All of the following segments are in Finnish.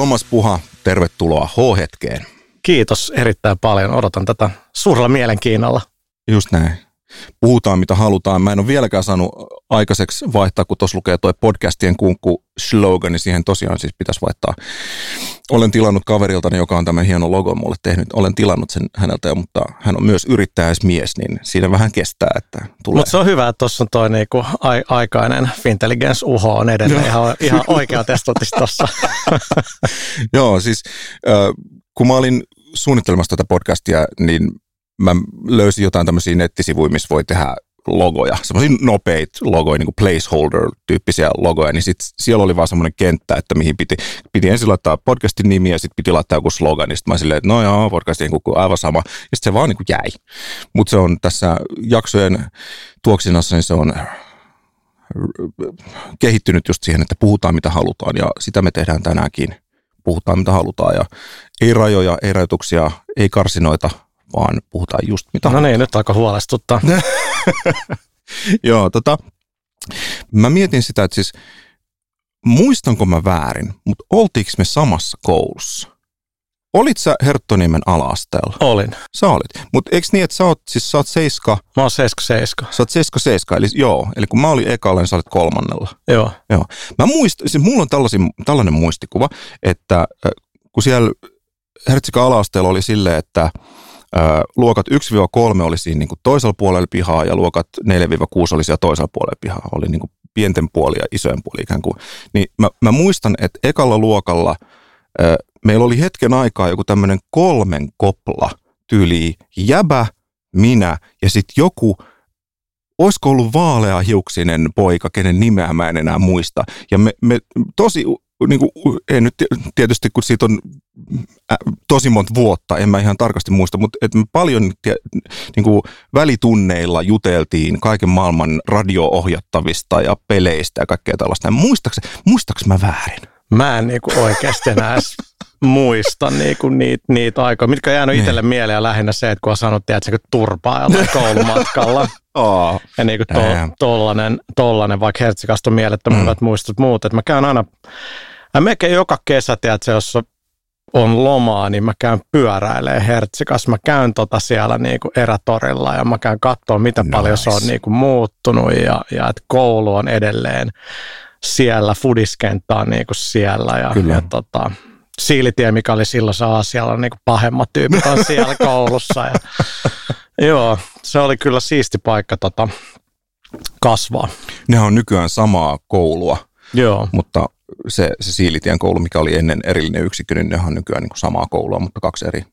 Thomas Puha, tervetuloa H-hetkeen. Kiitos erittäin paljon. Odotan tätä suurella mielenkiinnolla. Just näin. Puhutaan mitä halutaan. Mä en ole vieläkään saanut aikaiseksi vaihtaa, kun tuossa lukee tuo podcastien kunkku slogan, niin siihen tosiaan siis pitäisi vaihtaa. Olen tilannut kaveriltani, joka on tämän hieno logo mulle tehnyt. Olen tilannut sen häneltä, mutta hän on myös yrittäjäismies, niin siinä vähän kestää, että tulee. Mutta se on hyvä, että tuossa on toi niinku ai- aikainen Fintelligence uho on edelleen ihan, ihan oikea testotis tuossa. Joo, siis äh, kun mä olin suunnittelemassa tätä podcastia, niin mä löysin jotain tämmöisiä nettisivuja, missä voi tehdä logoja, semmoisia nopeita logoja, niin kuin placeholder-tyyppisiä logoja, niin sit siellä oli vaan semmoinen kenttä, että mihin piti, piti ensin laittaa podcastin nimi ja sitten piti laittaa joku slogan, niin sitten mä silleen, että no joo, podcastin kukkuu aivan sama, ja sitten se vaan niin kuin jäi. Mutta se on tässä jaksojen tuoksinnassa, niin se on kehittynyt just siihen, että puhutaan mitä halutaan, ja sitä me tehdään tänäänkin. Puhutaan mitä halutaan, ja ei rajoja, ei rajoituksia, ei karsinoita, vaan puhutaan just mitä No niin, nyt alkoi huolestuttaa. Joo, tota, mä mietin sitä, että siis muistanko mä väärin, mutta oltiinko me samassa koulussa? Olit sä Herttoniemen ala-asteella? Olin. Sä olit. Mutta eikö niin, että sä oot, siis sä oot seiska, Mä oon 77. sä oot seiska seiska, eli joo, eli kun mä olin ekalla, niin sä olit kolmannella. Joo. Joo. Mä muist, siis mulla on tällaisin, tällainen muistikuva, että äh, kun siellä Hertsikan ala-asteella oli silleen, että luokat 1-3 oli siinä niin kuin toisella puolella pihaa ja luokat 4-6 oli siellä toisella puolella pihaa. Oli niin kuin pienten puoli ja isojen puoli ikään kuin. Niin mä, mä muistan, että ekalla luokalla äh, meillä oli hetken aikaa joku tämmöinen kolmen kopla tyyli jäbä, minä ja sitten joku olisiko ollut vaaleahiuksinen poika, kenen nimeä mä en enää muista. Ja me, me tosi, niin kuin, ei nyt tietysti kun siitä on tosi monta vuotta, en mä ihan tarkasti muista, mutta et me paljon niin kuin välitunneilla juteltiin kaiken maailman radio-ohjattavista ja peleistä ja kaikkea tällaista. Muistaaks mä väärin? Mä en niinku oikeasti enää muista niinku niitä, niitä aikoja, mitkä on jäänyt Niin. itselle mieleen ja lähinnä se, että kun sanottiin, että se turpaa jollain koulumatkalla. Oh. Ja niinku to, Damn. tollanen, tollanen, vaikka Hertsikasta on mielettömän Mm. hyvät muistot muut, että mä käyn aina, mä melkein joka kesä, tiedätkö, jos on lomaa, niin mä käyn pyöräilee Hertsikas. Mä käyn tota siellä niinku erätorilla ja mä käyn katsoa, miten Nice. paljon se on niinku muuttunut ja, ja että koulu on edelleen siellä, fudiskenttä on niinku siellä ja, Kyllä. ja tota, Siilitie, mikä oli silloin se Aasialla, niin kuin pahemmat tyypit on siellä koulussa. Ja, joo, se oli kyllä siisti paikka tota, kasvaa. Ne on nykyään samaa koulua, Joo, mutta se, se Siilitien koulu, mikä oli ennen erillinen yksikkö, niin ne on nykyään niin kuin samaa koulua, mutta kaksi eri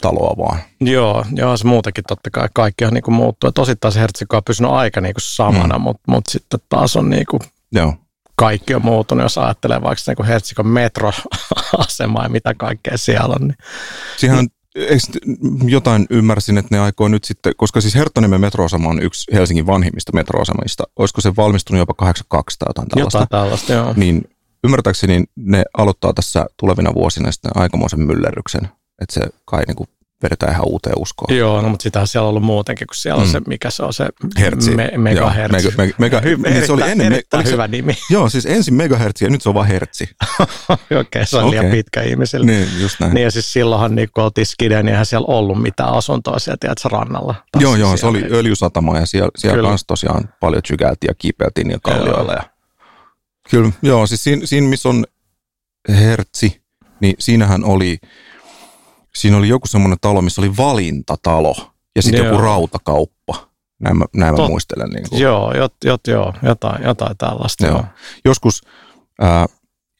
taloa vaan. joo, joo, se muutenkin totta kai kaikki on niin muuttuu. Et osittain se Hertsikko on pysynyt aika niin samana, mm. mutta mut sitten taas on niin kuin Joo. kaikki on muuttunut, jos ajattelee vaikka niin kuin Hertsikon metroasema ja mitä kaikkea siellä on. Niin. Siihen on, jotain ymmärsin, että ne aikoo nyt sitten, koska siis Herttoniemen metroasema on yksi Helsingin vanhimmista metroasemista. Olisiko se valmistunut jopa 82 tai jotain tällaista? Jotain tällaista, joo. Niin ymmärtääkseni ne aloittaa tässä tulevina vuosina sitten aikamoisen myllerryksen, että se kai niin kuin vedetään ihan uuteen uskoon. Joo, no mutta sitähän siellä on ollut muutenkin, kun siellä on Mm. se, mikä se on se Hertsi. Me, megahertsi. Joo, mega- mega- Hy- niin se oli ennen me- oliko se- hyvä nimi. Joo, siis ensin megahertsi ja nyt se on vaan hertsi. Okei, okay, se on liian Okei. pitkä ihmisille. Niin, just näin. Niin ja siis silloinhan niin kun oltiin skideen, niin eihän siellä ollut mitään asuntoa siellä, tiedätkö, rannalla. Joo, joo, se siellä oli öljysatama ja siellä, siellä Kyllä. kanssa tosiaan paljon tsykäiltiin ja kiipeiltiin niillä kallioilla. Ja... Kyllä, joo, siis siinä, siinä missä on hertsi, niin siinähän oli, siinä oli joku semmoinen talo, missä oli valintatalo ja sitten joku rautakauppa. Näin mä, näin mä Tot- muistelen. Niin kuin. Joo, jot, jot, joo jotain, jotain tällaista. Joo. Joo. Joskus, ää,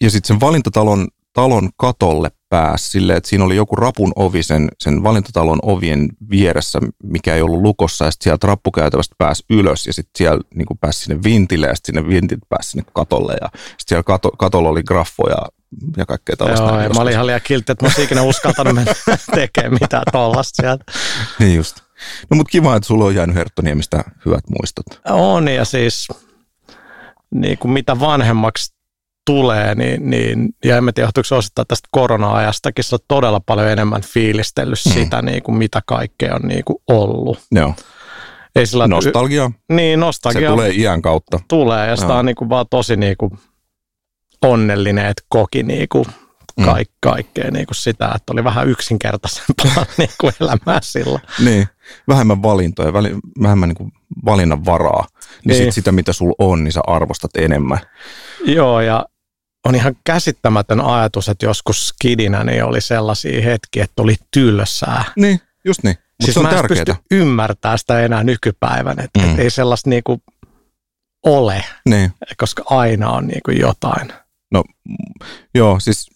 ja sitten sen valintatalon talon katolle pääsi silleen, että siinä oli joku rapun ovi sen, sen valintatalon ovien vieressä, mikä ei ollut lukossa, ja sitten sieltä rappukäytävästä pääsi ylös, ja sitten siellä niin pääsi sinne vintille, ja sitten sinne vintit pääsi sinne katolle, ja sitten siellä kato, katolla oli graffoja ja kaikkea tällaista. Joo, ja mä olin ihan liian kiltti, että mä olisin ikinä uskaltanut mennä tekemään mitään tollasta sieltä. Niin just. No mutta kiva, että sulla on jäänyt Herttoniemistä hyvät muistot. On, ja siis niin kuin mitä vanhemmaksi tulee, niin, niin ja en tiedä, johtuuko se osittain tästä korona-ajastakin, se on todella paljon enemmän fiilistellyt Mm. sitä, niin kuin mitä kaikkea on niin kuin ollut. Joo. Ei sillä Nostalgia, niin, se nostalgia tulee iän kautta. tulee ja sitä on niin kuin vaan tosi niin kuin onnellinen, että koki niin kuin kaik, kaikkea niin kuin sitä, että oli vähän yksinkertaisempaa niin kuin elämää sillä. Niin, vähemmän valintoja, vähemmän niin kuin valinnan varaa. Niin, niin. Sit sitä, mitä sulla on, niin sä arvostat enemmän. Joo, ja on ihan käsittämätön ajatus, että joskus skidinä niin oli sellaisia hetkiä, että oli tylsää. Niin, just niin. Mutta siis se on mä en tärkeää. pysty ymmärtämään sitä enää nykypäivänä, että mm. et ei sellaista niinku ole, Niin. koska aina on niinku jotain. No joo, siis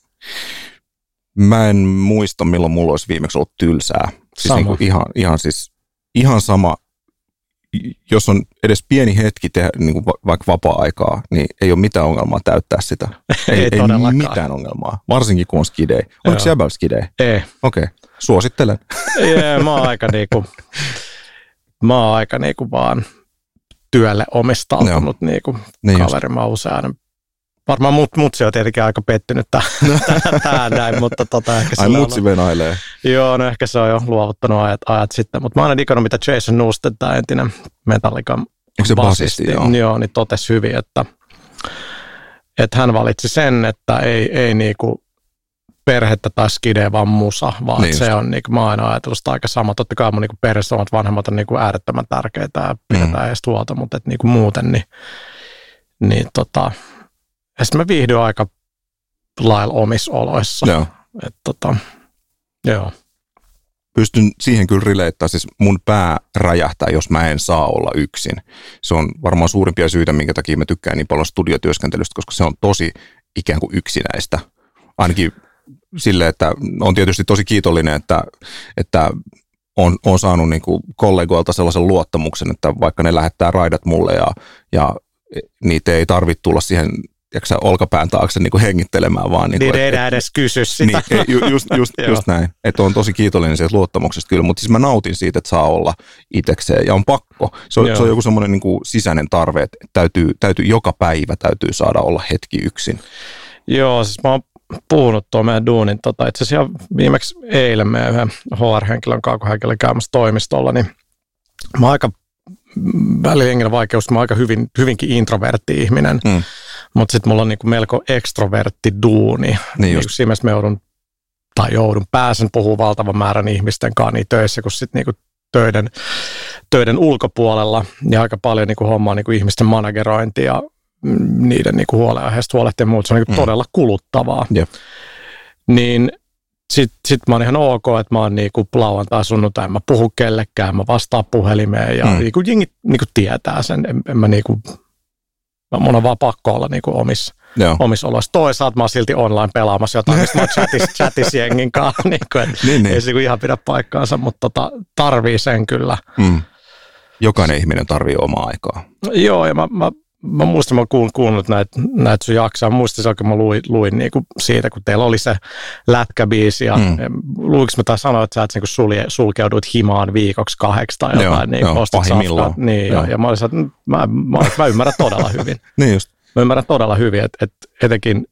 mä en muista, milloin mulla olisi viimeksi ollut tylsää. Siis Sama. niin kuin ihan, ihan, siis, ihan sama, jos on edes pieni hetki tehdä niin kuin va- vaikka vapaa-aikaa, niin ei ole mitään ongelmaa täyttää sitä. Ei ei todellakaan. mitään ongelmaa, varsinkin kun on skidei. Joo. jäbällä skidei? Ei. Okei, okay. suosittelen. Jee, mä oon aika niinku, mä oon aika niinku vaan työlle omistautunut niinku Niin just. kaveri. Mä oon usein Varmaan mut, mutsi on tietenkin aika pettynyt tähän, tähän näin, mutta tota ehkä Ai on- mutsi venailee. Joo, no ehkä se on jo luovuttanut ajat, ajat sitten, mutta mä aina digannut, mitä Jason Newsted, tämä entinen Metallican Onko se basisti? Joo. joo, niin totesi hyvin, että, että hän valitsi sen, että ei, ei niinku perhettä tai skide, vaan musa, vaan Niin niin se on, niinku, mä oon aina ajatellut sitä aika sama. Totta kai mun niinku perheessä omat vanhemmat on niinku äärettömän tärkeitä ja pidetään Mm. heistä huolta, mutta et niinku muuten, niin, niin tota, ja sitten mä viihdyn aika lailla omissa oloissa. Joo. Et tota, joo. pystyn siihen kyllä rileittämään, siis mun pää räjähtää, jos mä en saa olla yksin. Se on varmaan suurimpia syitä, minkä takia mä tykkään niin paljon studiotyöskentelystä, koska se on tosi ikään kuin yksinäistä. Ainakin sille, että on tietysti tosi kiitollinen, että, että on, on saanut niin kuin kollegoilta sellaisen luottamuksen, että vaikka ne lähettää raidat mulle ja, ja niitä ei tarvitse tulla siihen tiedätkö, olkapään taakse niin kuin hengittelemään, vaan niin Niin kuin, ei et- enää edes kysy sitä. niin, ei, ju- just, just, just näin. Että on tosi kiitollinen siitä luottamuksesta kyllä, mutta siis mä nautin siitä, että saa olla itsekseen ja on pakko. Se on, Joo. se on joku semmoinen niin kuin sisäinen tarve, että täytyy, täytyy, joka päivä täytyy saada olla hetki yksin. Joo, siis mä oon puhunut tuon meidän duunin, tota, itse asiassa viimeksi eilen meidän yhden HR-henkilön oli käymässä toimistolla, niin mä oon aika välillä vaikeus, mä oon aika hyvin, hyvinkin introvertti ihminen, Mm. Mutta sitten mulla on niinku melko ekstrovertti duuni. Niin Niin just. siinä mielessä mä joudun, tai joudun, pääsen puhumaan valtavan määrän ihmisten kanssa niin töissä kuin sitten niinku töiden, töiden ulkopuolella ja aika paljon niinku hommaa niinku ihmisten managerointia ja niiden niinku huolenaiheesta huolehtia ja muuta. Se on niinku Mm. todella kuluttavaa. Jep. Niin sitten sit mä oon ihan ok, että mä oon niinku lauantai, sunnuntai, en mä puhu kellekään, mä vastaan puhelimeen ja Mm. niinku jengit niinku tietää sen. En, en mä niinku, mun on vaan pakko olla niinku omissa Joo. omissa oloissa. Toisaalta mä oon silti online pelaamassa jotain, mistä mä oon chatissa, chatissa jengin kanssa. Niin kuin, et Niin, Ei niin. se niinku ihan pidä paikkaansa, mutta tota, tarvii sen kyllä. Mm. Jokainen ihminen tarvii omaa aikaa. Joo, ja mä, mä, mä muistan, mä oon kuunnellut, näitä, näitä sun jaksoja. Mä silloin, kun mä luin, luin niinku siitä, kun teillä oli se lätkäbiisi. Ja Mm. mm. luinko mä tai sanoin, että sä et niinku sulje, sulkeudut himaan viikoksi kahdeksi tai Joo, jotain. niin, joo, pahimmillaan. Niin, Joo. ja, ja, mä olisin, että mä, mä, mä ymmärrän todella hyvin. Niin just. mä ymmärrän todella hyvin, että, että etenkin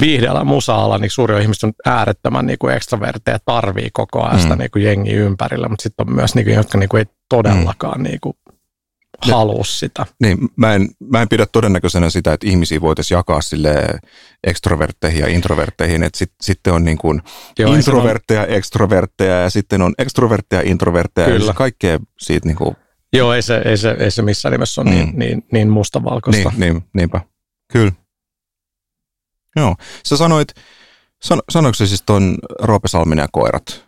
viihdeala, musa-ala, niin suuri osa ihmistä on äärettömän niin kuin ekstroverteja, tarvii koko ajan sitä Mm. niin kuin jengiä ympärillä, mutta sitten on myös niin kuin, jotka niin kuin ei todellakaan niin kuin halua sitä. Niin, mä en, mä en pidä todennäköisenä sitä, että ihmisiä voitaisiin jakaa sille ekstrovertteihin ja introvertteihin, että sit, sitten on niin kuin Joo, introvertteja, ekstrovertteja ja sitten on ekstrovertteja, introvertteja ja Kyllä. se kaikkea siitä niin kuin, on- Joo, ei se, ei se, ei se missään nimessä ole mm. Mm. niin, niin, niin mustavalkoista. niin, niin, niinpä, kyllä. Joo, sä sanoit, san, sanoiko se siis ton Roope Salminen ja koirat?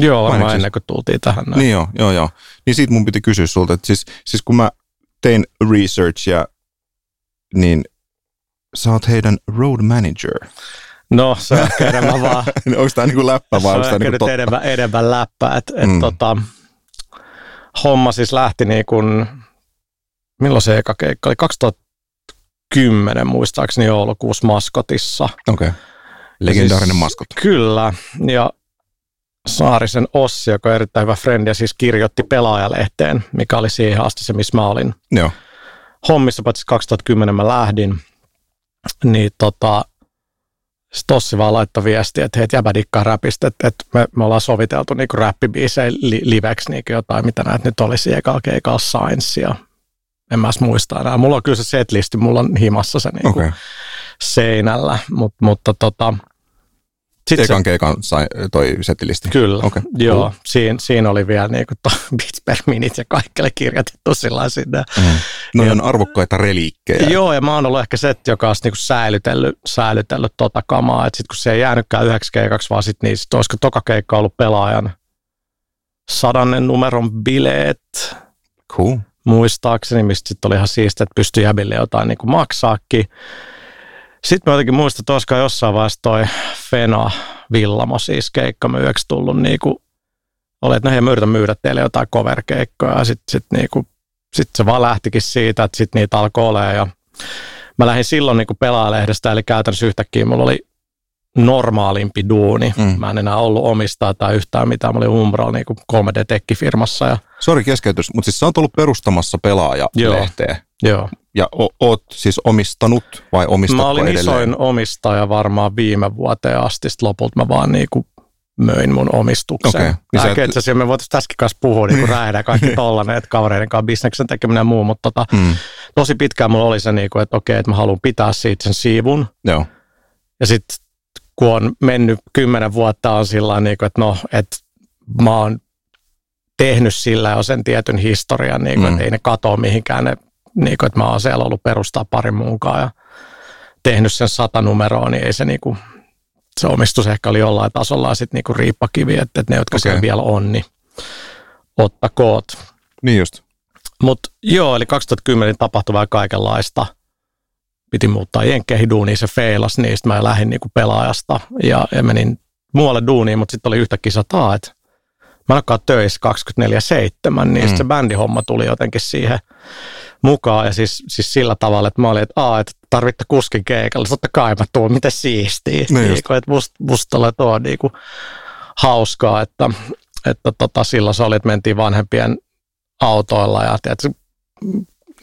Joo, varmaan ennen kuin tultiin tähän. Näin. Niin joo, joo, joo. Niin siitä mun piti kysyä sulta, että siis, siis kun mä tein researchia, niin sä oot heidän road manager. No, se on ehkä enemmän vaan onko tämä niinku läppä vai onko on tämä niinku totta? enemmän, enemmän läppää. Et, et Mm. tota, homma siis lähti niin kuin, milloin se eka keikka oli? 2010 muistaakseni joulukuussa maskotissa. Okei. Okay. Legendaarinen Siis- maskot. Kyllä, ja Saarisen Ossi, joka on erittäin hyvä frendi, ja siis kirjoitti pelaajalehteen, mikä oli siihen asti se, missä mä olin Joo. hommissa, paitsi 2010 mä lähdin, niin tota, Tossi vaan laittoi viestiä, että hei, et jäbä dikkaa räpistä, että, että me, me, ollaan soviteltu niinku räppibiisejä li, liveksi niinku jotain, mitä näitä nyt olisi ekalla keikalla Science, ja en mä muista enää. Mulla on kyllä se setlisti, mulla on himassa se niinku. Okay. seinällä, Mut, mutta tota, Sitten Ekan se, keikan sai toi setilisti. Kyllä, okay. joo. Cool. Siinä, siinä oli vielä niin kuin Beats per Minute ja kaikille kirjoitettu sillä sinne. Mm. No on arvokkaita reliikkejä. Joo, ja mä oon ollut ehkä se, joka on niin kuin säilytellyt, säilytellyt tota kamaa. Että sitten kun se ei jäänytkään yhdeksi keikaksi, vaan sitten niin sit olisiko toka keikka ollut pelaajan sadannen numeron bileet. Cool. Muistaakseni, mistä sitten oli ihan siistiä, että pystyi jäbille jotain niin kuin maksaakin. Sitten mä jotenkin muistan, että olisiko jossain vaiheessa toi Fena Villamo siis keikkamyyjäksi tullut niin kuin, oli, että no hei, mä myydä teille jotain cover-keikkoja. Ja sitten sit niin sit se vaan lähtikin siitä, että sitten niitä alkoi olemaan. Ja mä lähdin silloin niin kuin pelaajalehdestä, eli käytännössä yhtäkkiä. Mulla oli normaalimpi duuni. Mm. Mä en enää ollut omistaa tai yhtään mitään. Mä olin Umbral niin 3D-tekkifirmassa. Ja... Sori keskeytys, mutta siis sä oot ollut perustamassa pelaaja-lehteä. Joo. Ja o- oot siis omistanut vai omistatko Mä olin edelleen? isoin omistaja varmaan viime vuoteen asti. Sitten lopulta mä vaan niinku möin mun omistuksen. Okay. Niin sä... itse asiassa me voitaisiin tässäkin kanssa puhua niin kuin rähdä kaikki tollanen, että kavereiden kanssa bisneksen tekeminen ja muu, mutta tota, mm. tosi pitkään mulla oli se, niin kuin, että okei, että mä haluan pitää siitä sen siivun. Joo. Ja sitten kun on mennyt kymmenen vuotta, on sillä niin kuin, että no, että mä oon tehnyt sillä jo sen tietyn historian, niin kuin, mm. että ei ne katoa mihinkään ne niin kuin, että mä oon siellä ollut perustaa parin muunkaan ja tehnyt sen sata numeroa, niin ei se niin kuin, se omistus ehkä oli jollain tasolla sitten niin riippakivi, että, että ne, jotka okay. siellä vielä on, niin ottakoot. Niin just. Mutta joo, eli 2010 tapahtui vähän kaikenlaista. Piti muuttaa Jenkkeihin duuniin, se feilas, niin sitten mä lähdin niin pelaajasta ja, ja menin muualle duuniin, mutta sitten oli yhtäkkiä sataa, että mä en töissä 24-7, niin mm. se bändihomma tuli jotenkin siihen mukaan. Ja siis, siis sillä tavalla, että mä olin, että, Aa, että tarvitte kuskin keikalle. Totta kai mä tuun, miten siistiä. Niin niin kuin, että musta, musta oli tuo niin kuin, hauskaa, että, että tota, silloin se oli, että mentiin vanhempien autoilla ja tiedätkö,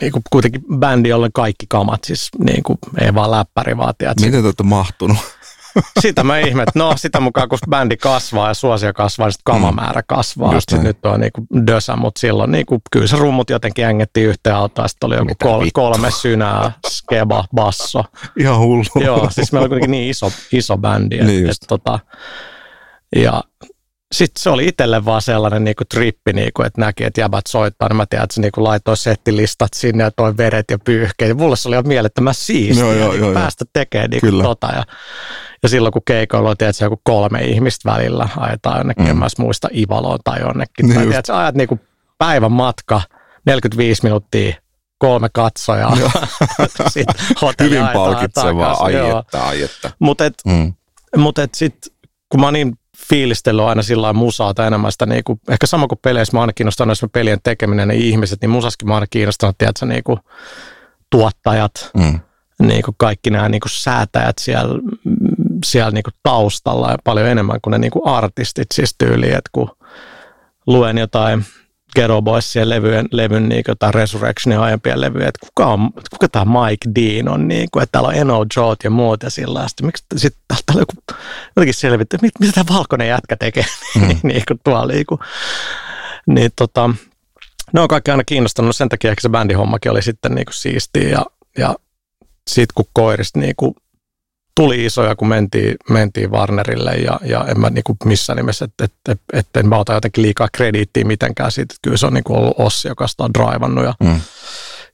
niin kuin kuitenkin bändi, jolle kaikki kamat, siis niin kuin, ei vaan läppäri, vaan. Miten te olette mahtunut? sitä mä ihmet. No sitä mukaan, kun bändi kasvaa ja suosio kasvaa, niin sitten kamamäärä kasvaa. Just sitten nyt on niinku dösä, mutta silloin niinku, kyllä se rummut jotenkin ängettiin yhteen autoon. Sitten oli joku kol- kolme synää, skeba, basso. Ihan hullu. Joo, siis meillä oli kuitenkin niin iso, iso bändi. Niin et, et, tota, ja sitten se oli itselle vaan sellainen niinku trippi, niinku, että näki, että jäbät soittaa, niin mä tiedän, että se niinku laitoi settilistat sinne ja toi veret ja pyyhkeet. Ja mulle se oli ihan mielettömän siistiä joo, joo, niinku joo, päästä tekemään niinku tota. Ja, ja silloin kun keikoilla on tietysti, joku kolme ihmistä välillä, ajetaan jonnekin, mm. en muista Ivaloon tai jonnekin. Niin tai tiedätkö, ajat niinku päivän matka, 45 minuuttia, kolme katsojaa. Hyvin palkitsevaa, aietta, aietta. Mutta et, mm. mut et sitten, kun mä niin fiilistellyt aina sillä musaa tai enemmän sitä, niinku, ehkä sama kuin peleissä, mä aina kiinnostanut jos pelien tekeminen, ne ihmiset, niin musaskin mä aina kiinnostanut, tiedätkö, niinku, tuottajat, mm. niinku kaikki nämä niinku säätäjät siellä, siellä niinku taustalla ja paljon enemmän kuin ne niinku artistit siis tyyliin, että kun luen jotain Ghetto Boysien levyjen, levyn niin jotain Resurrectionin aiempia levyjä, että kuka, on, kuka tämä Mike Dean on, niin kuin, että täällä on Eno Joe ja muut ja sillä sitten miksi sitten täällä joku, jotenkin selvittää, mit, mitä tämä valkoinen jätkä tekee, mm. niin kuin tuolla niin, kuin, niin tota, ne on kaikki aina kiinnostanut, sen takia ehkä se bändihommakin oli sitten niin kuin siistiä ja, ja sitten kun koirista niin kuin tuli isoja, kun mentiin, mentiin Warnerille ja, ja en mä niin kuin missään nimessä, että et, et, et en mä ota jotenkin liikaa krediittiä mitenkään siitä, että kyllä se on niin kuin ollut Ossi, joka sitä on draivannut ja, mm.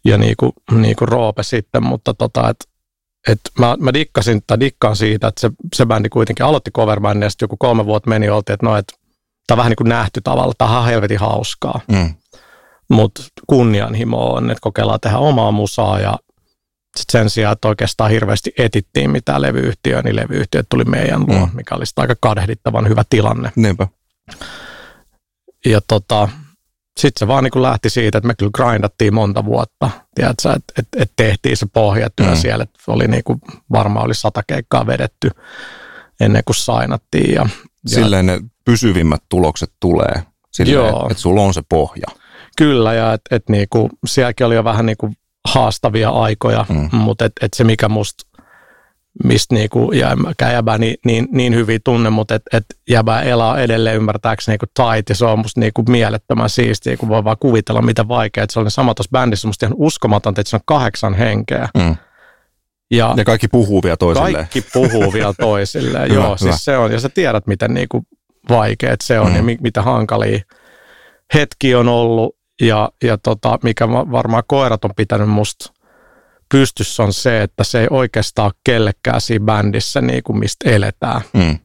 ja niin kuin, niin kuin Roope sitten, mutta tota, että et mä, mä dikkasin, tai dikkaan siitä, että se, se bändi kuitenkin aloitti coverbändin ja sitten joku kolme vuotta meni, oltiin, että no, että tämä on vähän niin kuin nähty tavalla, tämä on helvetin hauskaa. Mm. Mutta kunnianhimo on, että kokeillaan tehdä omaa musaa ja sit sen sijaan, että oikeastaan hirveästi etittiin mitään levyyhtiöä, niin levyyhtiöt tuli meidän luo, mm. mikä oli aika kadehdittavan hyvä tilanne. Niinpä. Ja tota, sitten se vaan niin lähti siitä, että me kyllä grindattiin monta vuotta, tiedätkö, että et, et tehtiin se pohjatyö mm. siellä, että oli niin kuin, varmaan oli sata keikkaa vedetty ennen kuin sainattiin. Ja, Silleen ja, ne pysyvimmät tulokset tulee, silleen, että sulla on se pohja. Kyllä, ja että et niinku, sielläkin oli jo vähän niinku haastavia aikoja, mm. mutta et, et se mikä musta mistä niinku, ja jäbää niin, niin, niin hyvin tunne, mutta et, et jäbää elää edelleen ymmärtääkseni niinku tait, ja se on musta niinku mielettömän siistiä, kun voi vaan kuvitella, mitä vaikeaa. Se oli sama tuossa bändissä, musta ihan uskomatonta, että se on kahdeksan henkeä. Mm. Ja, ja kaikki puhuu vielä toisilleen. Kaikki puhuu vielä toisilleen, joo. Hyvä. Siis se on, ja sä tiedät, miten niinku vaikeet se on mm. ja mi, mitä hankalia hetki on ollut. Ja, ja tota, mikä varmaan koirat on pitänyt musta pystyssä on se, että se ei oikeastaan ole kellekään siinä bändissä, niin kuin mistä eletään. Mm.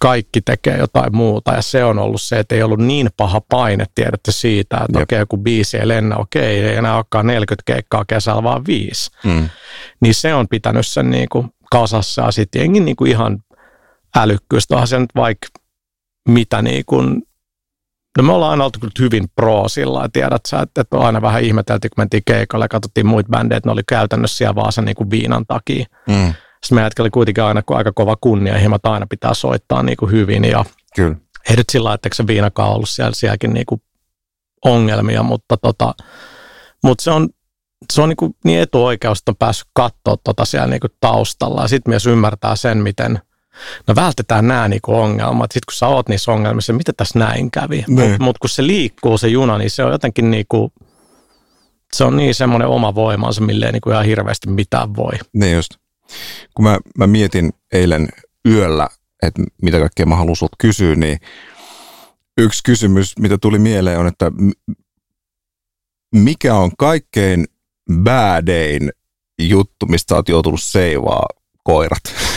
Kaikki tekee jotain muuta ja se on ollut se, että ei ollut niin paha paine, tiedätte siitä, että okei, okay, joku biisi ei lennä, okei, okay, ei enää olekaan 40 keikkaa kesällä, vaan viisi. Mm. Niin se on pitänyt sen niin kuin kasassa ja sitten jengi niin kuin ihan älykkyystä, onhan se nyt vaikka mitä niin kuin No me ollaan aina oltu kyllä hyvin pro sillä tiedät sä, että, että aina vähän ihmeteltiin, kun mentiin keikalle ja katsottiin muita bändejä, että ne oli käytännössä siellä vaan sen niin kuin viinan takia. Mm. Sitten meidän oli kuitenkin aina aika kova kunnia, että aina pitää soittaa niin kuin hyvin ja kyllä. ei nyt sillä että se viinakaan ollut siellä, sielläkin niin kuin ongelmia, mutta, tota, mutta se on, se on niin, kuin niin etuoikeus, että on päässyt katsoa tota siellä niin kuin taustalla ja sitten myös ymmärtää sen, miten – no vältetään nämä niinku ongelmat. Sitten kun sä oot niissä ongelmissa, mitä tässä näin kävi? Niin. Mutta mut kun se liikkuu se juna, niin se on jotenkin niinku, se on niin semmoinen oma voimansa, mille ei niinku ihan hirveästi mitään voi. Niin just. Kun mä, mä mietin eilen yöllä, että mitä kaikkea mä haluan sut kysyä, niin yksi kysymys, mitä tuli mieleen on, että mikä on kaikkein bädein juttu, mistä oot joutunut seivaa koirat?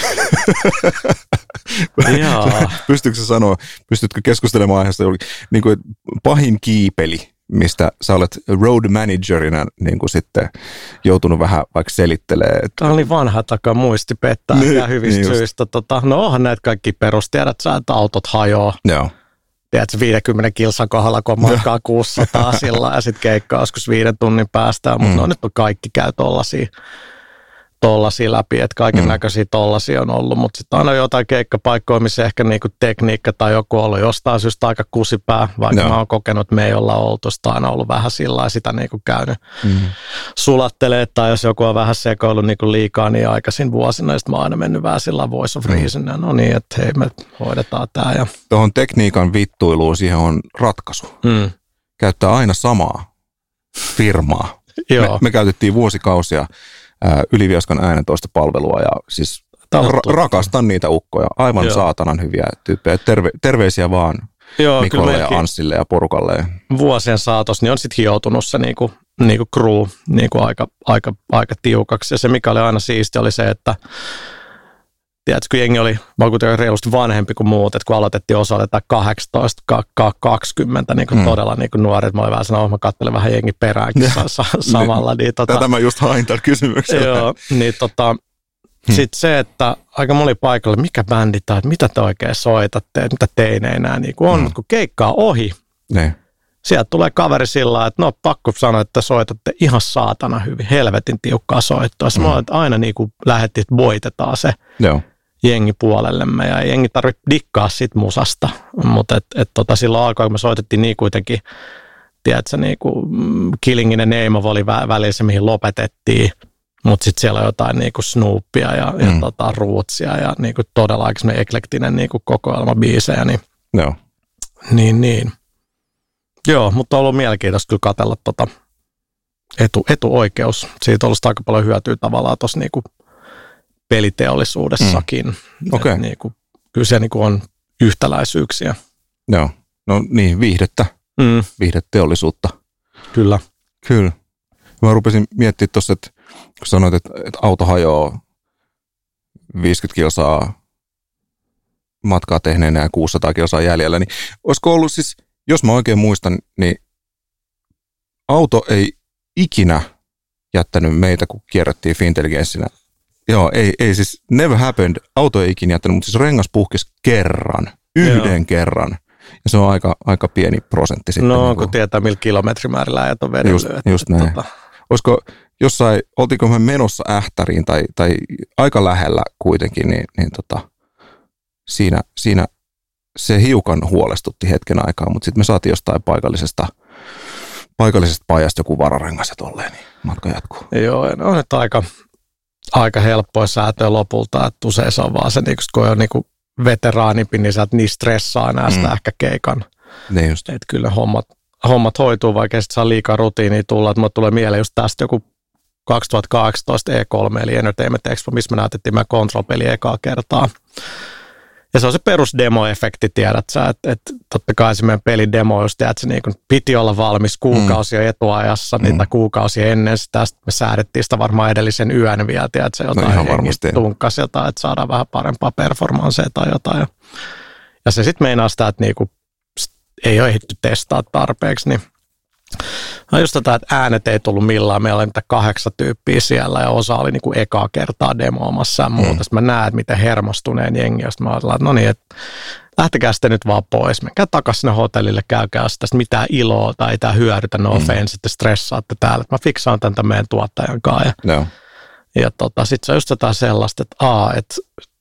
Pystytkö sanoa, pystytkö keskustelemaan aiheesta, niin kuin pahin kiipeli, mistä sä olet road managerina niin kuin sitten joutunut vähän vaikka selittelee. Tämä oli vanha taka muisti pettää niin, ja hyvistä niin syistä. Tota, no onhan näitä kaikki perustiedät, sä, että autot hajoaa. Joo. Tiedätkö, 50 kilsan kohdalla, kun matkaa 600 sillä ja sitten keikkaa joskus viiden tunnin päästä. Mutta mm. no nyt on kaikki käy tollasia tollasia läpi, että kaiken näköisiä mm. tollasia on ollut, mutta sitten aina jotain keikkapaikkoja, missä ehkä niinku tekniikka tai joku on ollut jostain syystä aika kusipää, vaikka no. mä oon kokenut, että me ei olla oltu, sitä on aina ollut vähän sillä sitä niinku käynyt mm. sulattelee, tai jos joku on vähän sekoillut niinku liikaa niin aikaisin vuosina, sitten mä oon aina mennyt vähän sillä voice of mm. reason, mm. no niin, että hei me hoidetaan tämä. Ja... Tuohon tekniikan vittuiluun siihen on ratkaisu. Mm. Käyttää aina samaa firmaa. Joo. Me, me käytettiin vuosikausia Yliviaskan äänentoistopalvelua ja siis ra- rakastan niitä ukkoja. Aivan Joo. saatanan hyviä tyyppejä. Terve, terveisiä vaan Joo, Mikolle ja Anssille ja porukalle. Vuosien saatossa niin on sitten hioutunut se niinku, niinku crew niinku aika, aika, aika tiukaksi. Ja se, mikä oli aina siisti, oli se, että tiedätkö, kun jengi oli vaikutuksen reilusti vanhempi kuin muut, että kun aloitettiin osalta 18, 20, niin kuin mm. todella niin kuin nuoret, mä olin vähän sanonut, mä katselen vähän jengi peräänkin sa- samalla. Niin, tota, Tätä mä just hain tällä kysymyksellä. Joo, niin tota, hmm. sitten se, että aika moni paikalla, mikä bändi tai että mitä te oikein soitatte, että mitä teineinä niin kuin on, hmm. kun keikkaa ohi, ne. sieltä tulee kaveri sillä että no pakko sanoa, että soitatte ihan saatana hyvin, helvetin tiukkaa soittoa. Hmm. Mä aina niin kuin lähettiin, että voitetaan se. Joo jengi puolellemme ja jengi tarvitse dikkaa sit musasta, mutta et, et tota, silloin alkoi, kun me soitettiin niin kuitenkin, tiedätkö, niin kuin mm, Killingin Name oli vä- välissä, mihin lopetettiin, mutta sitten siellä on jotain niin kuin Snoopia ja, mm. ja tota, Rootsia ja niin kuin todella aika eklektinen niin kuin kokoelma biisejä, niin, Joo. niin, niin. Joo, mutta on ollut mielenkiintoista kyllä katsella tota etu, etuoikeus. Siitä on ollut aika paljon hyötyä tavallaan tuossa niin peliteollisuudessakin. Mm. Okay. niin kuin, kyllä se niin kuin on yhtäläisyyksiä. Joo, no niin, viihdettä, mm. viihdeteollisuutta. Kyllä. Kyllä. Mä rupesin miettimään tuossa, että kun sanoit, että, että auto hajoaa 50 kilsaa matkaa tehneenä ja 600 kilsaa jäljellä, niin olisiko ollut siis, jos mä oikein muistan, niin auto ei ikinä jättänyt meitä, kun kierrettiin Fintelligenssinä Joo, ei, ei siis never happened. Auto ei ikinä jättänyt, mutta siis rengas puhkesi kerran, yhden Joo. kerran. Ja se on aika, aika pieni prosentti sitten. No, niin kun tietää, millä kilometrimäärillä ajat on vedellyt. Just, just näin. Tota... Olisiko jossain, oltiinko me menossa ähtäriin tai, tai aika lähellä kuitenkin, niin, niin tota, siinä, siinä se hiukan huolestutti hetken aikaa, mutta sitten me saatiin jostain paikallisesta, paikallisesta pajasta joku vararengas ja tolleen, niin matka jatkuu. Joo, no on nyt aika, aika helppoa säätöä lopulta, että usein se on vaan se, niin kun on niin veteraanimpi, niin sä et niin stressaa enää sitä mm. ehkä keikan. Niin just. Että kyllä hommat, hommat hoituu, vaikka sitten saa liikaa rutiinia tulla. Että tulee mieleen just tästä joku 2018 E3 eli Entertainment Expo, missä me näytettiin meidän Control-peli ekaa kertaa. Ja se on se perusdemo-efekti, tiedät sä, että, että totta kai se meidän pelin demo, jos tiedät, se niin piti olla valmis kuukausia mm. etuajassa, niitä mm. kuukausia ennen sitä, me säädettiin sitä varmaan edellisen yön vielä, tiedät se jotain no tunkkasi jotain, että saadaan vähän parempaa performansseja tai jotain. Ja, ja se sitten meinaa sitä, että niinku, ei ole ehditty testaa tarpeeksi, niin No just tätä, että äänet ei tullut millään. Meillä oli niitä kahdeksan tyyppiä siellä ja osa oli niinku ekaa kertaa demoamassa ja muuta. Mm. Sitten mä näen, että miten hermostuneen jengi. Sitten mä ajattelin, että no niin, että lähtekää sitten nyt vaan pois. Menkää takaisin sinne hotellille, käykää sitä mitään iloa tai ei tämä hyödytä, no mm. offense, että stressaatte täällä. Mä fiksaan tämän meidän tuottajan kanssa. Ja, no. ja tota, sitten se on just jotain sellaista, että aa, että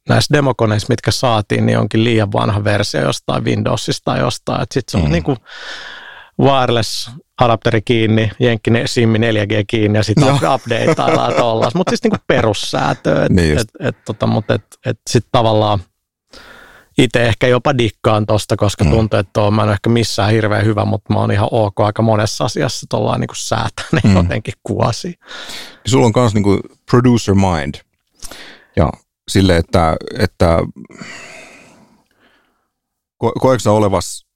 näissä demokoneissa, mitkä saatiin, niin onkin liian vanha versio jostain Windowsista tai jostain. Sitten se on mm. niin kuin wireless adapteri kiinni, jenkkinen simmi 4G kiinni ja sitten updateaillaan tuolla. Mutta siis niinku perussäätö. Et, niin et, et, tota, mutta et, et sitten tavallaan itse ehkä jopa dikkaan tosta, koska mm. tuntuu, että mä en ehkä missään hirveän hyvä, mutta mä oon ihan ok aika monessa asiassa tuolla niin säätänyt mm. jotenkin kuosi. Sulla on myös niin producer mind. Ja sille, että, että ko- koetko olevas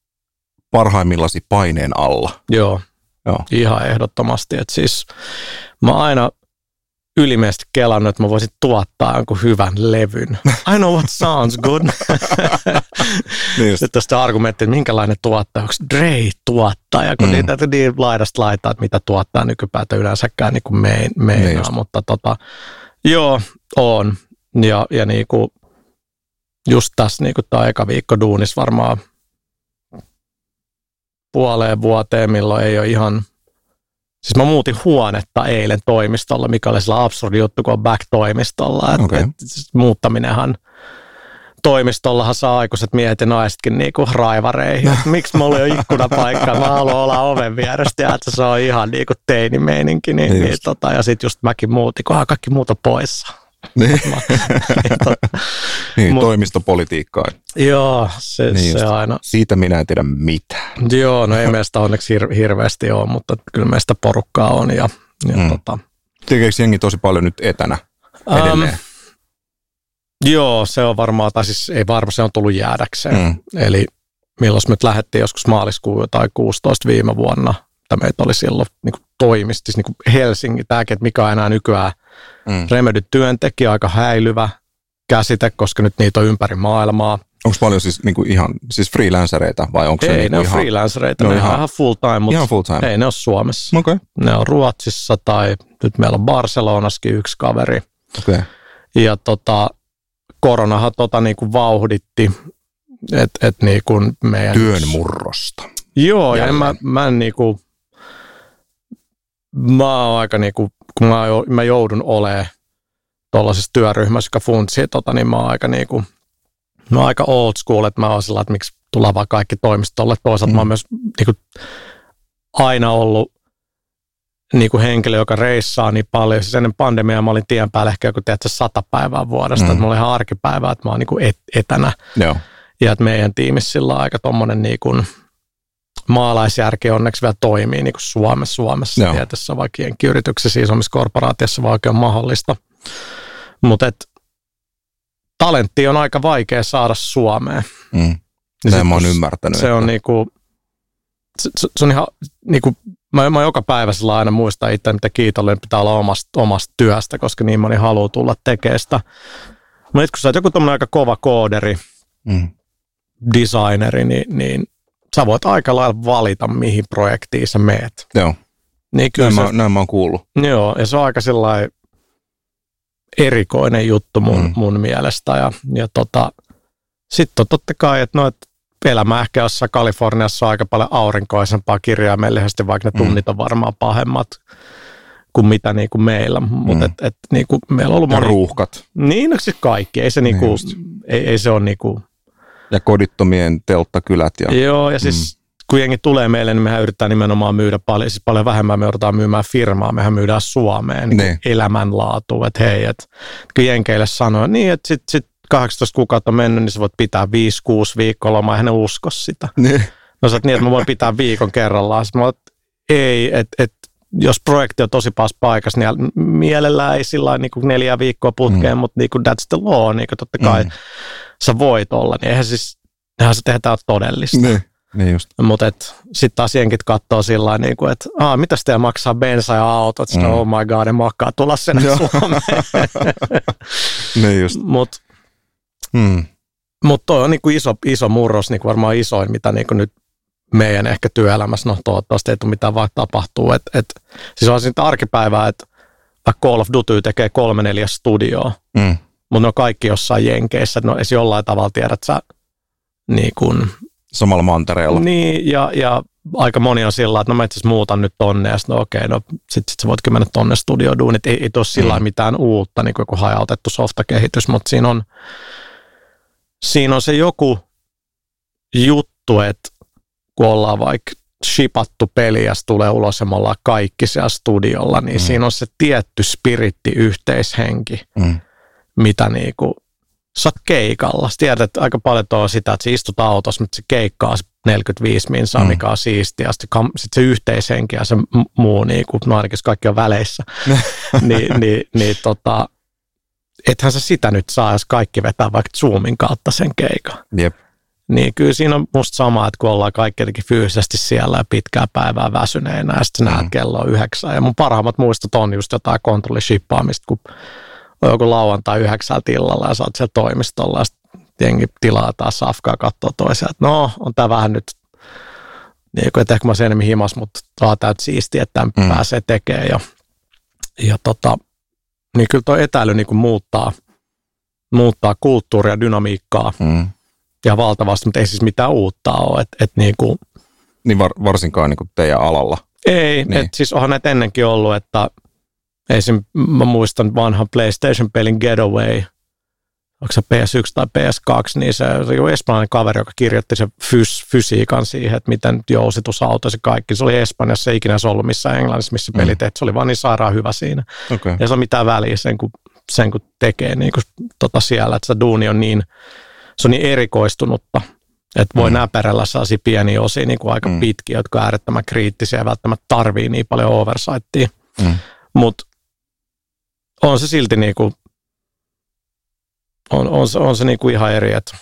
parhaimmillasi paineen alla? Joo, Joo. ihan ehdottomasti. Et siis mä aina ylimeesti kelannut, että mä voisin tuottaa jonkun hyvän levyn. I know what sounds good. niin Sitten tästä argumentti, että minkälainen tuottaja, onko Dre tuottaja, kun mm. niitä niin laidasta laittaa, että mitä tuottaa nykypäätä yleensäkään niin kuin mein, meinaa, niin mutta tota, joo, on. Ja, ja niin kuin, just tässä niin kuin tämä eka viikko duunis varmaan puoleen vuoteen, milloin ei ole ihan... Siis mä muutin huonetta eilen toimistolla, mikä oli sellainen absurdi juttu, kun on back-toimistolla. Et, okay. et, siis muuttaminenhan toimistollahan saa aikuiset miehet ja naisetkin niinku raivareihin. Miksi mulla ei ole ikkunapaikkaa, mä haluan olla oven vierestä ja että se on ihan niinku teinimeininki. Niin, niin, niin tota, ja sitten just mäkin muutin, kun kaikki muuta poissa. Niin, niin Mut, toimistopolitiikkaa. Joo, se, niin se aina. Siitä minä en tiedä mitään. Joo, no ei meistä onneksi hir- hirveästi ole, mutta kyllä meistä porukkaa on. Ja, ja mm. tota. Tekeekö jengi tosi paljon nyt etänä edelleen? Um, joo, se on varmaan, tai siis ei varmaan, se on tullut jäädäkseen. Mm. Eli milloin me lähdettiin joskus maaliskuun tai 16 viime vuonna, että meitä oli silloin niin kuin toimisti, siis niin kuin Helsinki, tämäkin, että mikä on enää nykyään – Mm. Remedy työntekijä, aika häilyvä käsite, koska nyt niitä on ympäri maailmaa. Onko paljon siis niinku ihan siis freelancereita vai onko ei, se niinku ne on ihan, freelancereita, ne, ne on ihan, ihan full time, mutta ihan full time. ei ne ole Suomessa. Okay. Ne on Ruotsissa tai nyt meillä on Barcelonaskin yksi kaveri. Okay. Ja tota, koronahan tota niinku vauhditti, että et niinku meidän... Työn murrosta. Joo, Jälleen. ja mä, mä en niinku, mä oon aika niinku kun mä, mä joudun olemaan tuollaisessa työryhmässä, joka funtsii, tota, niin mä oon aika, niinku, mä oon aika old school, että mä oon sillä, että miksi tullaan vaan kaikki toimistolle. Toisaalta mm. mä oon mm. myös niinku, aina ollut niin kuin henkilö, joka reissaa niin paljon. Siis ennen pandemiaa mä olin tien päällä ehkä joku tiedätkö, sata päivää vuodesta. Mm. Että mulla oli ihan arkipäivää, että mä oon niin kuin et, etänä. Joo. Ja että meidän tiimissä sillä on aika tommonen niin kuin, maalaisjärki onneksi vielä toimii niin kuin Suomessa, Suomessa Joo. tietyssä, vaikka jenkkiyrityksissä, isommissa korporaatiossa vaikka on mahdollista. Mutta talentti on aika vaikea saada Suomeen. Mm. Näin mä oon ymmärtänyt. Se on niinku, se, se on ihan niinku, mä, mä joka päivä sillä aina muistan itse, mitä kiitollinen pitää olla omasta, omasta työstä, koska niin moni haluaa tulla tekemään sitä. Mutta kun sä oot joku aika kova kooderi, mm. designeri, niin, niin sä voit aika lailla valita, mihin projektiin sä meet. Joo. Niin kyllä näin, se, mä, näin mä oon kuullut. Joo, ja se on aika sellainen erikoinen juttu mun, mm. mun mielestä. Ja, ja tota, sitten on totta kai, että no, elämä ehkä jossain Kaliforniassa on aika paljon aurinkoisempaa kirjaimellisesti, vaikka ne mm. tunnit on varmaan pahemmat kuin mitä niin kuin meillä. Mutta mm. et, et, niin kuin meillä on ollut ja moni... ruuhkat. Niin, no se kaikki. Ei se, niin kuin, niin ei, ei se ole niin kuin, ja kodittomien telttakylät. Ja, Joo, ja siis mm. kun jengi tulee meille, niin mehän yritetään nimenomaan myydä paljon, siis paljon vähemmän me joudutaan myymään firmaa, mehän myydään Suomeen niin niin. elämänlaatu, että hei, että kun jenkeille sanoo, niin että sit, sit 18 kuukautta mennyt, niin sä voit pitää 5-6 viikkoa lomaa, eihän ne usko sitä. Niin. No sä niin, että mä voin pitää viikon kerrallaan. Sitten mä oon, ei, että et, jos projekti on tosi paas paikassa, niin mielellään ei sillä niin kuin neljä viikkoa putkeen, mm. mutta niin kuin that's the law, niin kuin totta kai mm. sä voit olla, niin eihän siis, eihän se tehdään todellista. Niin. Niin just. Mutta sitten taas jenkit katsoo sillä niin kuin, että Aa, mitä teillä maksaa bensa ja autot, mm. oh my god, en makkaa tulla sen Suomeen. niin just. Mutta mm. mut toi on niin kuin iso, iso murros, niin kuin varmaan isoin, mitä niin kuin nyt meidän ehkä työelämässä, no toivottavasti ei tule mitään vaikka tapahtuu. Et, et, siis on siitä arkipäivää, että vaikka Call of Duty tekee kolme neljä studioa, mm. mutta ne on kaikki jossain jenkeissä, no edes jollain tavalla tiedät sä niin kuin, Samalla mantereella. Niin, ja, ja aika moni on sillä että no mä itse muutan nyt tonne, ja sitten no okei, no sit, sit sä voitkin mennä tonne studioduun, että ei, ei ole sillä mm. mitään uutta, niin kuin joku hajautettu softakehitys, mutta siinä on, siinä on se joku juttu, että kun ollaan vaikka shipattu peli ja tulee ulos ja me ollaan kaikki siellä studiolla, niin mm. siinä on se tietty spiritti, yhteishenki, mm. mitä niinku, sä oot keikalla. Sä tiedät, että aika paljon tuo sitä, että sä istut autossa, mutta se keikkaa 45 minsaa, mm. mikä on siistiä. Sitten sit se yhteishenki ja se muu, niinku, no ainakin kaikki on väleissä, niin, niin, niin tota, ethän sä sitä nyt saa, jos kaikki vetää vaikka Zoomin kautta sen keikan. Jep. Niin kyllä siinä on musta sama, että kun ollaan kaikki jotenkin fyysisesti siellä ja pitkää päivää väsyneenä ja sitten mm. näet kello yhdeksän. Ja mun parhaimmat muistot on just jotain kontrollishippaamista, kun on joku lauantai yhdeksältä illalla ja sä oot siellä toimistolla ja jengi tilaa taas safkaa katsoa toisiaan, että no, on tää vähän nyt niin kuin, että ehkä mä olisin enemmän himas, mutta tää on täyt siistiä, että tämän mm. pääsee tekemään. Ja, ja tota, niin kyllä tuo etäily niin kuin muuttaa, muuttaa kulttuuria, dynamiikkaa. Mm ja valtavasti, mutta ei siis mitään uutta ole. Et, et niin, kuin, niin var, varsinkaan niin kuin teidän alalla. Ei, niin. et siis onhan näitä ennenkin ollut, että esim. mä muistan vanhan PlayStation-pelin Getaway, onko se PS1 tai PS2, niin se oli espanjalainen kaveri, joka kirjoitti sen fys, fysiikan siihen, että miten jousitusauto se kaikki. Se oli Espanjassa, ei ikinä se ollut missään Englannissa, missä mm. pelit, se oli vaan niin sairaan hyvä siinä. Okay. Ja se on mitään väliä sen, kun, sen, kun tekee niin kuin, tota siellä, että se duuni on niin se on niin erikoistunutta, että voi mm. näperellä sellaisia pieniä osia niin kuin aika mm. pitkiä, jotka on äärettömän kriittisiä ja välttämättä tarvii niin paljon oversightia. Mm. Mutta on se silti niin kuin, on, on, se, on se niin kuin ihan eri, että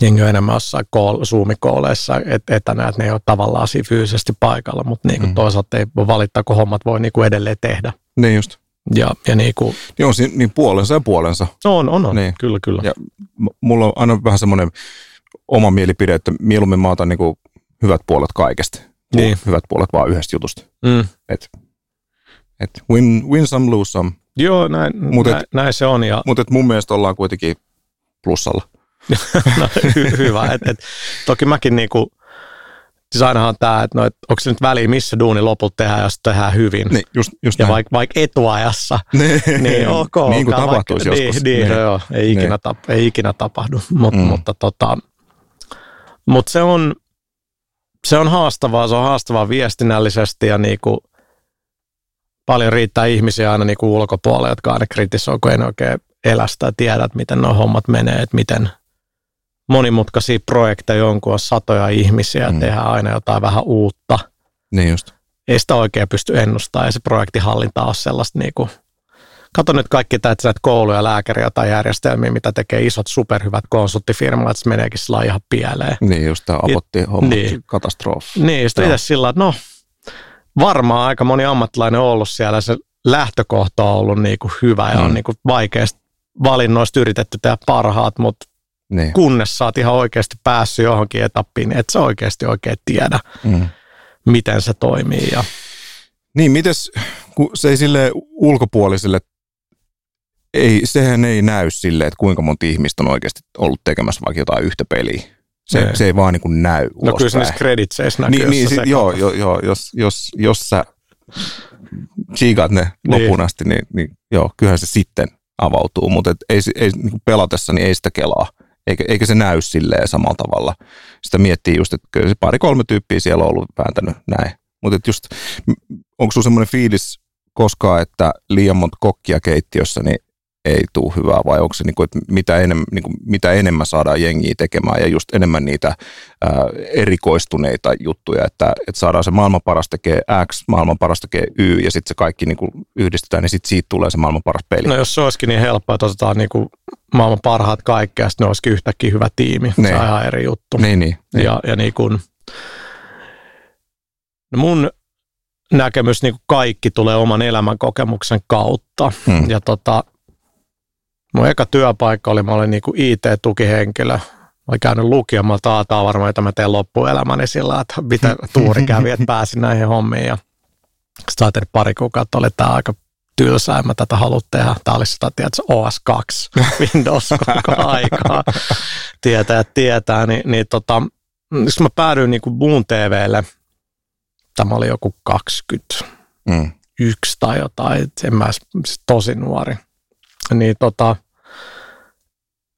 jengi on enemmän jossain kool, Zoom-kooleissa et, etänä, että ne ei ole tavallaan siinä fyysisesti paikalla, mutta niin kuin mm. toisaalta ei valittaa, kun hommat voi niin kuin edelleen tehdä. Niin just. Ja, ja niin, kuin, niin on siinä niin puolensa ja puolensa. On, on, on. Niin. kyllä, kyllä. Ja mulla on aina vähän semmoinen oma mielipide, että mieluummin mä otan niin kuin hyvät puolet kaikesta. Niin. Hyvät puolet vaan yhdestä jutusta. Mm. Et, et win, win some, lose some. Joo, näin, mut et, näin, näin se on. Ja... Mutta mun mielestä ollaan kuitenkin plussalla. no, hy- hyvä. Et, et, toki mäkin niinku, Siis ainahan on tämä, että no, et onko se nyt väliä, missä duuni loput tehdään, jos tehdään hyvin. Niin, just, just ja vaikka vaik etuajassa, niin, niin ok. Niin kuin tapahtuisi vaikka, joskus. Niin, niin, niin. joo, ei, ikinä niin. tap, ei ikinä tapahdu, Mut, mm. mutta, tota, mutta se on, se on haastavaa, se on haastavaa viestinnällisesti ja niinku, paljon riittää ihmisiä aina niinku ulkopuolella, jotka aina kritisoi, kun ei oikein elästä ja tiedä, että miten nuo hommat menee, että miten – monimutkaisia projekteja, jonkun on satoja ihmisiä, mm. tehdään aina jotain vähän uutta. Niin just. Ei sitä oikein pysty ennustamaan, ja se projektihallinta on sellaista niin kuin, kato nyt kaikki näitä kouluja, lääkäriä tai järjestelmiä, mitä tekee isot superhyvät konsulttifirmat, että se meneekin sillä ihan pieleen. Niin, just tämä apotti homma, niin. katastrofi. Niin, sitten itse sillä että no, varmaan aika moni ammattilainen on ollut siellä, se lähtökohta on ollut niin kuin hyvä ja mm. on niin kuin vaikeasti valinnoista yritetty tehdä parhaat, mutta niin. kunnes sä oot ihan oikeasti päässyt johonkin etappiin, niin et sä oikeasti oikein tiedä, mm. miten se toimii. Ja... Niin, mites, kun se ei sille ulkopuoliselle, ei, sehän ei näy sille, että kuinka monta ihmistä on oikeasti ollut tekemässä vaikka jotain yhtä peliä. Se, ne. se ei vaan niin kuin näy No kyllä se niissä kreditseissä näkyy. Niin, niin sit, joo, joo, joo, jos, jos, jos sä chiikat ne niin. loppuun asti, niin, niin joo, kyllähän se sitten avautuu, mutta et ei, ei niin pelatessa niin ei sitä kelaa eikä, eikä se näy silleen samalla tavalla. Sitä miettii just, että kyllä se pari-kolme tyyppiä siellä on ollut vääntänyt näin. Mutta just, onko sinulla semmoinen fiilis koskaan, että liian monta kokkia keittiössä, niin ei tule hyvää vai onko se, niin kuin, että mitä, enemmän, niin kuin, mitä enemmän saadaan jengiä tekemään ja just enemmän niitä ää, erikoistuneita juttuja, että, että saadaan se maailman paras tekee X, maailman paras tekee Y ja sitten se kaikki niin kuin yhdistetään, niin sitten siitä tulee se maailman paras peli. No jos se olisikin niin helppoa, että otetaan niin kuin maailman parhaat kaikkea, sitten ne olisikin yhtäkkiä hyvä tiimi. Niin. Se on ihan eri juttu. Niin, niin, niin. Ja, ja niin kuin, no mun näkemys niin kuin kaikki tulee oman elämän kokemuksen kautta. Hmm. Ja tota, mun eka työpaikka oli, mä olin niin kuin IT-tukihenkilö. Mä olin käynyt lukion, mä taataan varmaan, että mä teen loppuelämäni sillä, että mitä tuuri kävi, että pääsin näihin hommiin. Ja sitten pari kuukautta, oli tämä aika tylsää, en mä tätä halua tehdä. Tämä oli sitä, tiedätkö, OS2 Windows koko aikaa. Tietää ja tietää, niin, niin tota, jos mä päädyin niin kuin muun TVlle – tämä oli joku 21 mm. tai jotain, en mä siis tosi nuori. Niin tota,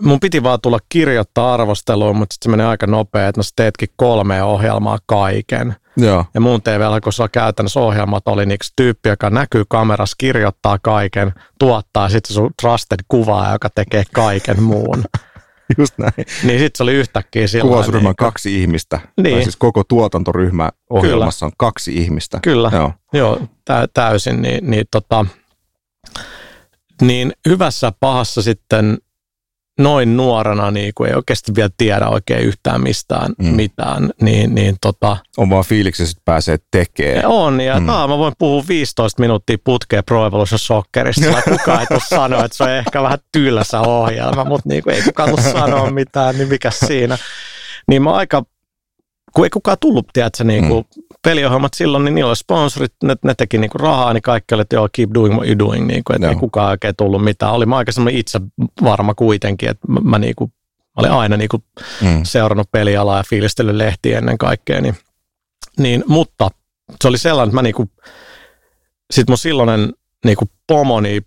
mun piti vaan tulla kirjoittaa arvosteluun, mutta sitten se menee aika nopea, että no sä teetkin kolme ohjelmaa kaiken. Joo. Ja mun tv on käytännössä ohjelmat, oli niin tyyppi, joka näkyy kamerassa, kirjoittaa kaiken, tuottaa sitten sun trusted kuvaa, joka tekee kaiken muun. Just näin. Niin sitten se oli yhtäkkiä sillä Kuvausryhmä on kaksi ihmistä. Niin. Tai siis koko tuotantoryhmä ohjelmassa Kyllä. on kaksi ihmistä. Kyllä, joo, joo tä- täysin. Niin, niin, tota, niin hyvässä pahassa sitten noin nuorena, niin kun ei oikeasti vielä tiedä oikein yhtään mistään mm. mitään, niin, niin tota... On vaan fiiliksi, että pääsee tekemään. On, ja mm. taa, mä voin puhua 15 minuuttia putkeen Pro Evolution Soccerista, kukaan ei tule sanoa, että se on ehkä vähän tylsä ohjelma, mutta niin ei kukaan tule sanoa mitään, niin mikä siinä. Niin mä aika kun ei kukaan tullut, tiedätkö, niin kuin mm. peliohjelmat silloin, niin niillä oli sponsorit, ne, ne teki niin kuin rahaa, niin kaikki oli, että joo, keep doing what you're doing, niin kuin, että ei kukaan oikein tullut mitään. Oli mä aika semmoinen itse varma kuitenkin, että mä, mä, niin kuin, mä olin aina niin kuin mm. seurannut pelialaa ja fiilistellyt lehtiä ennen kaikkea, niin, niin, mutta se oli sellainen, että mä niin kuin, sit mun silloinen niin kuin pomoni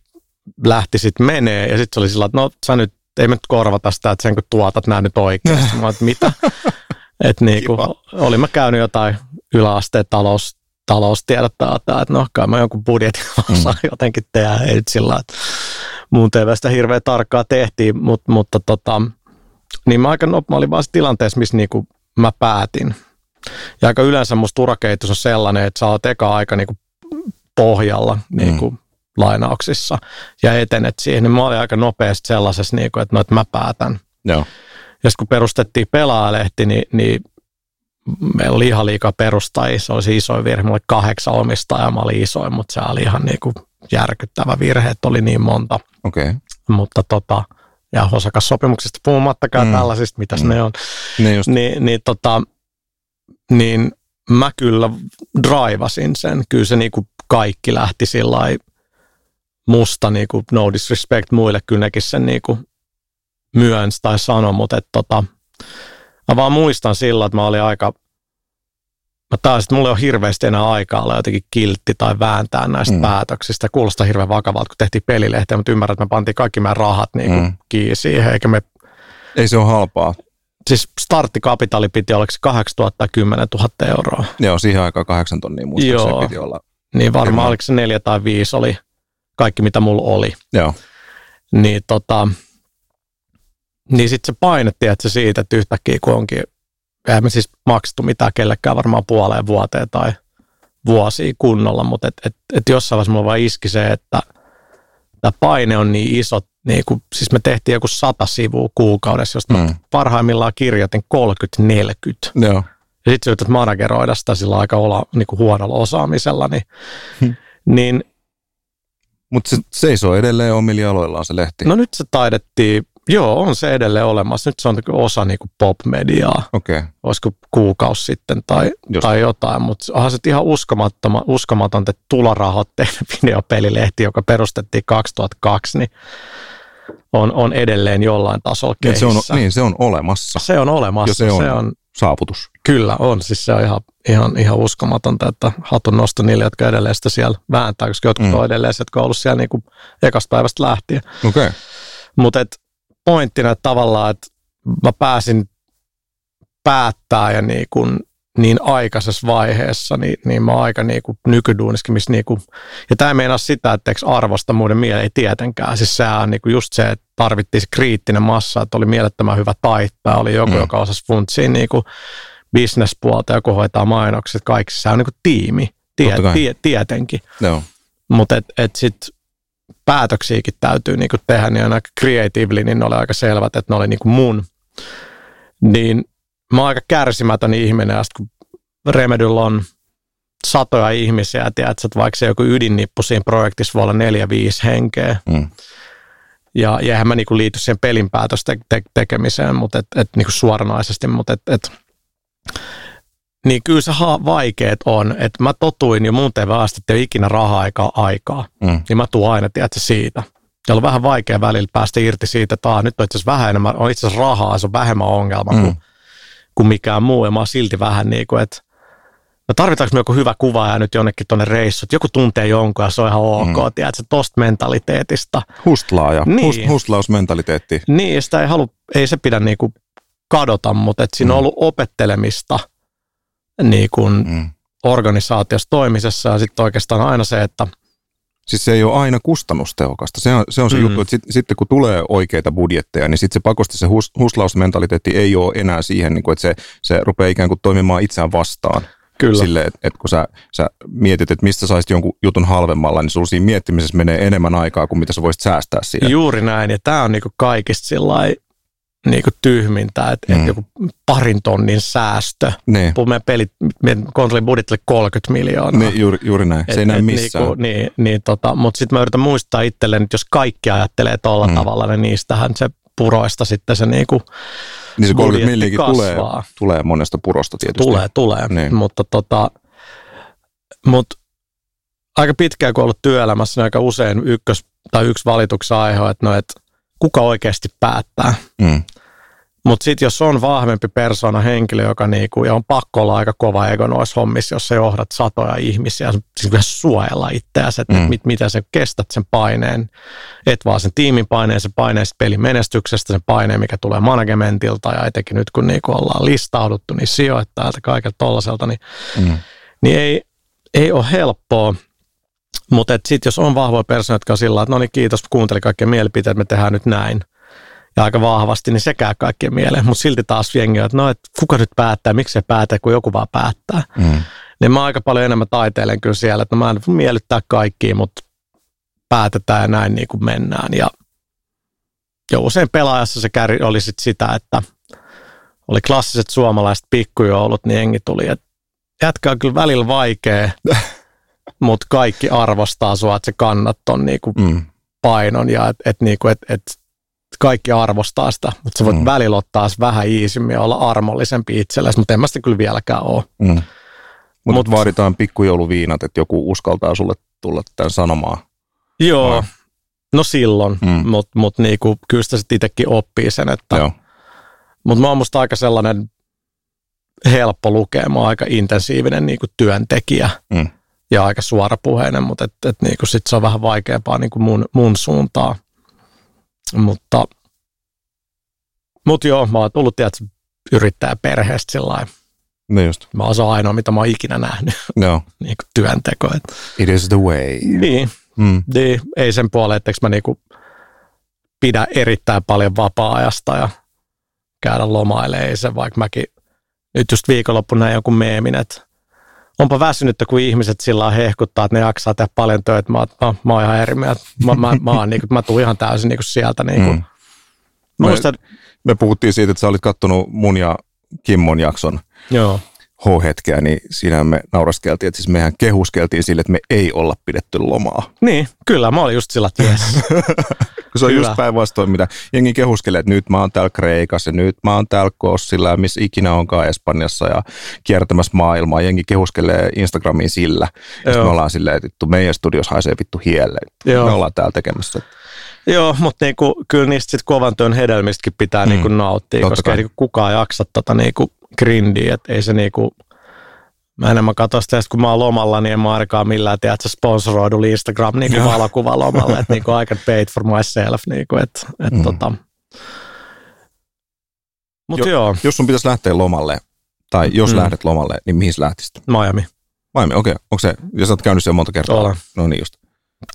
lähti sitten menee ja sitten se oli sillä että no sä nyt, ei me nyt korvata sitä, että sen kun tuotat nämä nyt oikeasti. Mä että mitä? Että niinku, olin mä käynyt jotain yläasteen talous, taloustiedottaa, että no kai mä jonkun budjetin mm. jotenkin tehdä, ei nyt sillä että muun TVstä hirveän tarkkaa tehtiin, mutta, mutta tota, niin mä aika mä olin vaan tilanteessa, missä niinku mä päätin. Ja aika yleensä musta urakehitys on sellainen, että sä oot eka aika niinku pohjalla niinku mm. lainauksissa ja etenet siihen, niin mä olin aika nopeasti sellaisessa, niinku, että no, että mä päätän. Joo. Ja kun perustettiin pelaajalehti, niin, niin meillä oli ihan liikaa perustajia. Se olisi isoin virhe. Mulla oli kahdeksan omistajaa, mä olin isoin, mutta se oli ihan niin kuin järkyttävä virhe, että oli niin monta. Okay. Mutta tota, ja osakassopimuksista puhumattakaan mm. tällaisista, mitä mm. ne on. Ne just. Niin, niin, tota, niin mä kyllä drivasin sen. Kyllä se niin kuin kaikki lähti sillä musta, niin kuin no disrespect muille, kyllä nekin sen niin kuin myönsi tai sanoi, mutta että tota, mä vaan muistan silloin, että mä olin aika, mä taas, että mulla ei ole hirveästi enää aikaa olla jotenkin kiltti tai vääntää näistä mm. päätöksistä. Kuulostaa hirveän vakavalta, kun tehtiin pelilehtiä, mutta ymmärrän, että me pantiin kaikki meidän rahat niin kuin mm. kiinni siihen, eikä me... Ei se ole halpaa. Siis starttikapitaali piti olla 8000 tai 10 000 euroa. Joo, siihen aikaan 8 tonnia muistaakseni piti olla. Niin varmaan oliko se neljä tai viisi oli kaikki, mitä mulla oli. Joo. Niin tota, niin sitten se paine, tiedätkö, siitä, että yhtäkkiä kun onkin, eihän me siis maksettu mitään kellekään varmaan puoleen vuoteen tai vuosia kunnolla, mutta et, et, et jossain vaiheessa mulla vaan iski se, että tämä paine on niin iso, niin kuin, siis me tehtiin joku sata sivua kuukaudessa, josta mm. parhaimmillaan kirjoitin 30-40. Joo. Ja sitten yrität manageroida sitä sillä aika olla, niin kuin huonolla osaamisella, niin, hmm. niin mutta se seisoo edelleen omilla jaloillaan se lehti. No nyt se taidettiin Joo, on se edelleen olemassa. Nyt se on osa niin kuin pop-mediaa. Okei. Okay. Olisiko kuukausi sitten tai, tai jotain, mutta onhan se ihan uskomaton, että tularahoitteinen videopelilehti, joka perustettiin 2002, niin on, on edelleen jollain tasolla niin, se on, niin, se on olemassa. Se on olemassa. Ja se on, se on saavutus. Kyllä on, siis se on ihan, ihan, ihan uskomatonta, että hatun nosto niille, jotka edelleen sitä siellä vääntää, koska jotkut mm. on edelleen, jotka on ollut siellä niin kuin ekasta päivästä lähtien. Okei. Okay. Mutta pointtina että tavallaan, että mä pääsin päättää ja niin kuin, niin aikaisessa vaiheessa, niin, niin mä oon aika niin kuin nykyduuniskin, missä niin kuin, ja tämä ei meinaa sitä, että eikö arvosta muiden mieleen, ei tietenkään. Siis sehän on niin kuin just se, että tarvittiin se kriittinen massa, että oli mielettömän hyvä taittaja, oli joku, mm. joka osasi funtsia niin kuin bisnespuolta, joku hoitaa mainokset, kaikki. Se on niin kuin tiimi, tie, tie, tietenkin. No. Mutta et, et sitten päätöksiäkin täytyy niin kuin tehdä, niin on aika creatively, niin ne oli aika selvät, että ne oli niin kuin mun. Niin mä oon aika kärsimätön ihminen, ja kun Remedyllä on satoja ihmisiä, tiedät, että vaikka se joku ydinnippu siinä projektissa voi olla neljä, viisi henkeä, mm. ja, ja eihän mä niinku liity siihen pelin päätösten te- tekemiseen, mutta et, et niinku suoranaisesti, mutta et, et, niin kyllä se ha- vaikeet on, että mä totuin jo mun asti, että ei ikinä rahaa eikä aikaa, mm. niin mä tuun aina, tiedätkö, siitä. Ja on vähän vaikea välillä päästä irti siitä, että nyt on itse asiassa vähän enemmän, on itse asiassa rahaa, se on vähemmän ongelma mm. kuin kuin mikään muu. Ja mä oon silti vähän niin kuin, että no tarvitaanko me joku hyvä kuva ja nyt jonnekin tuonne reissut. Joku tuntee jonkun ja se on ihan ok, mm. tiedätkö, tosta mentaliteetista. Hustlaaja, niin. Hust, hustlausmentaliteetti. Niin, sitä ei, halu, ei se pidä niin kuin kadota, mutta että siinä mm. on ollut opettelemista niin kuin mm. organisaatiossa toimisessa ja sitten oikeastaan aina se, että – Siis se ei ole aina kustannustehokasta. Se on se, on se mm. juttu, että sit, sitten kun tulee oikeita budjetteja, niin sitten se pakosti se hus, huslausmentaliteetti ei ole enää siihen, niin kuin, että se, se rupeaa ikään kuin toimimaan itseään vastaan. Kyllä. Sille, että, että kun sä, sä mietit, että mistä saisit jonkun jutun halvemmalla, niin sulla siinä miettimisessä menee enemmän aikaa kuin mitä sä voisit säästää siinä. Juuri näin, ja tämä on niinku kaikista sillai, niin kuin tyhmintä, että mm. et joku parin tonnin säästö. Niin. Meidän pelit, meidän konsolin budjetille 30 miljoonaa. Niin, juuri, juuri näin, se ei näy missään. Niinku, niin, niin, tota, mutta sitten mä yritän muistaa itselleen, että jos kaikki ajattelee tuolla mm. tavalla, niin niistähän se puroista sitten se niinku niin se 30 millikin tulee, tulee monesta purosta tietysti. Tulee, tulee, niin. mutta tota, mut aika pitkään kun ollut työelämässä, niin aika usein ykkös, tai yksi valituksen aihe, että no, et kuka oikeasti päättää. Mm. Mutta sitten jos on vahvempi persona henkilö, joka niinku, ja on pakko olla aika kova ego noissa hommissa, jos sä johdat satoja ihmisiä, siis suojella itseäsi, että mm. mit, mitä sä kestät sen paineen, et vaan sen tiimin paineen, se paineen pelin menestyksestä, sen paineen, mikä tulee managementilta, ja etenkin nyt kun niinku ollaan listauduttu, niin sijoittajilta, kaikelta tollaiselta, niin, mm. niin ei, ei ole helppoa. Mutta sitten jos on vahvoja persoonia, jotka on sillä että no niin kiitos, kuunteli kaikkien mielipiteet, me tehdään nyt näin – ja aika vahvasti, niin se käy kaikkien mieleen. Mutta silti taas jengi on, että no, et kuka nyt päättää, miksi se päättää, kun joku vaan päättää. Mm. Niin mä aika paljon enemmän taiteilen kyllä siellä, että no mä en miellyttää kaikkia, mutta päätetään ja näin niin kuin mennään. Ja jo usein pelaajassa se käri oli sit sitä, että oli klassiset suomalaiset pikkujoulut, niin jengi tuli, että jätkä on kyllä välillä vaikea, mutta kaikki arvostaa sua, että se kannat ton niinku mm. painon ja että et, niinku, et, et kaikki arvostaa sitä, mutta sä voit mm. välillä ottaa vähän iisimmin ja olla armollisempi itsellesi, mutta en mä sitä kyllä vieläkään ole. Mm. Mutta Mut, vaaditaan pikkujouluviinat, että joku uskaltaa sulle tulla tämän sanomaan. Joo, Vai? no silloin, mm. mutta mut niinku, kyllä sitä sitten itsekin oppii sen, että mutta mä oon musta aika sellainen helppo lukea, mä oon aika intensiivinen niinku työntekijä mm. ja aika suorapuheinen, mutta et, et niinku sit se on vähän vaikeampaa niinku mun, mun suuntaan. Mutta, mutta joo, mä oon tullut tiedät, yrittää perheestä sillä No just. Mä oon se ainoa, mitä mä oon ikinä nähnyt. No. niin kuin työnteko. Et. It is the way. Niin. Mm. niin. Ei sen puoleen, että mä niinku pidä erittäin paljon vapaa-ajasta ja käydä lomailemaan. Ei se, vaikka mäkin nyt just viikonloppuna joku meemin, että onpa väsynyttä, kun ihmiset sillä hehkuttaa, että ne jaksaa tehdä paljon töitä. Mä, mä, mä oon ihan eri mieltä. Mä, mä, mä, oon, niin kuin, mä tuun ihan täysin niin kuin sieltä. Niin kuin. Mm. Me, muistan, me puhuttiin siitä, että sä olit kattonut mun ja Kimmon jakson. Joo. H-hetkeä, niin siinä me nauraskeltiin, että siis mehän kehuskeltiin sille, että me ei olla pidetty lomaa. Niin, kyllä, mä olin just sillä, että yes. se on kyllä. just päinvastoin, mitä jengi kehuskelee, että nyt mä oon täällä Kreikassa, nyt mä oon täällä Kossilla ja missä ikinä onkaan Espanjassa ja kiertämässä maailmaa. Jengi kehuskelee Instagramiin sillä. Ja me ollaan silleen, että meidän studios haisee vittu hielle. Joo. Me ollaan täällä tekemässä. Joo, mutta niinku, kyllä niistä sit kovan työn hedelmistäkin pitää mm. niinku nauttia, Totta koska kai. ei niinku kukaan jaksa tota niinku grindiä, että ei se niinku, Mä enemmän katso sitä, kun mä oon lomalla, niin en mä ainakaan millään tiedä, että sponsoroidu Instagram niin kuin valokuva lomalla, että niin kuin I can pay for myself, niin kuin, että, että mm. tota. Mut jo, joo. Jos sun pitäisi lähteä lomalle tai jos Mm. lähdet lomalle, niin mihin sä lähtisit? Miami. Miami, okei. Okay. Onko se, jos sä oot käynyt siellä monta kertaa? Olen. No niin just.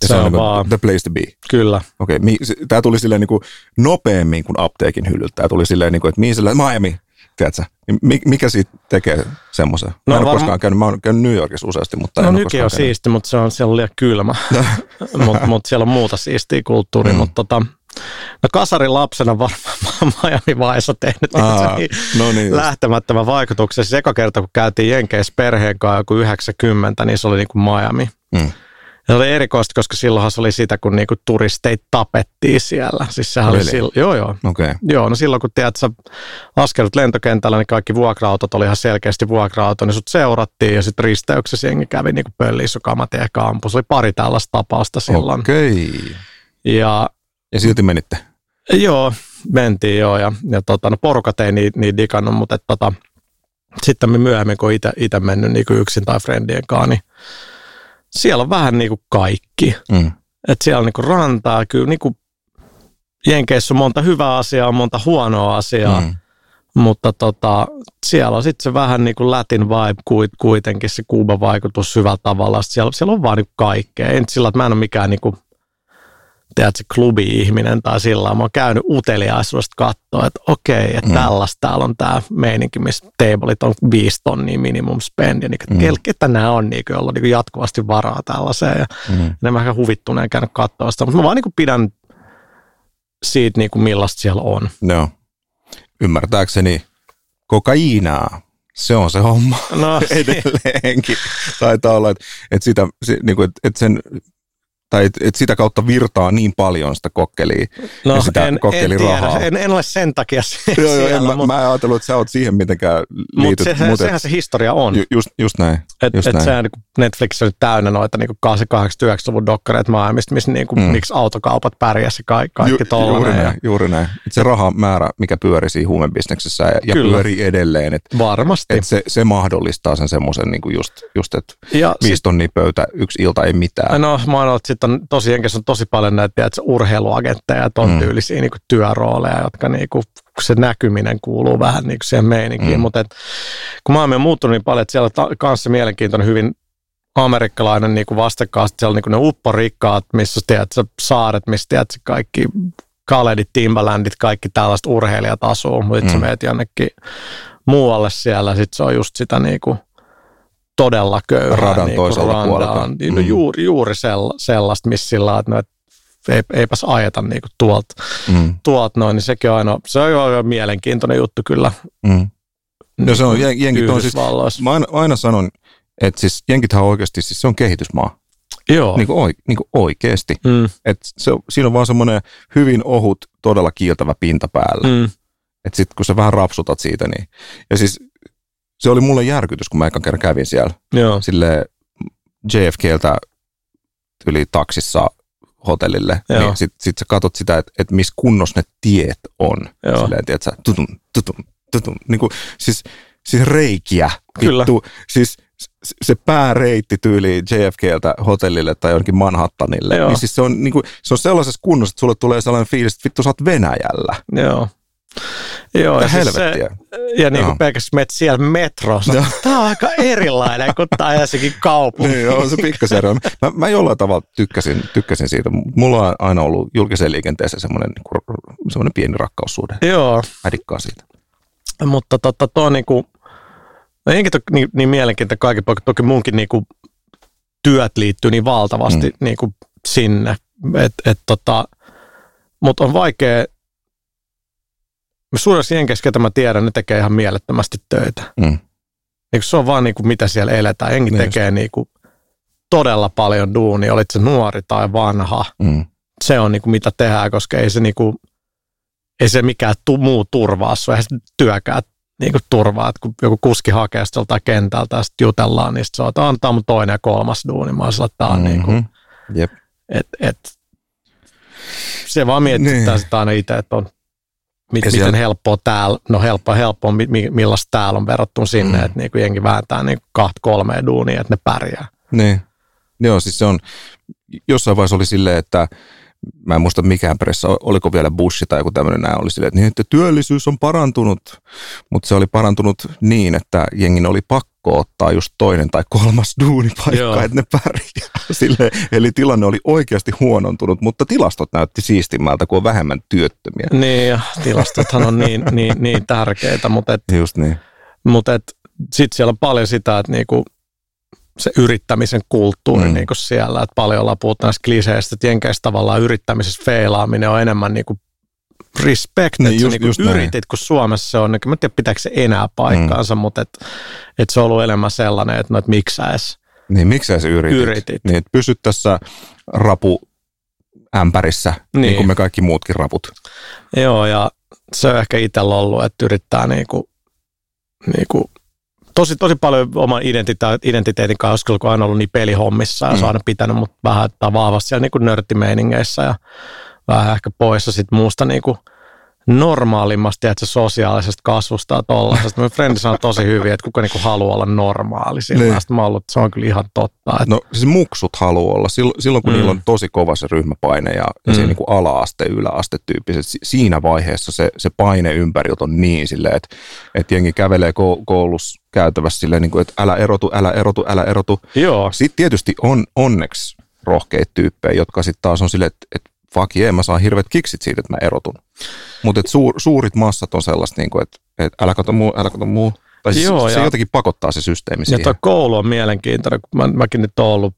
Ja Se on niinku vaan- the place to be. Kyllä. Okei, okay. tämä tuli silleen niin kuin nopeammin kuin apteekin hyllyltä. Tämä tuli silleen, niin kuin, että mihin lähdet? Miami, tiedätkö? Niin mi- Mikä siitä tekee semmoisen? Mä No en ole varma- koskaan käynyt, mä oon käynyt New Yorkissa useasti, mutta No en nytkin on siisti, mutta se on, siellä on liian kylmä. mutta mut siellä on muuta siistiä kulttuuria. Mm. Mutta tota, no kasarin lapsena varmaan Miami on tehnyt Aa, niin no niin lähtemättömän vaikutuksen. Siis eka kerta, kun käytiin Jenkeissä perheen kanssa joku 90, niin se oli niin kuin Miami. Mm. Se oli erikoista, koska silloinhan se oli sitä, kun niinku turisteita tapettiin siellä. Siis sehän Really? oli silloin, joo joo. Okay. Joo, no silloin kun tiedät, sä askelut lentokentällä, niin kaikki vuokra-autot oli ihan selkeästi vuokra-auto, niin sut seurattiin ja sitten risteyksessä jengi kävi niin pölliin sun kamat ja ehkä ampui. Se oli pari tällaista tapausta silloin. Okei. Okay. Ja Ja silti menitte. joo, mentiin joo ja, ja tota, no porukat ei niin, niin digannut, mutta et, tota, sitten me myöhemmin, kun itse mennyt niin yksin tai friendien kanssa, niin siellä on vähän niin kuin kaikki. Mm. Että siellä on niinku rantaa, kyllä niinku Jenkeissä on monta hyvää asiaa, monta huonoa asiaa, mm. Mutta tota, siellä on sitten se vähän niin kuin Latin vibe kuit- kuitenkin, se Kuuban vaikutus syvällä tavalla. Siellä, siellä on vaan niinku kaikkea. Nyt sillä, että mä en ole mikään niinku, tiedätkö, klubi-ihminen tai sillä. Mä oon käynyt uteliaisuudesta katsoa, että okei, että Mm. tällaista täällä on tämä meininki, missä tablet on viisi tonnia minimum spend. Ja niinku, Mm. ketä nämä on, niinku, jolla on niinku jatkuvasti varaa tällaiseen. Ja Mm. en mä ehkä huvittuneen käynyt katsoa sitä, mutta mä vaan niin pidän siitä, niin kuin millaista siellä on. No. Ymmärtääkseni kokaiinaa. Se on se homma No, edelleenkin. Taitaa olla, että, että, sitä, se, niin kuin, että sen tai että, että sitä kautta virtaa niin paljon sitä kokkelia. no ja sitä en, en, kokkeilirahaa. tiedä, en, en ole sen takia Joo, joo, en, mä, mutta, mä en ajatellut, että sä oot siihen mitenkään mutta liityt. se, mut et- sehän se historia on. ju, just, just näin. Et, just et näin. sehän niin Netflix on nyt täynnä noita niin 80-90-luvun dokkareita maailmista, missä niin kuin, Mm. miksi autokaupat pärjäsi kaikki, kaikki Ju, tollainen. juuri ja- näin, juuri näin. Et se rahamäärä, mikä pyörii siinä huumebisneksessä ja, ja Kyllä. pyörii edelleen, että Varmasti. et se, se mahdollistaa sen semmoisen niin just, just että ja viisi tonnia pöytä, yksi ilta ei mitään. No mä oon, sitten on tosi jenkeissä on tosi paljon näitä tiedätkö, urheiluagentteja ja ton Mm. tyylisiä niin työrooleja, jotka niin kuin, se näkyminen kuuluu vähän niin kuin siihen meininkiin. Mm. Mutta et, kun maailma on muuttunut niin paljon, että siellä on ta- kanssa mielenkiintoinen hyvin amerikkalainen niin kuin vastakkaasti, siellä on niin kuin ne upporikkaat, missä tiedätkö, saaret, missä tiedätkö, kaikki Kaledit, Timbalandit, kaikki tällaiset urheilijat asuu, mutta Mm. sä meet jonnekin muualle siellä, sitten se on just sitä niin kuin todella köyhää. Radan niin toisella rundown. puolella. Niin, no Mm. juuri, juuri sella, sellaista, missä sillä että no, et ei, eipäs ajeta niin kuin tuolta, Mm, tuolta noin, niin sekin on aina, se on jo mielenkiintoinen juttu kyllä. mm. No se on, jen- jenkit on siis, mä aina, aina sanon, että siis jenkithän oikeasti, siis se on kehitysmaa, Joo. niin kuin, oi, niin kuin oikeasti. Mm, Et se, siinä on vaan semmoinen hyvin ohut, todella kiiltävä pinta päällä. mm, Että sitten kun sä vähän rapsutat siitä, niin... Ja siis se oli mulle järkytys, kun mä ekan kerran kävin siellä. joo. Sille JFKltä yli taksissa hotellille. Joo. Niin sit, sit sä katot sitä, että et missä kunnossa ne tiet on. Joo. Silleen, tiedät sä, tutun, tutun, tutun. Niin kuin, siis, siis reikiä. Kyllä. Vittu, siis se pääreitti tyyli JFKltä hotellille tai jonnekin Manhattanille, Joo. niin siis se on, niin kuin, se on sellaisessa kunnossa, että sulle tulee sellainen fiilis, että vittu sä oot Venäjällä. Joo. Joo, ja, siis se, helvettiä. ja niin kuin pelkästään menet siellä metrossa. Joo. Tämä on aika erilainen kuin tämä jossakin kaupunki. Niin, on se pikkasen ero. Mä, mä jollain tavalla tykkäsin, tykkäsin siitä. Mulla on aina ollut julkiseen liikenteessä semmoinen, niin kuin, semmoinen pieni rakkaussuhde. Joo, Mä siitä. mutta tota, tuo on niinku, no to, niin, niin mielenkiintoinen kaikki poikki. Toki munkin niinku työt liittyy niin valtavasti Mm. mm. niinku sinne. Et, et tota, mutta on vaikea, suuressa jenkeissä, ketä mä tiedän, ne tekee ihan mielettömästi töitä. Mm. Niin se on vaan niinku, mitä siellä eletään. Enkin Niin tekee niinku todella paljon duunia, olit se nuori tai vanha. Mm. Se on niinku, mitä tehdään, koska ei se, niinku, ei se mikään tu, muu turvaa sua, eihän se työkään niinku, turvaa. Et kun joku kuski hakee sitä kentältä ja sitten jutellaan, niin sit se on, että antaa mun toinen ja kolmas duuni. Mä sillä, että tää on niinku, Mhm. Jep. et, et, se vaan mietityttää Niin. niin. sitä aina itse, että on, mit, Ja miten siellä- helppoa täällä, no helppoa helppoa, mi, mi, millaista täällä on verrattuna sinne, Mm. että niinku jengi vääntää niinku kahta kolmea duunia, että ne pärjää. Niin. Joo, siis se on, jossain vaiheessa oli silleen, että mä en muista mikään pressa, oliko vielä Bush tai joku tämmöinen näin, oli silleen, että, niin, että työllisyys on parantunut, mutta se oli parantunut niin, että jengin oli pakko ottaa just toinen tai kolmas duunipaikka, Joo. että ne pärjää. Sille, eli tilanne oli oikeasti huonontunut, mutta tilastot näytti siistimmältä, kun on vähemmän työttömiä. Niin, ja tilastothan on niin, niin, niin tärkeitä, mutta et, just niin. Mutta sitten siellä on paljon sitä, että niinku, se yrittämisen kulttuuri mm. niinku siellä, että paljon ollaan puhuttu näistä kliseistä, että jenkeissä tavallaan yrittämisessä feilaaminen on enemmän niinku respect, niin, että just, niinku just yritit, näin. kun Suomessa se on, niin mä en tiedä pitääkö se enää paikkaansa, mm. mutta et, et se on ollut enemmän sellainen, että no, et miksi edes niin, miksi sä yritit? yritit. Niin, että pysyt tässä rapu ämpärissä, niin. niin kuin me kaikki muutkin raput. Joo, ja se on ehkä itsellä ollut, että yrittää niinku, niinku tosi, tosi paljon oman identite- identiteetin kanssa, kun aina ollut niin pelihommissa ja mm. aina pitänyt mut vähän vahvasti siellä niin nörttimeiningeissä ja vähän ehkä poissa sit muusta niin kuin normaalimmasta, että sosiaalisesta kasvusta ja tollaisesta. Mun frendi sanoo tosi hyvin, että kuka niinku haluaa olla normaali sillä. Niin. Sitten mä ollut, se on kyllä ihan totta. Että... No siis muksut haluaa olla. Silloin kun mm. niillä on tosi kova se ryhmäpaine ja, mm. se niinku ala-aste, yläaste tyyppiset, siinä vaiheessa se, se paine ympäriltä on niin silleen, että, että jengi kävelee koulussa käytävässä silleen, niin kuin, että älä erotu, älä erotu, älä erotu. Joo. Sitten tietysti on onneksi rohkeita tyyppejä, jotka sitten taas on silleen, että, että fuck yeah, mä saan hirveät kiksit siitä, että mä erotun. Mutta suur, suurit massat on sellaista, niin kuin, että, että älä kato muu, älä kato muu. Tai siis Joo, se ja, jotenkin pakottaa se systeemi siihen. Ja tuo koulu on mielenkiintoinen, kun mä, mäkin nyt oon ollut,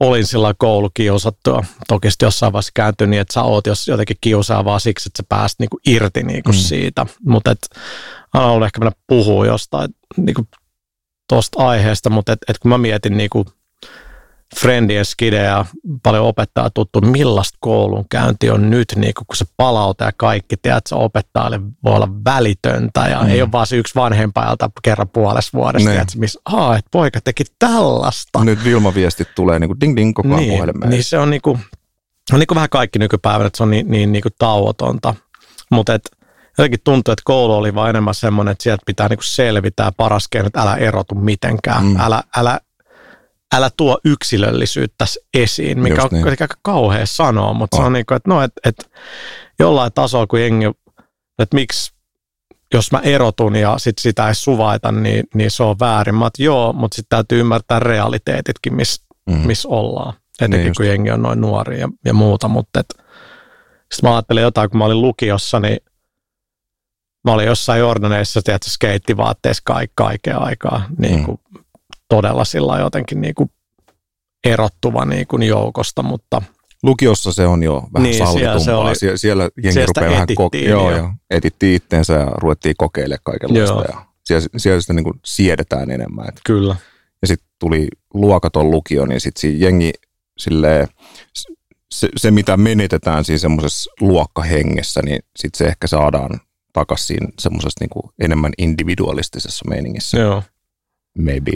olin sillä koulukiusattua. Toki sitten jossain vaiheessa kääntyi niin, että sä oot jos jotenkin kiusaa vaan siksi, että sä pääst niinku irti niinku mm. siitä. Mutta et, aina ollut ehkä mennä puhua jostain niinku tuosta aiheesta, mutta et, et kun mä mietin niinku friendien skidejä, paljon opettaa tuttu, millaista koulun käynti on nyt, niin kun se palauta ja kaikki, tiedät, se opettajalle voi olla välitöntä ja mm. ei ole vaan se yksi vanhempajalta kerran puolessa vuodessa, niin. tiedät, missä, aa, että poika teki tällaista. Nyt Vilma-viestit tulee niin kuin ding ding koko ajan niin, puhelimeen. Niin se on niin kuin, on niin kuin vähän kaikki nykypäivänä, että se on niin, niin, niin kuin tauotonta, mutta et, jotenkin tuntuu, että koulu oli vain enemmän semmoinen, että sieltä pitää niin kuin selvitä ja paras keino, että älä erotu mitenkään, mm. älä, älä älä tuo yksilöllisyyttä esiin, mikä Just on niin. aika kauhea sanoa, mutta oh. se on niin kuin, että no, että, että jollain tasolla, kun jengi, että miksi jos mä erotun ja sit sitä ei suvaita, niin, niin se on väärin. Mä joo, mutta sitten täytyy ymmärtää realiteetitkin, missä mm. miss ollaan. Etenkin niin kun jengi on noin nuori ja, ja muuta. Mutta sitten mä ajattelin jotain, kun mä olin lukiossa, niin mä olin jossain Jordaneissa, tiedätkö, skeittivaatteessa kaik, kaiken aikaa. Niin mm todella sillä jotenkin niin kuin erottuva niin kuin joukosta, mutta Lukiossa se on jo vähän niin, sallitumpaa. Siellä, oli, Sie- siellä jengi rupeaa vähän koke- joo, joo. etittiin itteensä ja ruvettiin kokeilemaan kaikenlaista. Joo. Ja siellä, siellä sitä niin kuin siedetään enemmän. Että. Kyllä. Ja sitten tuli luokaton lukio, niin sitten jengi silleen, se, se, mitä menetetään siinä semmoisessa luokkahengessä, niin sitten se ehkä saadaan takaisin semmoisessa niin enemmän individualistisessa meiningissä. Joo. Maybe.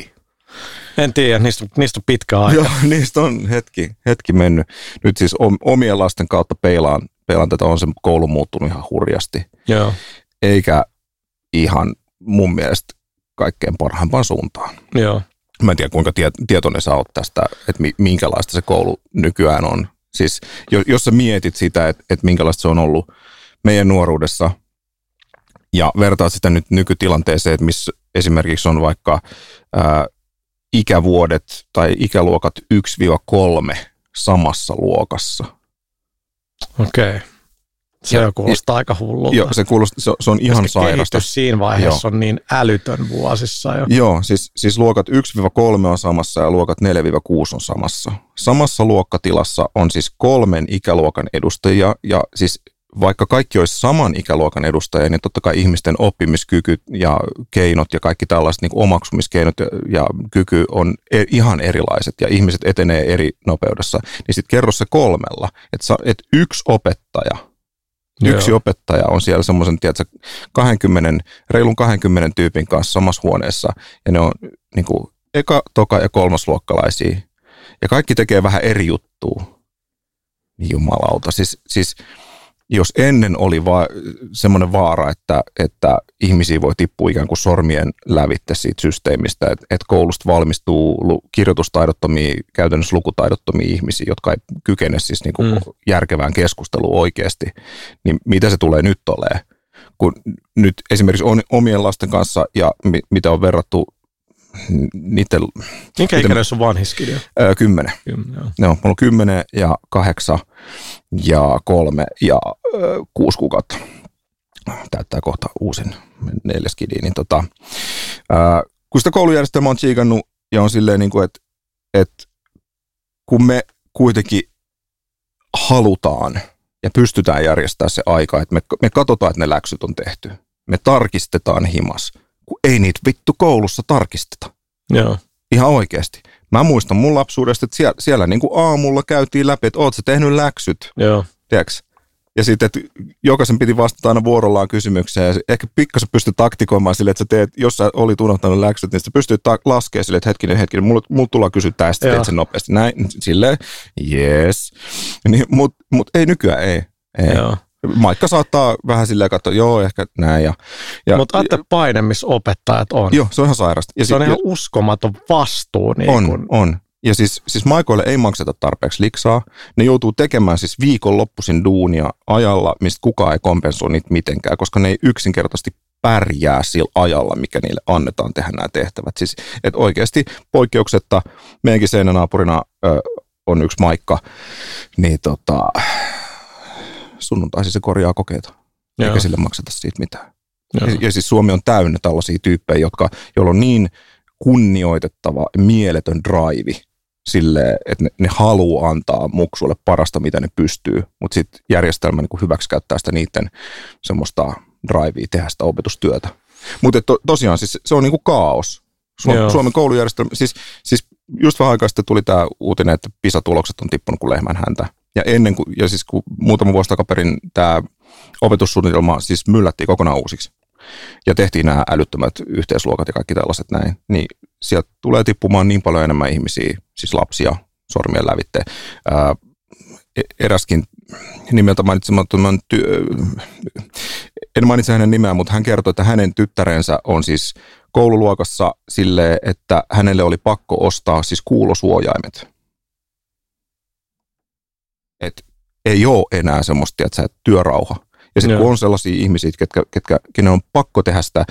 En tiedä, niistä, niistä on pitkä aika. Joo, niistä on hetki, hetki mennyt. Nyt siis omien lasten kautta peilaan, peilaan tätä, on se koulu muuttunut ihan hurjasti. Joo. Eikä ihan mun mielestä kaikkein parhaimpaan suuntaan. Joo. Mä en tiedä, kuinka tietoinen sä oot tästä, että minkälaista se koulu nykyään on. Siis jos sä mietit sitä, että, että minkälaista se on ollut meidän nuoruudessa ja vertaat sitä nyt nykytilanteeseen, että missä esimerkiksi on vaikka ää, ikävuodet tai ikäluokat 1-3 samassa luokassa. Okei. Okay. Se ja, kuulostaa ja, aika hullulta. Joo, se, kuulostaa, se, se on ihan Koska sairasta. siinä vaiheessa joo. on niin älytön vuosissa jo. Joo, siis, siis luokat 1-3 on samassa ja luokat 4-6 on samassa. Samassa luokkatilassa on siis kolmen ikäluokan edustajia ja siis vaikka kaikki olisi saman ikäluokan edustajia, niin totta kai ihmisten oppimiskyky ja keinot ja kaikki tällaiset niin omaksumiskeinot ja, ja kyky on e- ihan erilaiset ja ihmiset etenee eri nopeudessa. Niin sitten kerro se kolmella, että, että yksi opettaja, Joo. yksi opettaja on siellä semmoisen, tiedätkö, 20, reilun 20 tyypin kanssa samassa huoneessa ja ne on niin kuin, eka, toka ja kolmasluokkalaisia ja kaikki tekee vähän eri juttua. Niin jumalauta. Siis, siis jos ennen oli va- semmoinen vaara, että, että ihmisiä voi tippua ikään kuin sormien lävitte siitä systeemistä, että, että koulusta valmistuu kirjoitustaidottomia, käytännössä lukutaidottomia ihmisiä, jotka ei kykene siis niin kuin mm. järkevään keskusteluun oikeasti, niin mitä se tulee nyt olemaan? Kun nyt esimerkiksi omien lasten kanssa ja mitä on verrattu niiden... Minkä ikäinen sun vanhis Öö, kymmenen. Kymmenen, joo. No, mulla on kymmenen ja kahdeksan ja kolme ja öö, kuusi kuukautta. Täyttää kohta uusin neljäs kidi. Niin tota, öö, kun sitä koulujärjestelmä on tsiikannut ja on silleen, niin kuin, että, että kun me kuitenkin halutaan ja pystytään järjestämään se aika, että me, me katsotaan, että ne läksyt on tehty. Me tarkistetaan himas kun ei niitä vittu koulussa tarkisteta. Joo. Ihan oikeasti. Mä muistan mun lapsuudesta, että siellä, siellä niin kuin aamulla käytiin läpi, että oot sä tehnyt läksyt. Joo. Tiedätkö? Ja sitten, että jokaisen piti vastata aina vuorollaan kysymykseen. Ja ehkä pikkasen pystyt taktikoimaan sille, että sä teet, jos sä olit unohtanut läksyt, niin sä pystyt ta- laskemaan sille, että hetkinen, hetkinen, mulla, mulla tullaan kysyä tästä, teet sen nopeasti. Näin, silleen, yes. Niin, Mutta mut ei nykyään, ei. ei. Joo. Maikka saattaa vähän silleen katsoa, joo, ehkä näin. Ja, ja, Mutta ajattele paine, missä opettajat on. Joo, se on ihan sairasta. Ja se on ihan ja, uskomaton vastuu. Niin on, kun... on. Ja siis, siis Maikoille ei makseta tarpeeksi liksaa. Ne joutuu tekemään siis viikonloppuisin duunia ajalla, mistä kukaan ei kompensoi niitä mitenkään, koska ne ei yksinkertaisesti pärjää sillä ajalla, mikä niille annetaan tehdä nämä tehtävät. Siis, että oikeasti poikkeuksetta meidänkin seinänaapurina ö, on yksi Maikka, niin tota, sunnuntaisin se korjaa kokeita, Joo. eikä sille makseta siitä mitään. Ja, ja siis Suomi on täynnä tällaisia tyyppejä, jotka, joilla on niin kunnioitettava, mieletön drive sille, että ne, ne haluaa antaa muksulle parasta, mitä ne pystyy, mutta sitten järjestelmä niin hyväksi käyttää sitä niiden semmoista drivea tehdä sitä opetustyötä. Mutta to, tosiaan siis se on niin kuin kaos. Suom- Suomen koulujärjestelmä, siis, siis just vähän aikaa sitten tuli tämä uutinen, että PISA-tulokset on tippunut kuin lehmän häntä. Ja ennen kuin, ja siis kun muutama vuosi takaperin tämä opetussuunnitelma siis myllättiin kokonaan uusiksi. Ja tehtiin nämä älyttömät yhteisluokat ja kaikki tällaiset näin, niin sieltä tulee tippumaan niin paljon enemmän ihmisiä, siis lapsia sormien lävitte. Ää, e-, eräskin nimeltä mainitsemattoman työ, en mainitse hänen nimeään, mutta hän kertoi, että hänen tyttärensä on siis koululuokassa sille, että hänelle oli pakko ostaa siis kuulosuojaimet että ei ole enää semmoista, että sä työrauha. Ja sitten kun on sellaisia ihmisiä, ketkä, ketkä, kenen on pakko tehdä sitä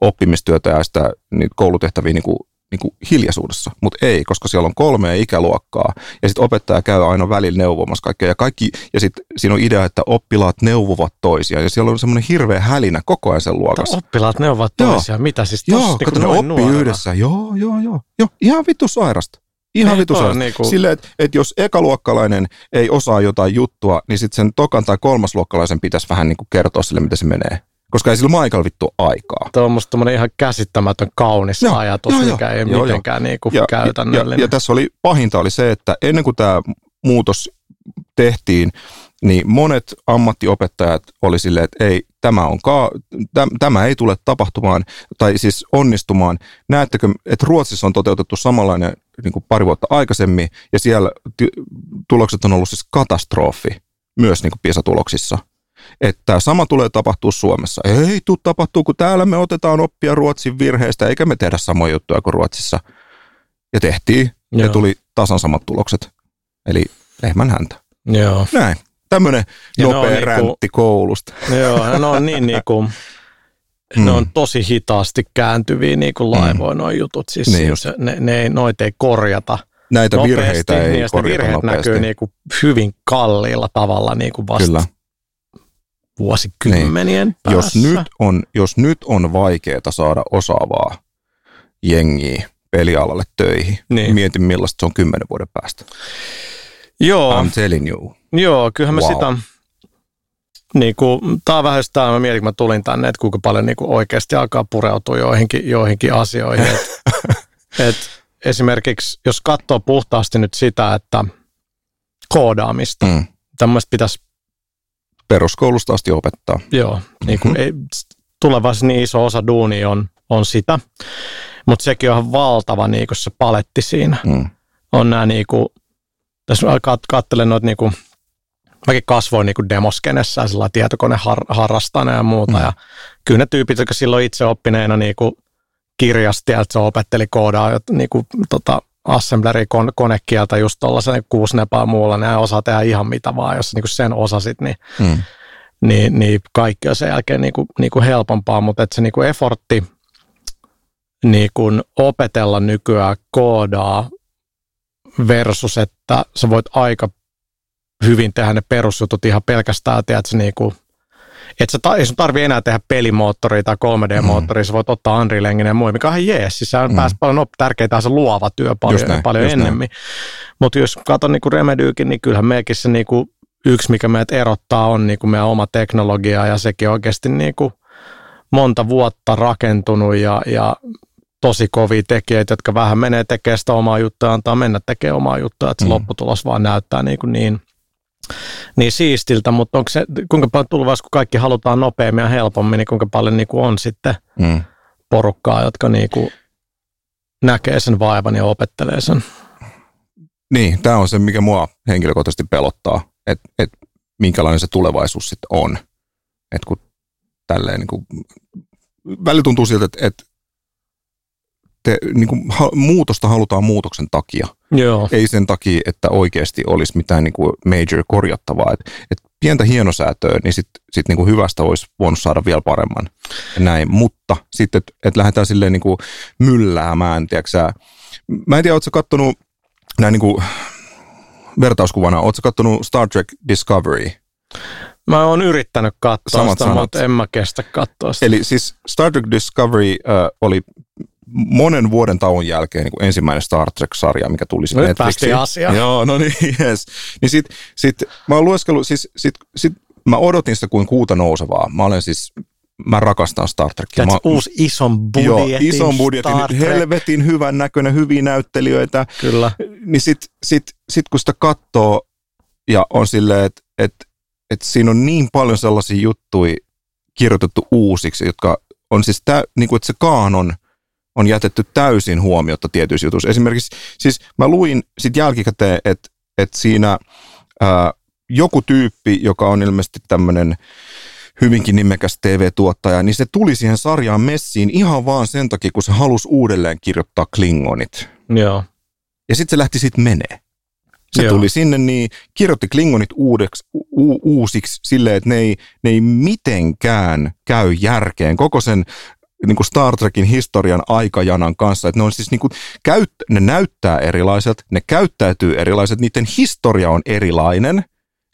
oppimistyötä ja sitä niin koulutehtäviä niin kuin, niin kuin hiljaisuudessa, mutta ei, koska siellä on kolme ikäluokkaa ja sitten opettaja käy aina välillä neuvomassa kaikkea ja kaikki, ja sitten siinä on idea, että oppilaat neuvovat toisiaan ja siellä on semmoinen hirveä hälinä koko ajan sen luokassa. Oppilaat neuvovat toisiaan, mitä siis tossa, Joo, niin kato, ne oppii nuorena. yhdessä, joo, joo, joo, joo, ihan vittu sairasta. Ihan vitusasti. Niinku... Silleen, että et jos ekaluokkalainen ei osaa jotain juttua, niin sitten sen tokan tai kolmasluokkalaisen pitäisi vähän niinku kertoa sille, miten se menee. Koska ei sillä Maikalla vittu aikaa. Tuo on musta ihan käsittämätön kaunis joo, ajatus, joo, mikä ei joo, mitenkään joo. Niinku ja, käytännöllinen. Ja, ja, ja tässä oli, pahinta oli se, että ennen kuin tämä muutos tehtiin, niin monet ammattiopettajat oli silleen, että ei, tämä, on ka- täm, tämä ei tule tapahtumaan tai siis onnistumaan. Näettekö, että Ruotsissa on toteutettu samanlainen niin kuin pari vuotta aikaisemmin ja siellä tulokset on ollut siis katastrofi myös niin kuin PISA-tuloksissa. Että sama tulee tapahtua Suomessa. Ei tule tapahtuu, kun täällä me otetaan oppia Ruotsin virheistä, eikä me tehdä samoja juttuja kuin Ruotsissa. Ja tehtiin, Joo. ja tuli tasan samat tulokset. Eli lehmän häntä. Joo. Näin tämmöinen nopea niinku, räntti koulusta. Joo, no on niin niinku, mm. ne on tosi hitaasti kääntyviä niinku laivoja mm. nuo jutut. Siis niin se, ne, ne ei, noita ei korjata Näitä nopeasti, virheitä ei niin, korjata virheet nopeasti. näkyy niinku hyvin kalliilla tavalla niinku vasta Kyllä. vuosikymmenien niin. Jos nyt, on, jos nyt on vaikeaa saada osaavaa jengiä pelialalle töihin, niin. mietin millaista se on kymmenen vuoden päästä. Joo. I'm telling you. Joo, kyllähän mä wow. sitä, niin kuin, tämä on vähän sitä, mä mietin, kun mä tulin tänne, että kuinka paljon niin kuin oikeasti alkaa pureutua joihinkin, joihinkin asioihin. Et, et esimerkiksi, jos katsoo puhtaasti nyt sitä, että koodaamista, mm. tämmöistä pitäisi peruskoulusta asti opettaa. Joo, niin kuin, mm-hmm. ei, tulevaisuudessa niin iso osa duuni on, on sitä, mutta sekin on valtava niin kuin se paletti siinä. Mm. On nämä niin kuin, tässä katselen noita niin kuin, mäkin kasvoin niin kuin demoskenessä sillä tietokoneharrastana ja muuta. Mm. Ja kyllä ne tyypit, jotka silloin itse oppineena niin kuin kirjasti, että se opetteli koodaa niin kuin, tota, assembleri konekieltä just tuollaisen kuusnepaa muulla, ne osaa tehdä ihan mitä vaan, jos niin kuin sen osasit, niin, mm. niin, niin kaikki on sen jälkeen niin kuin, niin kuin helpompaa, mutta että se niin kuin effortti niin kuin opetella nykyään koodaa versus, että sä voit aika hyvin tehdä ne perusjutut ihan pelkästään, että niin kuin, et sä, ei sun tarvi enää tehdä pelimoottoria tai 3D-moottoria, mm. sä voit ottaa Unreal Engine ja muu, mikä on ihan jees. Siis mm. pääsi paljon op, tärkeää se luova työ paljon, näin, paljon ennemmin. Mutta jos katson niin Remedyykin, niin kyllähän meidänkin se niin kuin, yksi, mikä meidät erottaa, on niin kuin meidän oma teknologia ja sekin oikeasti niin kuin monta vuotta rakentunut ja, ja tosi kovia tekijöitä, jotka vähän menee tekemään sitä omaa juttua ja antaa mennä tekemään omaa juttua, että se mm. lopputulos vaan näyttää niin, kuin niin, niin siistiltä, mutta onko se, kuinka paljon tulevaisuudessa, kun kaikki halutaan nopeammin ja helpommin, niin kuinka paljon niin kuin on sitten mm. porukkaa, jotka niin kuin näkee sen vaivan ja opettelee sen? Niin, tämä on se, mikä mua henkilökohtaisesti pelottaa, että et minkälainen se tulevaisuus sitten on. Että kun tälleen niin kuin, välillä tuntuu siltä, että, te, niin kuin, ha, muutosta halutaan muutoksen takia. Joo. Ei sen takia, että oikeasti olisi mitään niin kuin major korjattavaa. Et, et pientä hienosäätöä, niin sitten sit niin kuin hyvästä olisi voinut saada vielä paremman. Näin. Mutta sitten, että et lähdetään silleen niin kuin mylläämään, tiedätkö Mä en tiedä, ootko kattonut näin niin kuin vertauskuvana, ootko kattonut Star Trek Discovery? Mä oon yrittänyt katsoa Samat sitä, sanat. mutta en mä kestä katsoa sitä. Eli siis Star Trek Discovery äh, oli monen vuoden tauon jälkeen niin kuin ensimmäinen Star Trek-sarja, mikä tuli sitten Netflixiin. asiaan. Joo, no niin, yes. Niin sit, sit mä oon lueskellut, siis sit, sit mä odotin sitä kuin kuuta nousevaa. Mä olen siis, mä rakastan Star Trekia. Mä, uusi ison budjetin Joo, ison budjetin, Star Trek. helvetin hyvän näköinen, hyviä näyttelijöitä. Kyllä. Niin sit, sit, sit kun sitä katsoo ja on silleen, että et, et siinä on niin paljon sellaisia juttuja kirjoitettu uusiksi, jotka on siis, tää, niin kuin, että se kaanon – on jätetty täysin huomiota tietyissä jutuissa. Esimerkiksi, siis mä luin sitten jälkikäteen, että, että siinä ää, joku tyyppi, joka on ilmeisesti tämmöinen hyvinkin nimekäs TV-tuottaja, niin se tuli siihen sarjaan messiin ihan vaan sen takia, kun se halusi uudelleen kirjoittaa Klingonit. Joo. Ja sitten se lähti sitten menee. Se Joo. tuli sinne, niin kirjoitti Klingonit uudeksi, u- uusiksi silleen, että ne ei, ne ei mitenkään käy järkeen. Koko sen niin kuin Star Trekin historian aikajanan kanssa. Että ne, on siis niin kuin, käyt, ne näyttää erilaiset, ne käyttäytyy erilaiset, niiden historia on erilainen.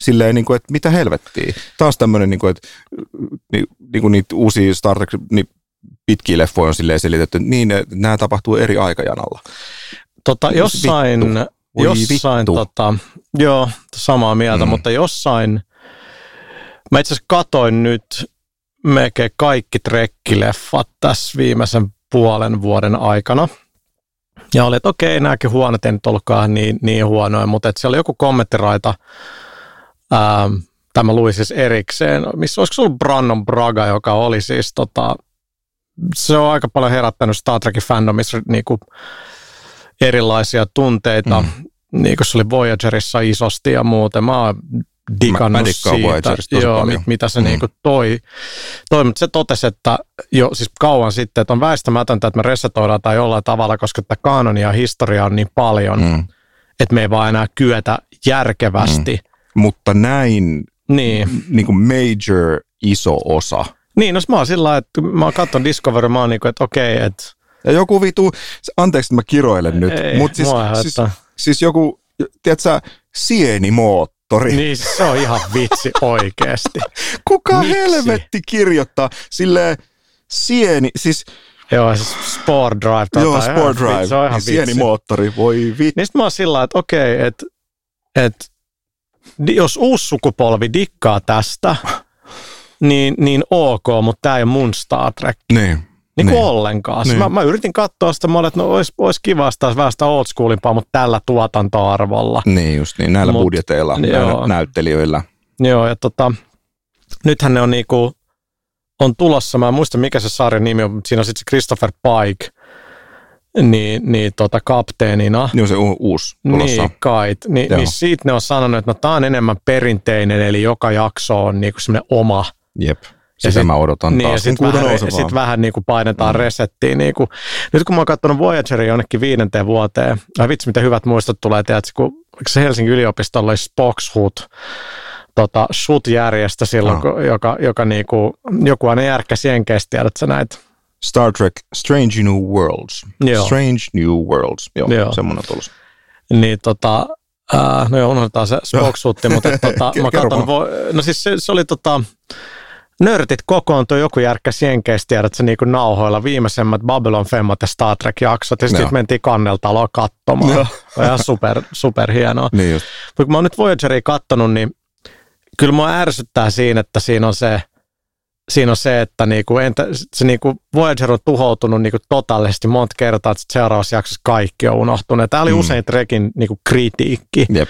Silleen, niin kuin, että mitä helvettiä. Taas tämmöinen, niin kuin, että niin, niin kuin niitä uusia Star Trek niin pitkiä leffoja on silleen selitetty, että niin, nämä tapahtuu eri aikajanalla. Tota, jossain, jossain tota, joo, samaa mieltä, mm. mutta jossain, mä itse asiassa katoin nyt melkein kaikki trekkileffat tässä viimeisen puolen vuoden aikana. Ja oli, että okei, nämäkin huonot ei nyt ollutkaan niin, niin huonoja, mutta että siellä oli joku kommenttiraita, ää, tämä luin siis erikseen, missä olisiko se ollut Brandon Braga, joka oli siis tota, se on aika paljon herättänyt Star Trekin fandomissa niinku erilaisia tunteita, mm. niin kuin se oli Voyagerissa isosti ja muuten. Mä oon digannut siitä, joo, paljon. mitä se mm. niinku toi, toi. Mutta se totesi, että jo siis kauan sitten, että on väistämätöntä, että me resetoidaan tai jollain tavalla, koska tämä kanonia ja historia on niin paljon, mm. että me ei vaan enää kyetä järkevästi. Mm. Mutta näin niin. Niin kuin major iso osa. Niin, no mä oon sillä että mä oon katsonut Discovery, mä oon niin kuin, että okei, okay, että... Ja joku vitu, anteeksi, että mä kiroilen nyt, mutta siis, siis, siis, joku, tiedätkö sienimoot moottori. Niin, se on ihan vitsi oikeasti. Kuka Miksi? helvetti kirjoittaa sille sieni, siis... Joo, siis Sport Drive. Tota, Joo, Sport Drive. Vitsi, se on ihan niin sieni moottori, voi vitsi. Niin mä oon sillä että okei, että et, jos uusi sukupolvi dikkaa tästä, niin, niin ok, mutta tämä ei ole mun Star Trek. Niin. Niin kuin niin. ollenkaan. Niin. Mä, mä, yritin katsoa sitä, mä olin, että no olisi, olisi kiva taas vähän sitä old schoolimpaa, mutta tällä tuotantoarvolla. Niin just niin, näillä Mut, budjeteilla, näillä näyttelijöillä. Joo, ja tota, nythän ne on niinku, on tulossa, mä en muista mikä se sarjan nimi on, mutta siinä on sitten se Christopher Pike, niin, niin tota kapteenina. Niin on se u- uusi tulossa. Niin, kait. Ni, niin siitä ne on sanonut, että no, tämä on enemmän perinteinen, eli joka jakso on niinku semmoinen oma. Jep. Sitä sit, mä odotan niin, taas. Sitten vähän, sit vähän niin kuin painetaan mm. resettiin. Niin kuin. Nyt kun mä oon katsonut Voyagerin jonnekin viidenteen vuoteen, ai vitsi miten hyvät muistot tulee, tiedätkö, kun se Helsingin yliopistolla oli Spoxhood, tota, shoot-järjestö silloin, no. joka, joka niinku, joku aina järkkäsi jenkeistä, tiedätkö näitä Star Trek Strange New Worlds. Joo. Strange New Worlds, joo, joo. semmoinen tulos. Niin tota, äh, no joo, unohdetaan se Spoxhootti, mutta tota, mä katson, vo, no siis se, se oli tota, nörtit kokoontui, joku järkkäsi jenkeistä, tiedätkö, niin kuin nauhoilla viimeisemmät Babylon Femmat ja Star Trek-jaksot, ja sitten mentiin kanneltaloa katsomaan. Joo. Ihan super, super hienoa. Niin just. Mutta kun mä oon nyt Voyageria kattonut, niin kyllä mua ärsyttää siinä, että siinä on se, siinä on se, että niinku, entä, se niinku Voyager on tuhoutunut niinku totaalisesti monta kertaa, että seuraavassa jaksossa kaikki on unohtunut. Tämä oli mm. usein Trekin niinku kritiikki. Yep.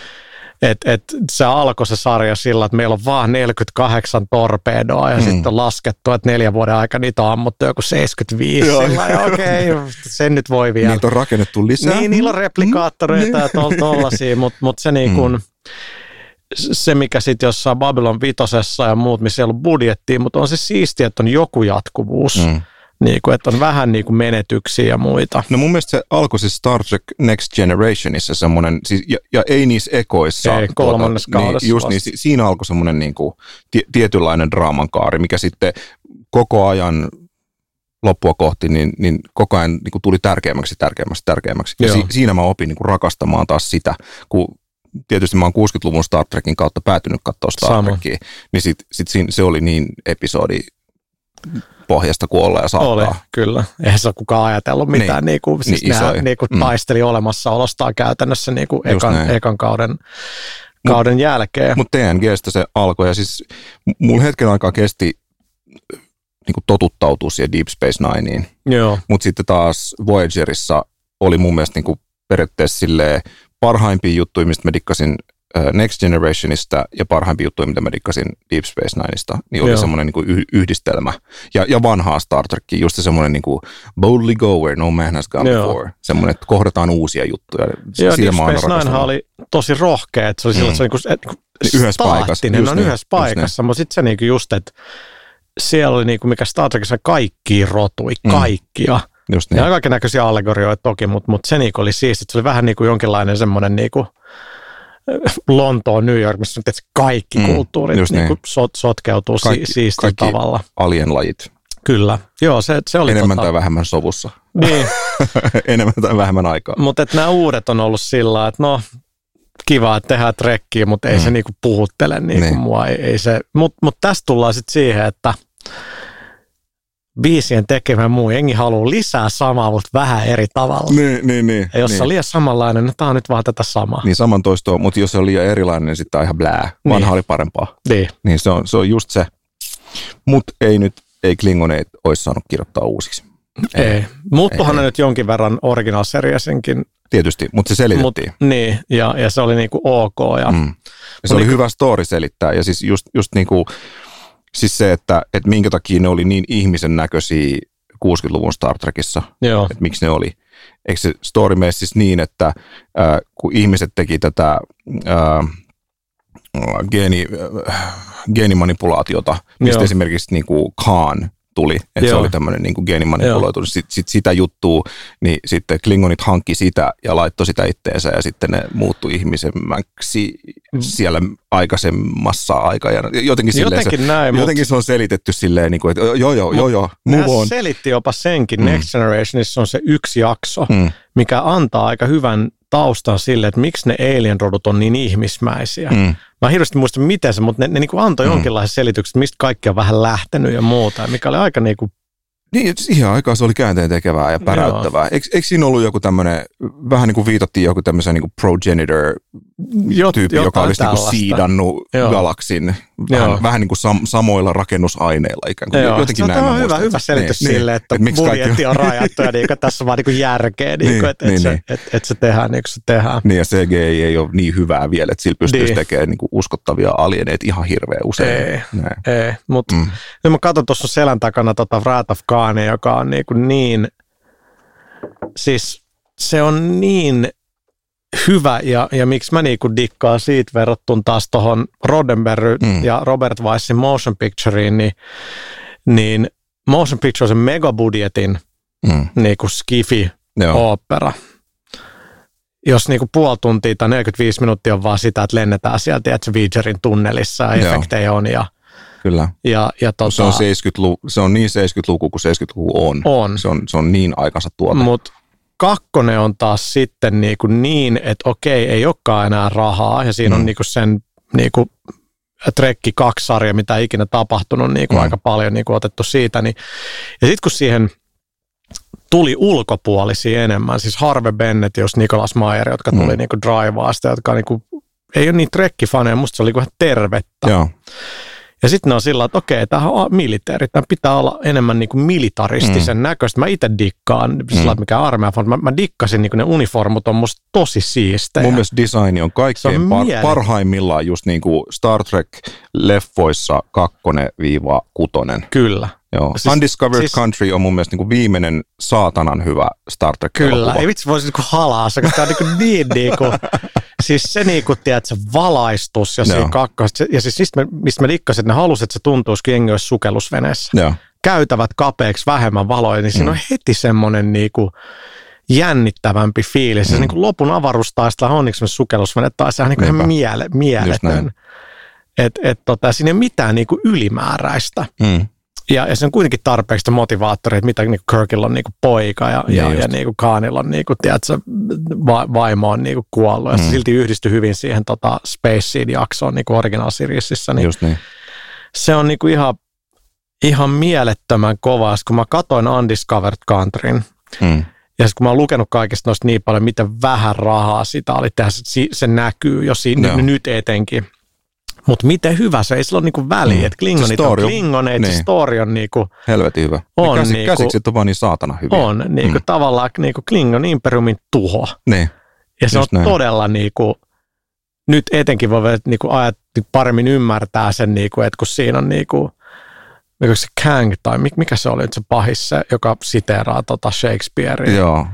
Et, et se alkoi se sarja sillä, että meillä on vaan 48 torpedoa ja mm. sitten on laskettu, että neljän vuoden aikana niitä on ammuttu joku 75. Joo. Okei, okay, sen nyt voi vielä. Niitä on rakennettu lisää. Niin, niillä on replikaattoreita mm. ja tollaisia, mutta mut se niin kuin, mm se, mikä sitten jossain Babylon vitosessa ja muut, missä ei ollut budjettia, mutta on se siistiä, että on joku jatkuvuus. Mm. Niin kuin, että on vähän niin kuin menetyksiä ja muita. No mun mielestä se alkoi se Star Trek Next Generationissa semmoinen, siis, ja, ja ei niissä ekoissa. Ei, kolmannessa tuota, niin, just niin, siinä alkoi semmoinen niin kuin, tietynlainen draaman kaari, mikä sitten koko ajan loppua kohti, niin, niin koko ajan niin kuin tuli tärkeämmäksi, tärkeämmäksi, tärkeämmäksi. Ja si, siinä mä opin niin kuin rakastamaan taas sitä, kun tietysti mä oon 60-luvun Star Trekin kautta päätynyt katsoa Star Trekia, niin sit, sit siinä, se oli niin episodi pohjasta kuin olla ja saattaa. Oli, kyllä. Eihän se ole kukaan ajatellut mitään, niin, niin kuin, siis niin nehän, niin kuin mm. taisteli olemassaolostaan käytännössä niin kuin ekan, ekan kauden, kauden mut, jälkeen. Mutta TNGstä se alkoi, ja siis mulla hetken aikaa kesti niin kuin totuttautua siihen Deep Space Nineen. Mutta sitten taas Voyagerissa oli mun mielestä niin kuin periaatteessa silleen, parhaimpia juttuja, mistä mä dikkasin Next Generationista ja parhaimpia juttuja, mitä mä dikkasin Deep Space Nineista, niin oli semmoinen niin yhdistelmä. Ja, ja vanhaa Star Trekkiä, just semmoinen niin kuin boldly go where no man has gone Joo. before. Semmoinen, että kohdataan uusia juttuja. Joo, Deep Space Nine oli tosi rohkea, että se oli mm. se niinku, että niin yhdessä paikassa. Just on niin, yhdessä paikassa, mutta sitten se niinku just, että siellä oli niinku, mikä Star Trekissa kaikki rotui, mm. kaikkia. Just niin. Ja kaiken näköisiä allegorioita toki, mutta, mutta se niinku oli siisti. Se oli vähän niin kuin jonkinlainen semmoinen niinku Lontoon, New York, missä nyt kaikki mm, kulttuurit niin. Niinku sot, sotkeutuu kaikki, si- siistillä tavalla. alienlajit. Kyllä, joo, se, se oli Enemmän tota... tai vähemmän sovussa. Niin. Enemmän tai vähemmän aikaa. Mutta nämä uudet on ollut sillä että no, kiva, että tehdään trekkiä, mutta ei mm. se niinku puhuttele niinku niin. mua. Ei, ei se, mutta mut tästä tullaan sitten siihen, että – biisien tekemä muu. Jengi haluaa lisää samaa, mutta vähän eri tavalla. Niin, niin, niin. Ja jos niin. se on liian samanlainen, niin tämä on nyt vaan tätä samaa. Niin saman toistoa, mutta jos se on liian erilainen, niin sitten on ihan blää. Vanha niin. oli parempaa. Niin. Niin se on, se on just se. Mutta ei nyt, ei Klingoneet olisi saanut kirjoittaa uusiksi. Ei. ei. Muuttuhan ei, ne nyt jonkin verran originaalseriasenkin. Tietysti, mutta se selitettiin. Mut, niin, ja, ja se oli niinku ok. Ja, mm. ja se oli niin, hyvä story selittää. Ja siis just, just niinku, Siis se, että, että minkä takia ne oli niin ihmisen näköisiä 60-luvun Star Trekissa, Joo. että miksi ne oli. Eikö se story mene siis niin, että äh, kun ihmiset teki tätä äh, geeni, äh, geenimanipulaatiota, mistä Joo. esimerkiksi niin kuin Khan tuli, että Joo. se oli tämmöinen niin kuin geenimanipuloitu. Sitten sit sitä juttua, niin sitten Klingonit hankki sitä ja laittoi sitä itteensä ja sitten ne muuttui ihmisemmäksi siellä aikaisemmassa aika. Ja jotenkin, jotenkin, se, näin, jotenkin se on selitetty silleen, niin kuin, että joo joo, joo joo, move on. selitti jopa senkin, mm. Next Generationissa on se yksi jakso, mm. mikä antaa aika hyvän taustan sille, että miksi ne alien-rodut on niin ihmismäisiä. Mm. Mä hirveästi muista miten se, mutta ne, ne niin kuin antoi mm. jonkinlaisen selityksen, mistä kaikki on vähän lähtenyt ja muuta, mikä oli aika niin kuin niin, siihen aikaan se oli käänteen tekevää ja päräyttävää. Eikö, eikö siinä ollut joku tämmöinen, vähän niin kuin viitattiin joku tämmöisen niin kuin progenitor tyyppi, joka olisi niin kuin siidannut Joo. galaksin vähän, vähän niin kuin sam, samoilla rakennusaineilla ikään kuin. Joo. Jotenkin no, näin on hyvä, hyvä selitys niin, sille, että et budjetti on rajattu ja niin, tässä on vaan niin järkeä, niin, niin, että niin, et, se, niin. et, et se tehdään niin kuin se tehdään. Niin ja CGI ei ole niin hyvää vielä, että sillä pystyisi niin. tekemään niin kuin uskottavia alieneet ihan hirveän usein. Ei, ei. mutta mm. nyt mä katson tuossa selän takana tota Wrath of Khan, joka on niin, kuin niin siis se on niin hyvä ja, ja miksi mä niinku dikkaan siitä verrattuna taas tuohon Roddenberry mm. ja Robert Weissin motion pictureen, niin, niin motion picture on se megabudjetin mm. niinku skifi opera. Jos niinku puoli tuntia tai 45 minuuttia on vaan sitä, että lennetään sieltä, että Vigerin tunnelissa ja efektejä on ja Kyllä. Ja, ja tota, se, on 70 se on niin 70-luku kuin 70-luku on. On. Se on, se on niin aikansa tuote. Mutta kakkonen on taas sitten niin, kuin niin että okei, ei olekaan enää rahaa ja siinä mm. on niin kuin sen niin kuin Trekki 2-sarja, mitä ikinä tapahtunut niin kuin mm. aika paljon niin kuin otettu siitä. Niin. Ja sitten kun siihen tuli ulkopuolisia enemmän, siis Harve Bennett, jos Nikolas Mayer, jotka tuli mm. niin kuin Drivaasta, jotka niin kuin, ei ole niin trekkifaneja, musta se oli ihan tervettä. Joo. Ja sitten ne on sillä että okei, tämä on militeeri, tämä pitää olla enemmän niin kuin militaristisen mm. näköistä. Mä itse dikkaan, mm. mikä armeija, mä, mä dikkasin niin kuin ne uniformut on musta tosi siistejä. Mun mielestä designi on kaikkein on par, parhaimmillaan just niin kuin Star Trek-leffoissa kakkonen viiva kutonen. Kyllä. Joo. Siis, Undiscovered siis, Country on mun mielestä niin kuin viimeinen saatanan hyvä Star trek Kyllä, ei vitsi voisi niin halaa, koska tämä on niin, niin kuin, siis se niin kuin, tiedät, se valaistus ja se kakkos, ja siis mistä, mistä mä dikkasin, että ne halusivat, että se tuntuisi, kun jengi olisi sukellusveneessä. Joo. Käytävät kapeaksi vähemmän valoja, niin siinä mm. on heti semmoinen niin kuin, jännittävämpi fiilis. Mm. Ja niin kuin lopun avaruustaistella on niin sukellusvene, tai se on niin kuin ihan miele, mieletön. Että et, tota, siinä ei ole mitään niin kuin ylimääräistä. Mm. Ja, ja se on kuitenkin tarpeeksi motivaattori, että mitä niin Kirkilla on niin kuin poika ja, ja, ja, ja niin kuin Kaanilla on niin kuin, tiedätkö, va, vaimo on niin kuin kuollut. Ja mm. se silti yhdistyi hyvin siihen tota, Space Seed-jaksoon niin kuin Original Seriesissä. Niin Just niin. Se on niin kuin ihan, ihan mielettömän kova. Kun mä katoin Undiscovered Countryn, mm. Ja sitten kun mä oon lukenut kaikista noista niin paljon, miten vähän rahaa sitä oli tehdä, se, se näkyy jo siinä, no. nyt etenkin. Mutta miten hyvä se, ei sillä ole niinku väliä, mm. että klingonit on klingoneet, niin. se story on niinku... Helvetin hyvä. On, käsi, niinku, käsikset on vaan niin saatana hyviä. On, niinku mm. tavallaan niinku Klingon imperiumin tuho. Niin. Ja se Just on näin. todella niinku, nyt etenkin voi niinku ajat, paremmin ymmärtää sen, niinku, että kun siinä on niinku, mikä se Kang tai mikä se oli nyt se pahis, se, joka siteeraa tota Shakespearea. Joo.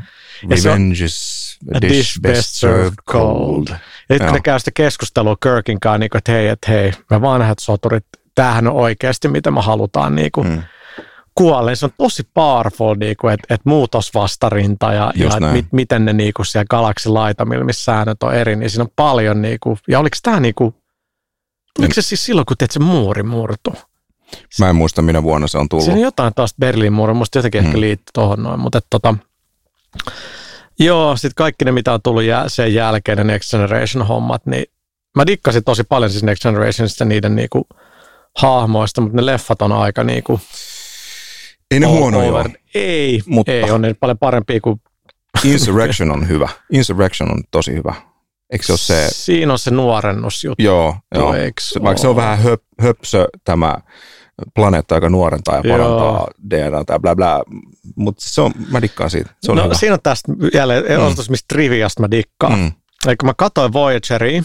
Revenge is a dish, dish best served cold. Ja sitten ne käy sitä keskustelua Kirkin kanssa, niin kuin, että hei, että hei, me vanhat soturit, tämähän on oikeasti mitä me halutaan niin kuin, mm. kuolle. Se on tosi powerful, niin kuin, että, että muutosvastarinta ja, ja että mit, miten ne niin kuin, siellä galaksin laitamilla, missä säännöt on eri, niin siinä on paljon. Niin kuin, ja oliko tämä niin kuin, oliko se siis silloin, kun teet se muuri murtu? Mä en muista, minä vuonna se on tullut. Siinä on jotain taas Berliin muuri, musta jotenkin mm. ehkä liittyy tuohon noin, mutta että, tota, Joo, sitten kaikki ne, mitä on tullut jä, sen jälkeen, ne Next Generation-hommat, niin mä dikkasin tosi paljon siis Next Generationista niiden niinku hahmoista, mutta ne leffat on aika niinku... Ei ne huonoja Ei, mutta ei, on ne paljon parempia kuin... Insurrection on hyvä. Insurrection on tosi hyvä. Eikö se ole se... Siinä on se nuorennusjuttu. Joo, joo. Vaikka se on vähän höp, höpsö tämä planeetta, joka nuorentaa ja parantaa DNA tai bla bla. Mutta se on, mä dikkaan siitä. Se on no, hyvä. siinä on tästä jälleen mm. ostos, mistä triviasta mä dikkaan. Mm. Eli kun mä katsoin Voyageria,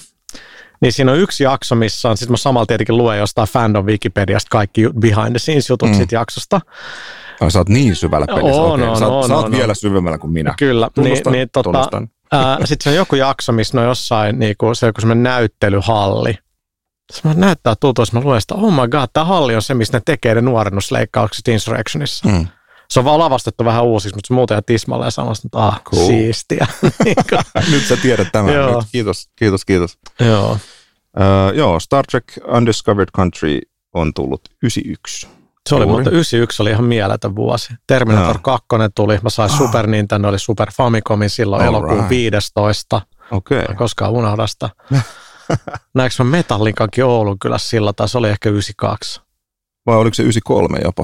niin siinä on yksi jakso, missä on, sitten mä samalla tietenkin luen jostain fandom Wikipediasta kaikki behind the scenes jutut mm. siitä jaksosta. Ai, sä oot niin syvällä pelissä. On, okay. on, sä, on, sä on, on, vielä syvemmällä kuin minä. Kyllä. Niin, tunnustan, niin, niin, tota, Sitten se on joku jakso, missä on jossain, niin kuin, se on joku näyttelyhalli. Se näyttää tutulta, mä luen sitä, oh my god, tämä halli on se, mistä ne tekee ne nuorennusleikkaukset Insurrectionissa. Mm. Se on vaan lavastettu vähän uusiksi, mutta se muuten ihan tismalleen sanoisi, että ah, cool. siistiä. Nyt sä tiedät tämän. Joo. Nyt, kiitos, kiitos, kiitos. Joo. Uh, joo, Star Trek Undiscovered Country on tullut 91. Se oli, mutta 91 oli ihan mieletön vuosi. Terminator no. 2 tuli, mä sain oh. Super Nintendo, oli Super Famicomin silloin All elokuun right. 15. Okei. Okay. Koskaan unohdasta. Näenkö mä Metallinkankin Oulun kyllä sillä, tai se oli ehkä 92. Vai oliko se 93 jopa?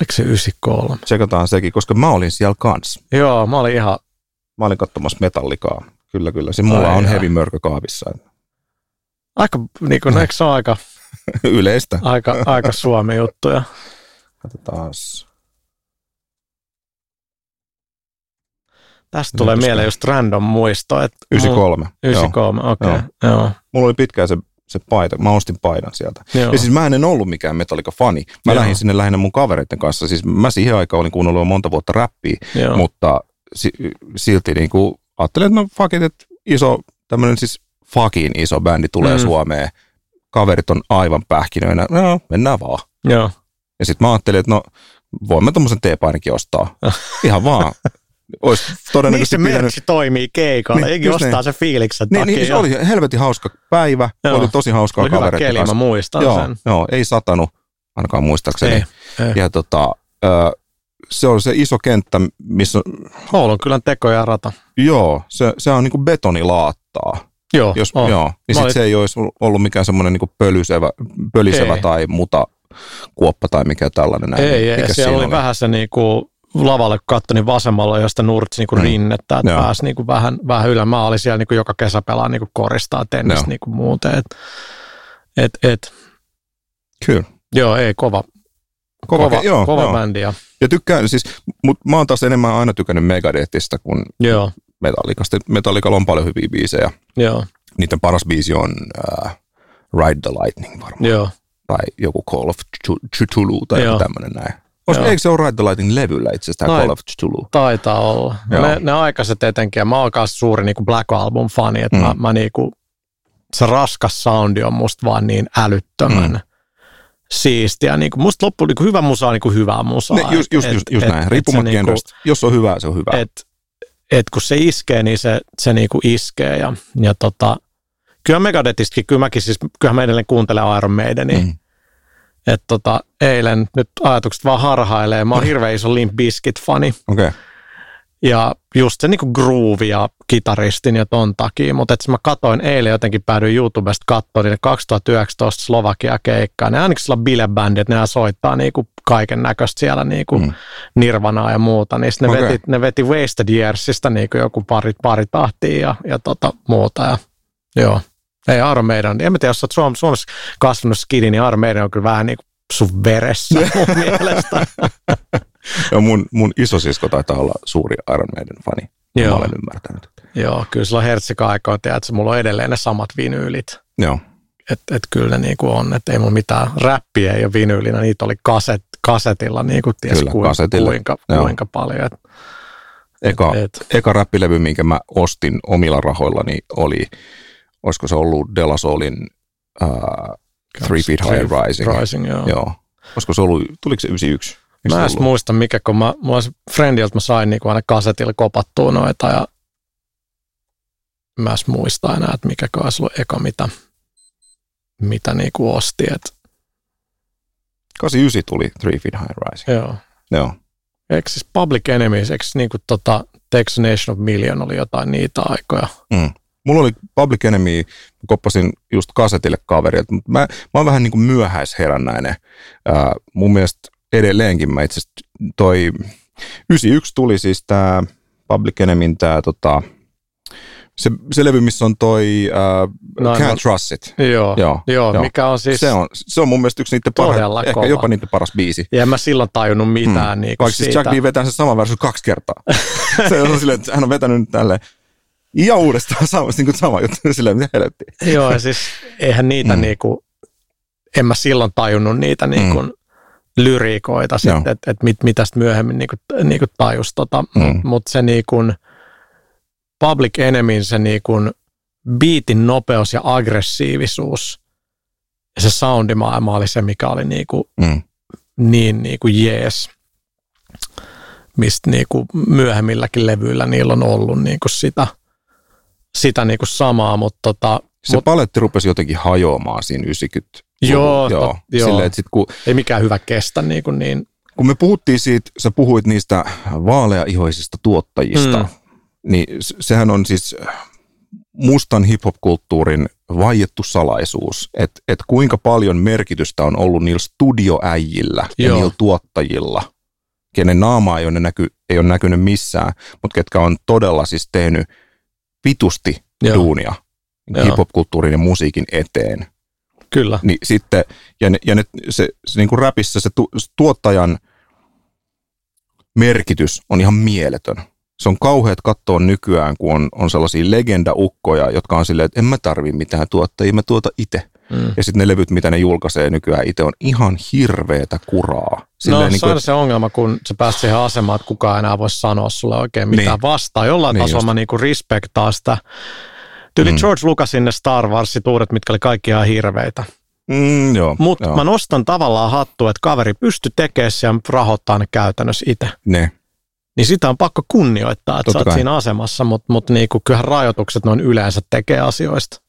Oliko se 93? Tsekataan sekin, koska mä olin siellä kans. Joo, mä olin ihan... Mä olin katsomassa metallikaa. Kyllä, kyllä. Se mulla Ai on heavy mörkö kaavissa. Aika, niin kuin, eikö se ole aika... Yleistä. Aika, aika Suomi juttuja. Katsotaan. Tästä tulee mieleen just random muisto. Että 93. 93, okei. Okay, joo. joo. Mulla oli pitkään se, se paita. Mä ostin paidan sieltä. Joo. Ja siis mä en ollut mikään Metallica-fani. Mä joo. lähdin sinne lähinnä mun kavereiden kanssa. Siis mä siihen aikaan olin kuunnellut jo monta vuotta räppiä, joo. mutta si, silti niin kuin, ajattelin, että no fuck it, että iso, tämmöinen siis fucking iso bändi tulee mm. Suomeen. Kaverit on aivan pähkinöinä. No, mennään vaan. Joo. Ja sitten mä ajattelin, että no, voimme tuommoisen teepainikin ostaa. Ihan vaan. Olisi todennäköisesti niin se merkki toimii keikalla. Niin, ostaa niin. se fiiliksen niin, takia. Niin, se oli helvetin hauska päivä. Joo. Oli tosi hauskaa oli hyvä keli, kanssa. mä muistan joo, sen. Joo, ei satanut, ainakaan muistaakseni. Ei, ei. Ja tota, se on se iso kenttä, missä... Oulun kyllä teko ja rata. Joo, se, se on niinku betonilaattaa. Joo, Jos, on. joo niin sit olin... se ei olisi ollut mikään semmoinen niinku pölysevä, pölisevä ei. tai muta kuoppa tai mikä tällainen. Näin. Ei, ei siellä oli, oli vähän se niinku lavalle, kun katsoin, niin vasemmalla josta nurtsi niinku mm. rinnettä, että pääsi niinku vähän, vähän ylä. Mä olin siellä niinku joka kesä pelaa niinku koristaa tennistä niinku muuten. Et, et, et. Kyllä. Joo, ei, kova, kova, kova, joo, kova joo. bändi. Ja. ja tykkään, siis, mutta mä oon taas enemmän aina tykännyt Megadethista kuin joo. Metallicasta. Metallicalla on paljon hyviä biisejä. Joo. Niiden paras biisi on uh, Ride the Lightning varmaan. Joo. Tai joku Call of Cthulhu tai joku tämmöinen näin. Olisiko, eikö se ole Ride the Lightning levyllä itse asiassa tämä Call of Cthulhu? Taitaa olla. Ne, ne aikaiset etenkin, ja mä oon myös suuri niin kuin Black Album-fani, että mm. mä, mä niin kuin, se raskas soundi on musta vaan niin älyttömän mm. siistiä. Niin kuin, musta loppu niin kuin hyvä musa on niin kuin hyvää musaa. Ne, just, just, et, just, just et, näin, riippumatta niin kuin, Jos on hyvää, se on hyvä. Et, et kun se iskee, niin se, se niin kuin iskee. Ja, ja tota, kyllä Megadethistakin, kyllä mäkin siis, kyllä mä edelleen kuuntelen Iron Maidenia. Mm että tota, eilen nyt ajatukset vaan harhailee. Mä oon hirveän iso Limp Bizkit-fani. Okay. Ja just se niinku groove ja kitaristin ja ton takia, mutta että mä katoin eilen jotenkin päädyin YouTubesta katsoa niiden 2019 Slovakia keikkaa. Ne ainakin sillä bilebändi, että ne soittaa niinku kaiken näköistä siellä niinku mm. Nirvanaa ja muuta. Niin ne, okay. veti, ne veti Wasted Yearsista niinku joku pari, pari tahtia ja, ja tota, muuta. Ja, joo. Ei Aaro meidän, en mä tiedä, jos olet Suom- Suomessa kasvanut skidi, niin Aaro meidän on kyllä vähän niin kuin sun veressä mun mielestä. ja mun, mun isosisko taitaa olla suuri Iron Maiden fani. Joo. Mä olen ymmärtänyt. Joo, kyllä sillä on hertsikaikaa, että mulla on edelleen ne samat vinyylit. Joo. Että et kyllä ne niinku on, että ei mulla mitään räppiä ei ole vinyylinä, niitä oli kaset, kasetilla niinku ties kyllä, kuinka, kuinka, kuinka paljon. Et, eka, et, eka räppilevy, minkä mä ostin omilla rahoillani, oli olisiko se ollut De La Soulin uh, Three Feet High Rising. Rising joo. joo. Olisiko se ollut, tuliko se 91? Mä en muista mikä, kun mä, mulla olisi friendiltä mä sain niin aina kasetilla kopattua noita ja mä en muista enää, että mikä olisi ollut eka, mitä, mitä niin kuin osti. Et. 89 tuli Three Feet High Rising. Joo. Joo. Eikö siis Public Enemies, eikö niin kuin tota, a Nation of Million oli jotain niitä aikoja? Mm. Mulla oli Public Enemy, koppasin just kasetille kaverilta, mutta mä, mä oon vähän niin kuin myöhäisherännäinen. Ää, mun mielestä edelleenkin mä itse toi 91 tuli siis tämä Public Enemyn tämä tota, se, se levy, missä on toi uh, no, Can't no, Trust It. Joo, joo, joo, joo, mikä on siis... Se on, se on mun mielestä yksi niiden paras, ehkä kova. jopa niiden paras biisi. Ja en mä silloin tajunnut mitään. Mm. Niin Vaikka siis Jack B vetää sen saman version kaksi kertaa. se on silleen, että hän on vetänyt nyt tälleen ja uudestaan sama, niin kuin sama juttu, sillä mitä helvettiä. Joo, ja siis eihän niitä mm. niinku, en mä silloin tajunnut niitä niinku mm. lyriikoita sitten, että et mit, mitä sitten myöhemmin niinku, niinku tajus. Tota, mm. Mutta se niinku, Public Enemyn se niinku, biitin nopeus ja aggressiivisuus ja se soundimaailma oli se, mikä oli niinku, mm. niin niinku jees mistä niinku myöhemmilläkin levyillä niillä on ollut niinku sitä – sitä niin kuin samaa, mutta tota, se mut, paletti rupesi jotenkin hajoamaan siinä 90 Joo, joo. To, joo. Silleen, sit kun, ei mikään hyvä kestä niin, kuin niin. Kun me puhuttiin siitä, sä puhuit niistä vaaleaihoisista tuottajista, mm. niin sehän on siis mustan hip-hop-kulttuurin vaiettu salaisuus, että et kuinka paljon merkitystä on ollut niillä studioäijillä ja Joo. niillä tuottajilla, kenen naama ei ole, näky, ei ole näkynyt missään, mutta ketkä on todella siis tehnyt – vitusti Joo. duunia hip-hop-kulttuurin ja musiikin eteen. Kyllä. Niin sitten, ja, ne, ja ne, se, se niin kuin räpissä se, tu, se tuottajan merkitys on ihan mieletön. Se on kauheat katsoa nykyään, kun on, on sellaisia legendaukkoja, jotka on silleen, että en mä tarvi mitään tuottajia, mä tuota itse. Mm. Ja sitten ne levyt, mitä ne julkaisee nykyään itse, on ihan hirveetä kuraa. Silleen no niin kuin, se on se ongelma, kun sä pääst siihen asemaan, että kukaan enää voi sanoa sulle oikein mitään niin. vastaan. Jollain niin tasolla just. mä niinku respektaa sitä. Tyyli mm. George Lucasin ne Star Warsit uudet, mitkä oli kaikki ihan hirveitä. Mm, Mutta mä nostan tavallaan hattua, että kaveri pystyy tekemään ja rahoittaa ne käytännössä itse. Ne. Niin sitä on pakko kunnioittaa, että Totta sä oot kai. siinä asemassa, mutta mut niinku, kyllähän rajoitukset noin yleensä tekee asioista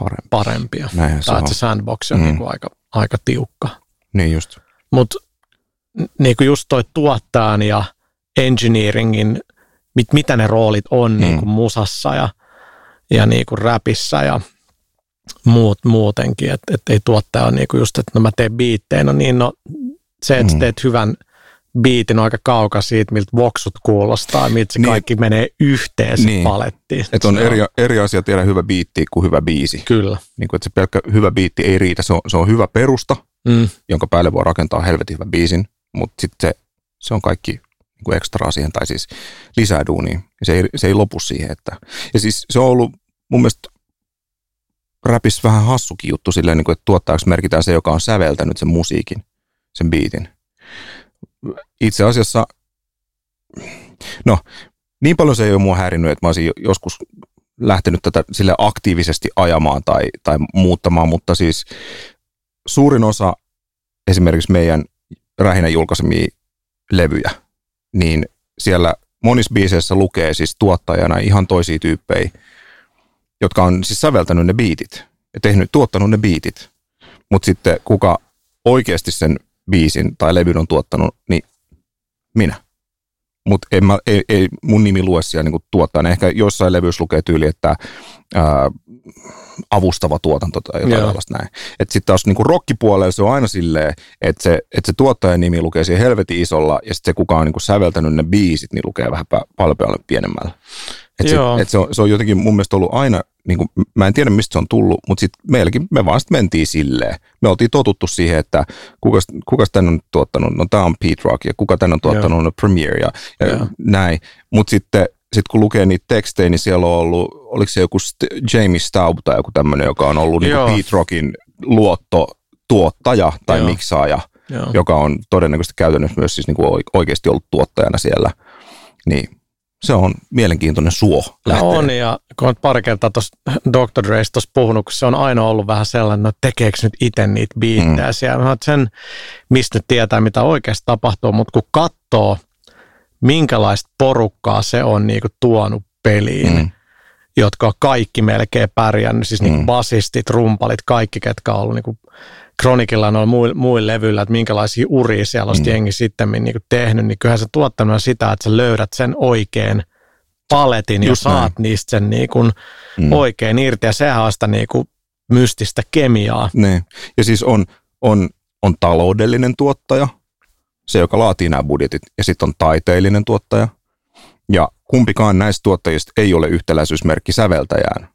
Parempi. parempia. Näinhän tai että se sandbox on mm. niinku aika, aika tiukka. Niin just. Mutta niinku just toi tuottajan ja engineeringin, mit, mitä ne roolit on mm. niinku musassa ja, ja niinku räpissä ja muut, muutenkin, että et ei tuottaja ole niinku just, että no mä teen biittejä, no niin no se, että mm. teet hyvän biitin on aika kauka siitä, miltä voksut kuulostaa, miltä se niin, kaikki menee yhteen se niin. paletti. Että on, eri, eri asia tehdä hyvä biitti kuin hyvä biisi. Kyllä. Niin kuin, että se pelkkä hyvä biitti ei riitä, se on, se on hyvä perusta, mm. jonka päälle voi rakentaa helvetin hyvän biisin, mutta sitten se, se on kaikki niin kuin ekstraa siihen, tai siis lisää duunia. Se ei, se ei lopu siihen. Että, ja siis se on ollut mun mielestä räpis vähän hassukin juttu silleen, niin kuin, että tuottajaksi merkitään se, joka on säveltänyt sen musiikin, sen biitin. Itse asiassa, no niin paljon se ei ole mua häirinnyt, että mä olisin joskus lähtenyt tätä sille aktiivisesti ajamaan tai, tai muuttamaan, mutta siis suurin osa esimerkiksi meidän rähinä julkaisemia levyjä, niin siellä monissa biiseissä lukee siis tuottajana ihan toisia tyyppejä, jotka on siis säveltänyt ne biitit ja tehnyt, tuottanut ne biitit. Mutta sitten kuka oikeasti sen biisin tai levyn on tuottanut, niin minä. Mutta ei, ei mun nimi lue siellä niin tuottajana. Ehkä jossain levyissä lukee tyyli, että ää, avustava tuotanto tai jotain Joo. tällaista näin. Että sitten taas niinku rockipuolella se on aina silleen, että se, että se tuottajan nimi lukee siihen helvetin isolla ja sitten se kuka on niinku säveltänyt ne biisit, niin lukee vähän paljon, paljon pienemmällä. Et se, et se, on, se on jotenkin mun mielestä ollut aina, niin kuin, mä en tiedä mistä se on tullut, mutta sitten meilläkin me vaan sit mentiin silleen. Me oltiin totuttu siihen, että kuka, kuka tänne on tuottanut, no tämä on Pete Rock ja kuka tänne on tuottanut, Joo. no Premiere ja, ja näin. Mutta sitten sitten kun lukee niitä tekstejä, niin siellä on ollut, oliko se joku St- Jamie Staub tai joku tämmöinen, joka on ollut niin Pete Rockin luottotuottaja tai Joo. miksaaja, Joo. joka on todennäköisesti käytännössä myös siis niin kuin oikeasti ollut tuottajana siellä. Niin se on mielenkiintoinen suo lähteä. On, ja kun olet pari kertaa tuossa Dr. Dre's tuossa puhunut, kun se on aina ollut vähän sellainen, että tekeekö nyt itse niitä biittejä mm. siellä. Sen, mistä tietää, mitä oikeasti tapahtuu, mutta kun katsoo – minkälaista porukkaa se on niin kuin tuonut peliin, mm. jotka on kaikki melkein pärjännyt, siis niin mm. basistit, rumpalit, kaikki, ketkä on ollut niin kuin Kronikilla noilla muilla, muilla levyillä, että minkälaisia uria siellä on mm. jengi sitten niin kuin tehnyt, niin kyllähän se tuottanut sitä, että sä löydät sen oikein paletin Just ja saat näin. niistä sen niin kuin mm. oikein irti, ja sehän on sitä niin kuin mystistä kemiaa. Ne. Ja siis on, on, on taloudellinen tuottaja, se, joka laatii nämä budjetit, ja sitten on taiteellinen tuottaja. Ja kumpikaan näistä tuottajista ei ole yhtäläisyysmerkki säveltäjään.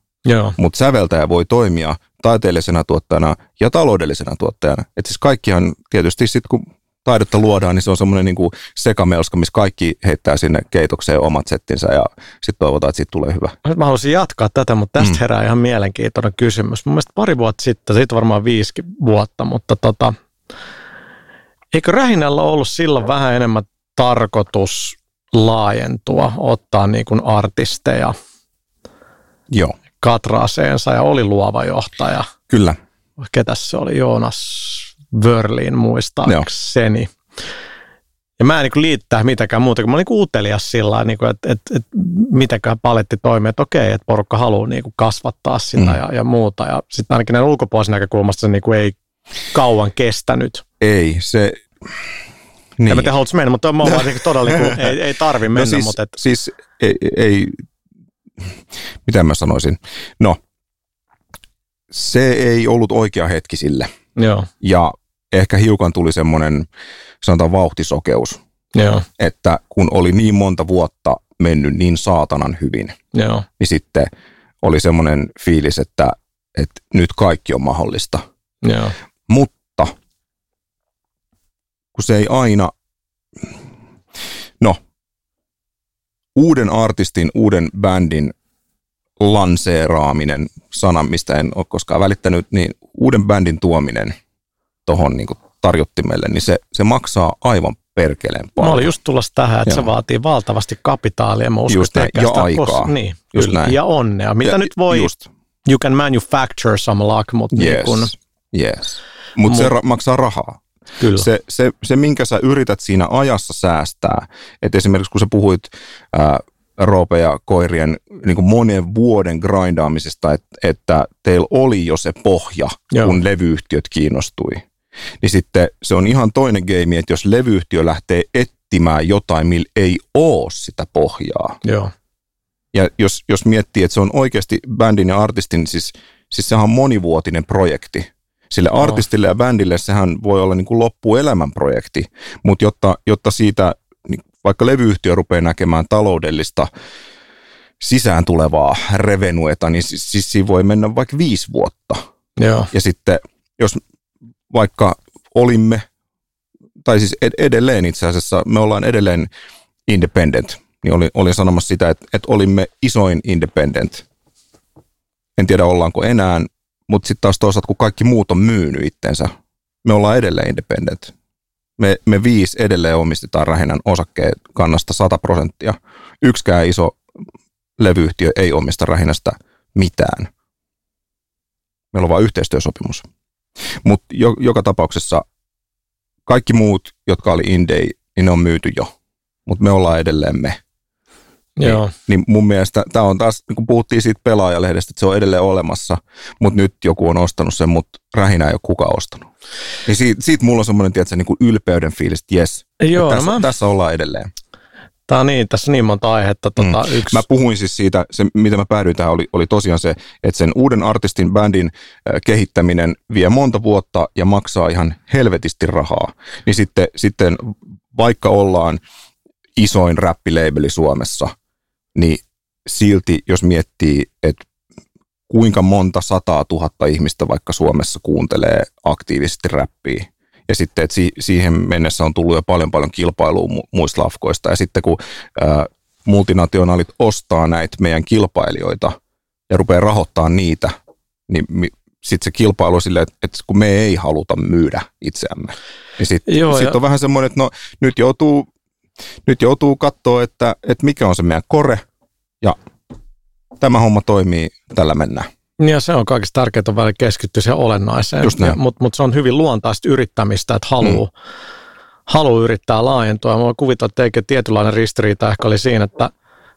Mutta säveltäjä voi toimia taiteellisena tuottajana ja taloudellisena tuottajana. Että siis kaikkihan tietysti sitten kun taidetta luodaan, niin se on semmoinen niin sekamelska, missä kaikki heittää sinne keitokseen omat settinsä ja sitten toivotaan, että siitä tulee hyvä. Mä haluaisin jatkaa tätä, mutta tästä mm. herää ihan mielenkiintoinen kysymys. Mun mielestä pari vuotta sitten, siitä varmaan viisi vuotta, mutta tota, Eikö Rähinällä ollut silloin vähän enemmän tarkoitus laajentua, ottaa niin kuin artisteja Joo. katraaseensa ja oli luova johtaja. Kyllä. Ketäs se oli? Joonas Wörlin muistaakseni. Joo. Ja mä en niin liittää mitäkään muuta, kun mä olin niin utelias sillä niin että et, et, mitäkään paletti toimii, että okei, että porukka haluaa niin kuin kasvattaa sitä mm. ja, ja muuta. Ja sitten ainakin näin ulkopuolisen näkökulmasta se niin kuin ei kauan kestänyt. Ei, se... Niin. En mä tiedä, haluatko mennä, mutta mä vaan niin todella, niin ei, ei tarvi no mennä. No siis, mutta et... siis ei, ei, mitä mä sanoisin, no se ei ollut oikea hetki sille. Joo. Ja ehkä hiukan tuli semmoinen, sanotaan vauhtisokeus, Joo. että kun oli niin monta vuotta mennyt niin saatanan hyvin, Joo. niin sitten oli semmoinen fiilis, että, että nyt kaikki on mahdollista. Joo. Mutta kun se ei aina, no, uuden artistin, uuden bändin lanseeraaminen, sana, mistä en ole koskaan välittänyt, niin uuden bändin tuominen tuohon niin tarjottimelle, niin se, se maksaa aivan perkeleen paljon. Mä olin just tulossa tähän, että Joo. se vaatii valtavasti kapitaalia. Mä uskon, just näin, ja aikaa. Kos- niin, just kyllä. Näin. Ja onnea. Mitä ja, nyt voi, just. you can manufacture some luck, mutta yes. niin kun, yes. Mutta Mut, se ra- maksaa rahaa. Kyllä. Se, se, se, minkä sä yrität siinä ajassa säästää, että esimerkiksi kun sä puhuit ää, Roope ja koirien niin kuin monen vuoden grindaamisesta, että, että teillä oli jo se pohja, Joo. kun levyyhtiöt kiinnostui. Niin sitten se on ihan toinen game, että jos levyyhtiö lähtee etsimään jotain, millä ei ole sitä pohjaa. Joo. Ja jos, jos miettii, että se on oikeasti bändin ja artistin, siis, siis sehän on monivuotinen projekti. Sille no. artistille ja bändille sehän voi olla niin kuin loppuelämän projekti, mutta jotta, jotta siitä niin vaikka levyyhtiö rupeaa näkemään taloudellista sisään tulevaa revenueta, niin siis, siis siinä voi mennä vaikka viisi vuotta. Joo. Ja sitten jos vaikka olimme, tai siis edelleen itse asiassa, me ollaan edelleen independent, niin olin, olin sanomassa sitä, että, että olimme isoin independent. En tiedä ollaanko enää, mutta sitten taas toisaalta, kun kaikki muut on myynyt itsensä, me ollaan edelleen independent. Me, me viisi edelleen omistetaan Rähinän osakkeen kannasta 100 prosenttia. Yksikään iso levyyhtiö ei omista Rähinästä mitään. Meillä on vain yhteistyösopimus. Mutta jo, joka tapauksessa kaikki muut, jotka oli indei, niin ne on myyty jo. Mutta me ollaan edelleen me. Joo. Niin, niin mun mielestä tämä on taas, niin kun puhuttiin siitä pelaajalehdestä, että se on edelleen olemassa, mutta nyt joku on ostanut sen, mutta rähinä ei ole kukaan ostanut. Niin siitä, siitä mulla on semmoinen, tiedätkö, niin kuin ylpeyden fiilis, että jes, Joo, tässä, mä... tässä ollaan edelleen. Tämä on niin, tässä on niin monta aihetta. Tuota, mm. yksi... Mä puhuin siis siitä, se, mitä mä päädyin tähän, oli, oli tosiaan se, että sen uuden artistin bändin kehittäminen vie monta vuotta ja maksaa ihan helvetisti rahaa. Niin sitten, sitten vaikka ollaan isoin räppileibeli Suomessa, niin silti jos miettii, että kuinka monta sataa tuhatta ihmistä vaikka Suomessa kuuntelee aktiivisesti räppiä, ja sitten, että siihen mennessä on tullut jo paljon paljon kilpailua muista lafkoista. Ja sitten kun ää, multinationaalit ostaa näitä meidän kilpailijoita ja rupeaa rahoittamaan niitä, niin sitten se kilpailu sille, että, että kun me ei haluta myydä itseämme. Niin sitten sit on vähän semmoinen, että no nyt joutuu, nyt joutuu katsoa, että, että mikä on se meidän kore ja tämä homma toimii, tällä mennään. Niin ja se on kaikista tärkeintä välillä keskittyä siihen olennaiseen. Mutta mut se on hyvin luontaista yrittämistä, että haluaa mm. haluu yrittää laajentua. Mä kuvitella, että teikö tietynlainen ristiriita ehkä oli siinä, että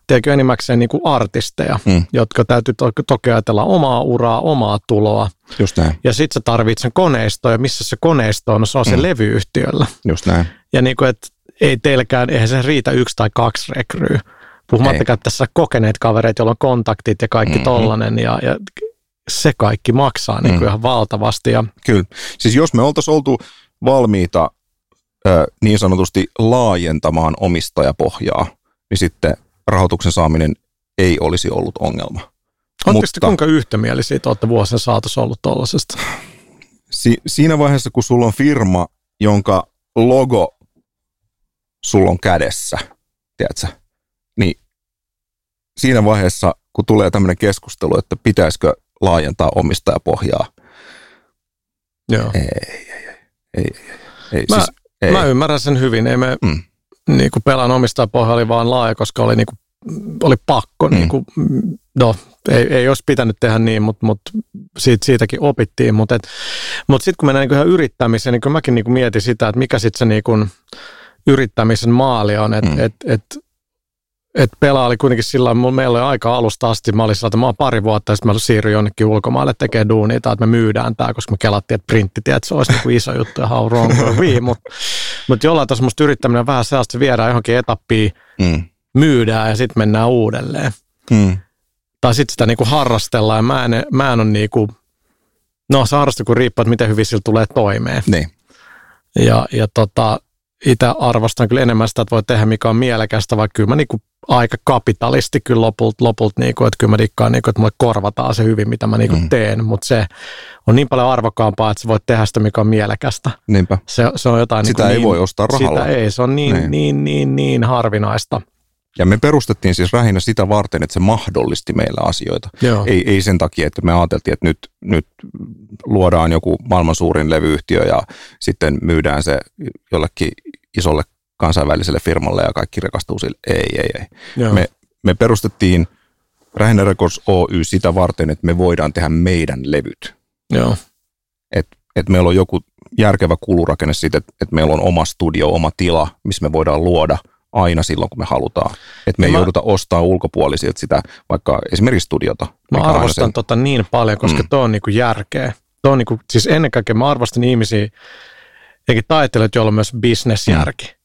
teekö enimmäkseen niin kuin artisteja, mm. jotka täytyy to- toki ajatella omaa uraa, omaa tuloa. Just näin. Ja sit sä tarvitset sen koneistoa, ja missä se koneisto on? No se on mm. se levyyhtiöllä. Just näin. Ja niin kuin, että ei teilläkään, eihän se riitä yksi tai kaksi rekryy. Puhumattakaan tässä kokeneet kavereet, joilla on kontaktit ja kaikki mm-hmm. tollanen. Ja, ja se kaikki maksaa niin kuin mm. ihan valtavasti. Ja... Kyllä. Siis jos me oltaisiin oltu valmiita ö, niin sanotusti laajentamaan omistajapohjaa, niin sitten rahoituksen saaminen ei olisi ollut ongelma. Oletteko Mutta, kuinka yhtämielisiä olette vuosien saatossa ollut tuollaisesta? Si- siinä vaiheessa, kun sulla on firma, jonka logo sulla on kädessä, tiedätkö, siinä vaiheessa, kun tulee tämmöinen keskustelu, että pitäisikö laajentaa omistajapohjaa. Joo. Ei, ei, ei. ei, ei, ei. Mä, siis, ei. mä ymmärrän sen hyvin. Ei me mm. niin kuin pelan omistajapohja oli vaan laaja, koska oli, niin kuin, oli pakko. Mm. Niin kuin, no, ei, ei olisi pitänyt tehdä niin, mutta, mutta siitä, siitäkin opittiin. Mutta, mutta sitten kun mennään niin ihan yrittämiseen, niin kyllä mäkin niin kuin mietin sitä, että mikä sitten se niin kuin yrittämisen maali on. Että mm. et, et, et pelaa oli kuitenkin sillä meillä oli aika alusta asti, mä olin sillä, että mä oon pari vuotta ja sitten mä siirryin jonnekin ulkomaille tekemään duunia, että me myydään tämä, koska me kelattiin, että printti, että se olisi niin iso juttu ja how wrong we, mutta mut jollain tasolla musta yrittäminen vähän sellaista, että viedään johonkin etappiin, mm. myydään ja sitten mennään uudelleen. Mm. Tai sitten sitä niinku harrastellaan ja mä en, mä en ole niinku, no se harrastu kun riippuu, että miten hyvin sillä tulee toimeen. Niin. Ja, ja tota, itse arvostan kyllä enemmän sitä, että voi tehdä mikä on mielekästä, vaikka kyllä mä niinku aika kapitalisti kyllä lopulta, lopult, niinku, että kyllä mä dikkaan, niinku, että mulle korvataan se hyvin, mitä mä niinku mm. teen, mutta se on niin paljon arvokkaampaa, että sä voit tehdä sitä, mikä on mielekästä. Niinpä. Se, se on jotain sitä niinku ei niin, voi ostaa rahalla. Sitä ei, se on niin, niin, niin, niin, niin harvinaista. Ja me perustettiin siis lähinnä sitä varten, että se mahdollisti meillä asioita. Joo. Ei, ei sen takia, että me ajateltiin, että nyt, nyt luodaan joku maailman suurin levyyhtiö ja sitten myydään se jollekin isolle kansainväliselle firmalle ja kaikki rekastuu sille. Ei, ei, ei. Joo. Me, me perustettiin Rähinä Records Oy sitä varten, että me voidaan tehdä meidän levyt. Joo. Että et meillä on joku järkevä kulurakenne siitä, että et meillä on oma studio, oma tila, missä me voidaan luoda aina silloin, kun me halutaan. Että me ei mä- jouduta ostamaan ulkopuolisilta sitä, vaikka esimerkiksi studiota. Mä arvostan sen- tota niin paljon, koska Mm. mm. tuo on niinku järkeä. Tuo on niinku, siis ennen kaikkea mä arvostan ihmisiä, eikä taiteilijat, joilla on myös bisnesjärki, mm.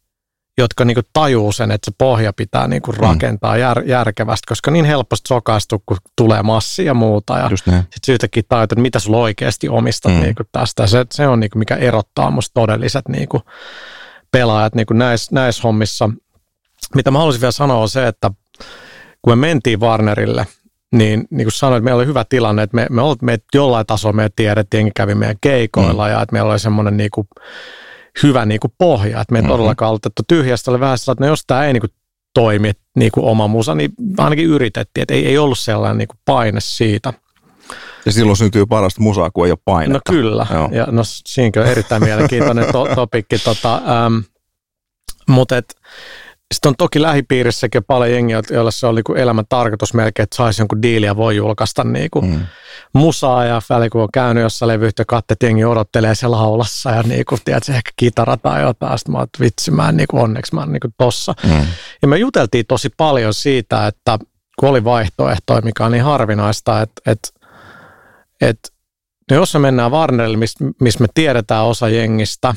Jotka niinku tajuu sen, että se pohja pitää niinku rakentaa jär, järkevästi, koska niin helposti sokaistuu, kun tulee massia ja muuta. Ja sitten syytäkin tajuta, että mitä sulla oikeasti omistat Mm. mm. niinku tästä. Se, se on niinku, mikä erottaa musta todelliset niinku pelaajat niinku näissä näis hommissa. Mitä mä haluaisin vielä sanoa on se, että kun me mentiin Warnerille, niin, niin kuin sanoin, että meillä oli hyvä tilanne, että me, me, olit, me jollain tasolla me tiedettiin, kävi meidän keikoilla mm. ja että meillä oli semmoinen niin kuin, hyvä niin kuin pohja, että me ei Mhm. mm-hmm. todellakaan otettu tyhjästä, oli vähän sellainen, että no jos tämä ei niin kuin toimi niin kuin oma musa, niin ainakin yritettiin, että ei, ei ollut sellainen niin kuin paine siitä. Ja silloin syntyy parasta musaa, kun ei ole No painetta. kyllä, Joo. ja no siinäkin on erittäin mielenkiintoinen to, topikki. Tota, ähm, mutta et, sitten on toki lähipiirissäkin paljon jengiä, joilla se oli niinku elämän tarkoitus melkein, että saisi jonkun diiliä voi julkaista niinku Mm. musaa ja väli kun on käynyt jossain levyyhtiö, että jengi odottelee siellä laulassa ja niinku, tiedätkö, ehkä kitara tai jotain. Sitten mä oon, vitsi, mä en, niinku, onneksi mä oon niinku tossa. Mm. Ja me juteltiin tosi paljon siitä, että kun oli vaihtoehtoja, mikä on niin harvinaista, että, että, että no jos me mennään Warnerille, missä miss me tiedetään osa jengistä,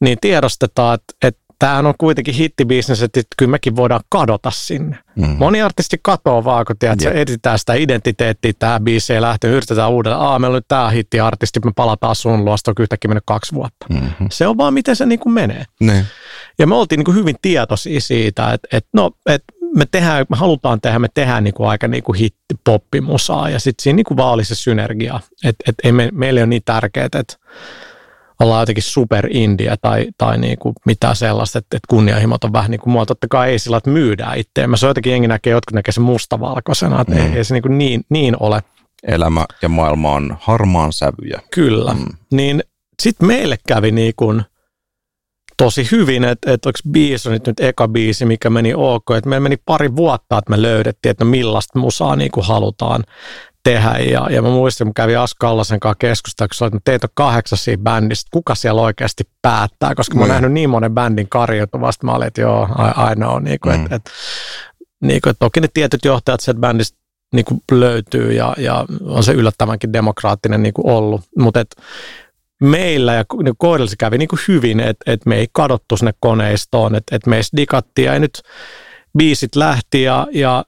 niin tiedostetaan, että, että tämähän on kuitenkin hittibisnes, että kyllä mekin voidaan kadota sinne. Mm. Moni artisti katoo vaan, kun tiedät, se etsitään sitä identiteettiä, tämä biisi ei lähtenyt, yritetään uudelleen, aa, meillä on nyt tämä hittiartisti, me palataan sun luosta, on yhtäkkiä mennyt kaksi vuotta. Mm-hmm. Se on vaan, miten se niin kuin menee. Ne. Ja me oltiin niin kuin hyvin tietoisia siitä, että, että no, että me tehdään, me halutaan tehdä, me tehdään niin kuin aika niin kuin hitti poppimusaa ja sitten siinä niin kuin vaan oli se synergia. Että et ei me, meille on niin tärkeää, että ollaan jotenkin super india tai, tai niin kuin mitään sellaista, että, että kunnianhimot on vähän niin kuin mua. Totta kai ei sillä, että myydään itseämme. Se on jotenkin jengi näkee, jotkut näkee sen mustavalkoisena, että mm. ei, ei se niin, kuin niin, niin ole. Elämä ja maailma on harmaan sävyjä. Kyllä. Mm. Niin sitten meille kävi niin kuin tosi hyvin, että, että onko biisi on nyt, nyt eka biisi, mikä meni ok, että meillä meni pari vuotta, että me löydettiin, että no millaista musaa niin kuin halutaan tehdä. Ja, ja mä muistin, kun kävin Asko Kallasen kanssa keskustelua, kun olet, että teitä on kahdeksasia bändistä, kuka siellä oikeasti päättää, koska mä oon Niin. nähnyt niin monen bändin karjoutuvasta, mä olin, että joo, I know, niin kuin, Mm. että, että, niin kuin, toki ne tietyt johtajat sieltä bändistä niin kuin löytyy ja, ja on se yllättävänkin demokraattinen niin kuin ollut, mutta et meillä ja niin kohdalla se kävi niin kuin hyvin, että et me ei kadottu sinne koneistoon, että et meistä digattiin ja nyt biisit lähti ja, ja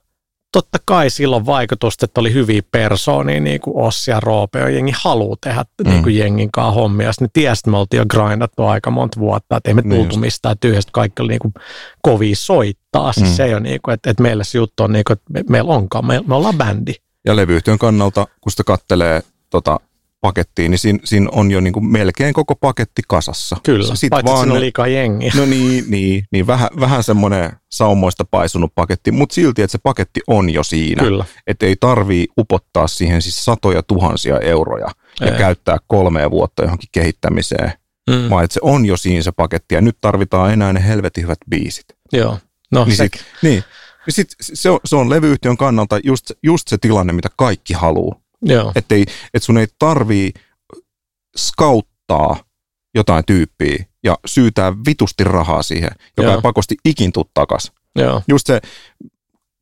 totta kai silloin vaikutusta, että oli hyviä persoonia, niin kuin Ossi ja Roope, ja jengi haluaa tehdä Mm. niin kuin jengin kanssa hommia. Sitten ne tiesi, että me oltiin jo grindattu aika monta vuotta, että ei me Niin tultu just. mistään tyhjästä, kaikki oli niin kuin kovia soittaa. Siis Mm. se ei ole niin kuin, että, että meillä se juttu on niin kuin, että me, meillä onkaan, me, me ollaan bändi. Ja levyyhtiön kannalta, kun sitä kattelee tota pakettiin, niin siinä, siinä on jo niin kuin melkein koko paketti kasassa. Kyllä, Sit paitsi siinä on liikaa jengiä. No niin, niin, niin vähän, vähän semmoinen saumoista paisunut paketti, mutta silti, että se paketti on jo siinä. Kyllä. Että ei tarvii upottaa siihen siis satoja tuhansia euroja ja Ei. käyttää kolmea vuotta johonkin kehittämiseen, Mm. vaan että se on jo siinä se paketti ja nyt tarvitaan enää ne helvetin hyvät biisit. Joo. No Niin, sit, niin. Ja sit se, on, se on levyyhtiön kannalta just, just se tilanne, mitä kaikki haluaa. Joo. Että et sun ei tarvii skauttaa jotain tyyppiä ja syytää vitusti rahaa siihen, joka Joo. ei pakosti ikin tuu takas. Joo. Just se,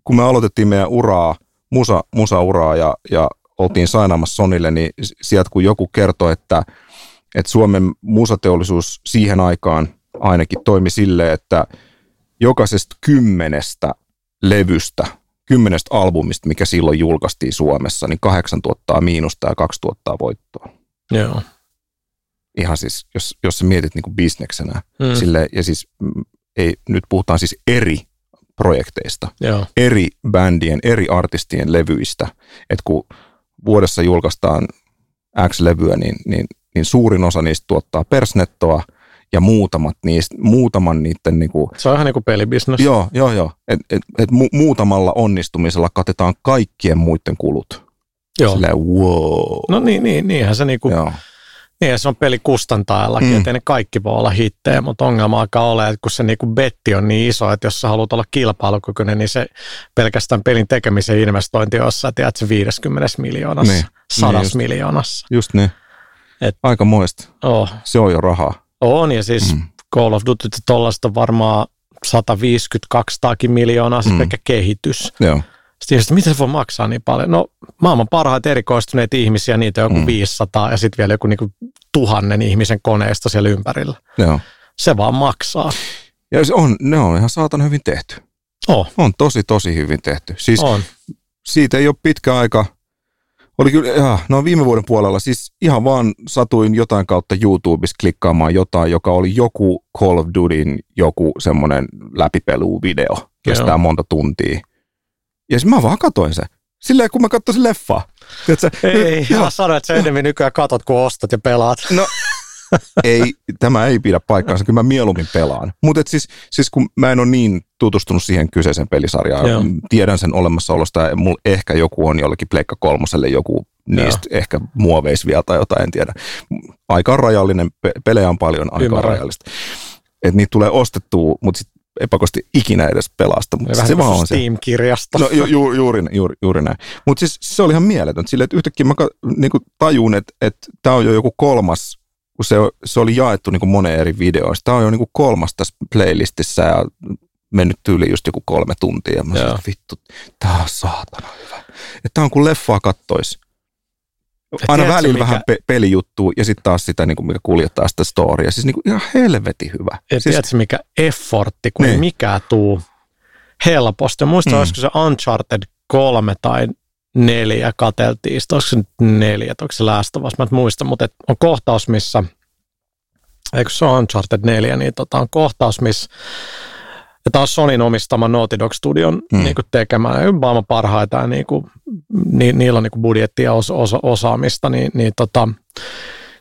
kun me aloitettiin meidän uraa, musa, musauraa ja, ja oltiin sainaamassa Sonille, niin sieltä kun joku kertoi, että, että Suomen musateollisuus siihen aikaan ainakin toimi silleen, että jokaisesta kymmenestä levystä, kymmenestä albumista, mikä silloin julkaistiin Suomessa, niin kahdeksan tuottaa miinusta ja kaksi tuottaa voittoa. Joo. Ihan siis, jos, jos sä mietit niin kuin bisneksenä. Mm. Sille, ja siis mm, ei, nyt puhutaan siis eri projekteista, Joo. eri bändien, eri artistien levyistä. Että kun vuodessa julkaistaan X-levyä, niin, niin, niin suurin osa niistä tuottaa persnettoa ja muutamat niistä, muutaman niiden niin kuin, Se on ihan niin kuin pelibisnes. joo, joo, joo, että et, et mu, muutamalla onnistumisella katetaan kaikkien muiden kulut. Joo. Silleen, wow. No niin, niin, niinhän se niinku, Joo. niin se on pelikustantajallakin, Mm. mm. että ei ne kaikki voi olla hittejä, mutta ongelma alkaa olla, että kun se niinku betti on niin iso, että jos sä haluat olla kilpailukykyinen, niin se pelkästään pelin tekemisen investointi on jossain, tiedätkö, 50 miljoonassa, Niin, niin, sadas niin just. miljoonassa. Just niin. Et- Aika moista. Oh, Se on jo rahaa. On, ja siis Mm. Call of Duty tuollaista varmaan 150-200 miljoonaa, siis Mm. pelkkä kehitys. Joo. Sitten ihmiset, miten se voi maksaa niin paljon? No maailman parhaita erikoistuneita ihmisiä, niitä on joku Mm. mm. 500 ja sitten vielä joku niinku tuhannen ihmisen koneisto siellä ympärillä. Joo. Se vaan maksaa. Ja se on, ne on ihan saatan hyvin tehty. Oh, On tosi, tosi hyvin tehty. Siis on. siitä ei ole pitkä aika. Oli kyllä, ja, no viime vuoden puolella, siis ihan vaan satuin jotain kautta YouTubessa klikkaamaan jotain, joka oli joku Call of Dutyn joku semmoinen läpipelu-video. Kestää Joo. monta tuntia. Ja siis mä vaan katoin se. Silleen, kun mä katsoin leffa. Tiedätkö, Ei, mä sanoin, että sä enemmän nykyään katot, kun ostat ja pelaat. No, ei, tämä ei pidä paikkaansa, kyllä mä mieluummin pelaan. Mutta siis, siis kun mä en ole niin tutustunut siihen kyseiseen pelisarjaan, Joo. tiedän sen olemassaolosta ja mulla ehkä joku on jollekin Pleikka kolmoselle joku niistä ehkä muoveis vielä tai jotain, en tiedä. Aika on rajallinen, pe- pelejä on paljon, aika on rajallista. Että niitä tulee ostettua, mutta sitten epäkosti ikinä edes pelasta, mutta se niin vaan on se. Steam-kirjasto. No ju, ju, juuri, juuri, juuri näin. Mutta siis se oli ihan mieletön. Silleen, että yhtäkkiä mä niinku tajun, että että tämä on jo joku kolmas, kun se, se oli jaettu niinku moneen eri videoista. Tämä on jo niinku kolmas tässä playlistissä ja mennyt tyyli just joku kolme tuntia. Ja mä sanoin, vittu, tämä on saatana hyvä. Että tämä on kuin leffaa kattois. Aina tiedätkö, välillä mikä- vähän pe- pelijuttua ja sitten taas sitä, niinku, mikä kuljettaa sitä storya. Siis niinku ihan helvetin hyvä. Ja siis, tiedätkö mikä effortti, kun Niin. ei mikään tuu helposti. Muistan, mm. olisiko se Uncharted 3 tai neljä kateltiin. Sitten olisiko se nyt neljä, onko se Last of Us, mä en muista, mutta et on kohtaus, missä, eikö se ole Uncharted 4, niin tota, on kohtaus, missä ja on Sonin omistama Naughty Dog Studion Mm. niin tekemä, ja maailman parhaita, ja niin kuin, ni, niillä on niin budjettia ja os, osa, osaamista, niin, niin tota,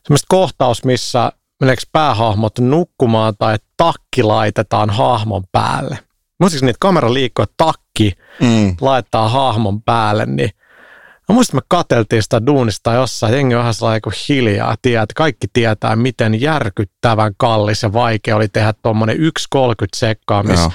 semmoista kohtaus, missä meneekö päähahmot nukkumaan tai takki laitetaan hahmon päälle. Muistatko niitä kamera liikkuu, että takki mm, laittaa hahmon päälle, niin Mä muistan, että me katseltiin sitä duunista jossain, jengi on vähän sellainen kuin hiljaa, tiedät, kaikki tietää, miten järkyttävän kallis ja vaikea oli tehdä tuommoinen 1.30 sekkaa, missä.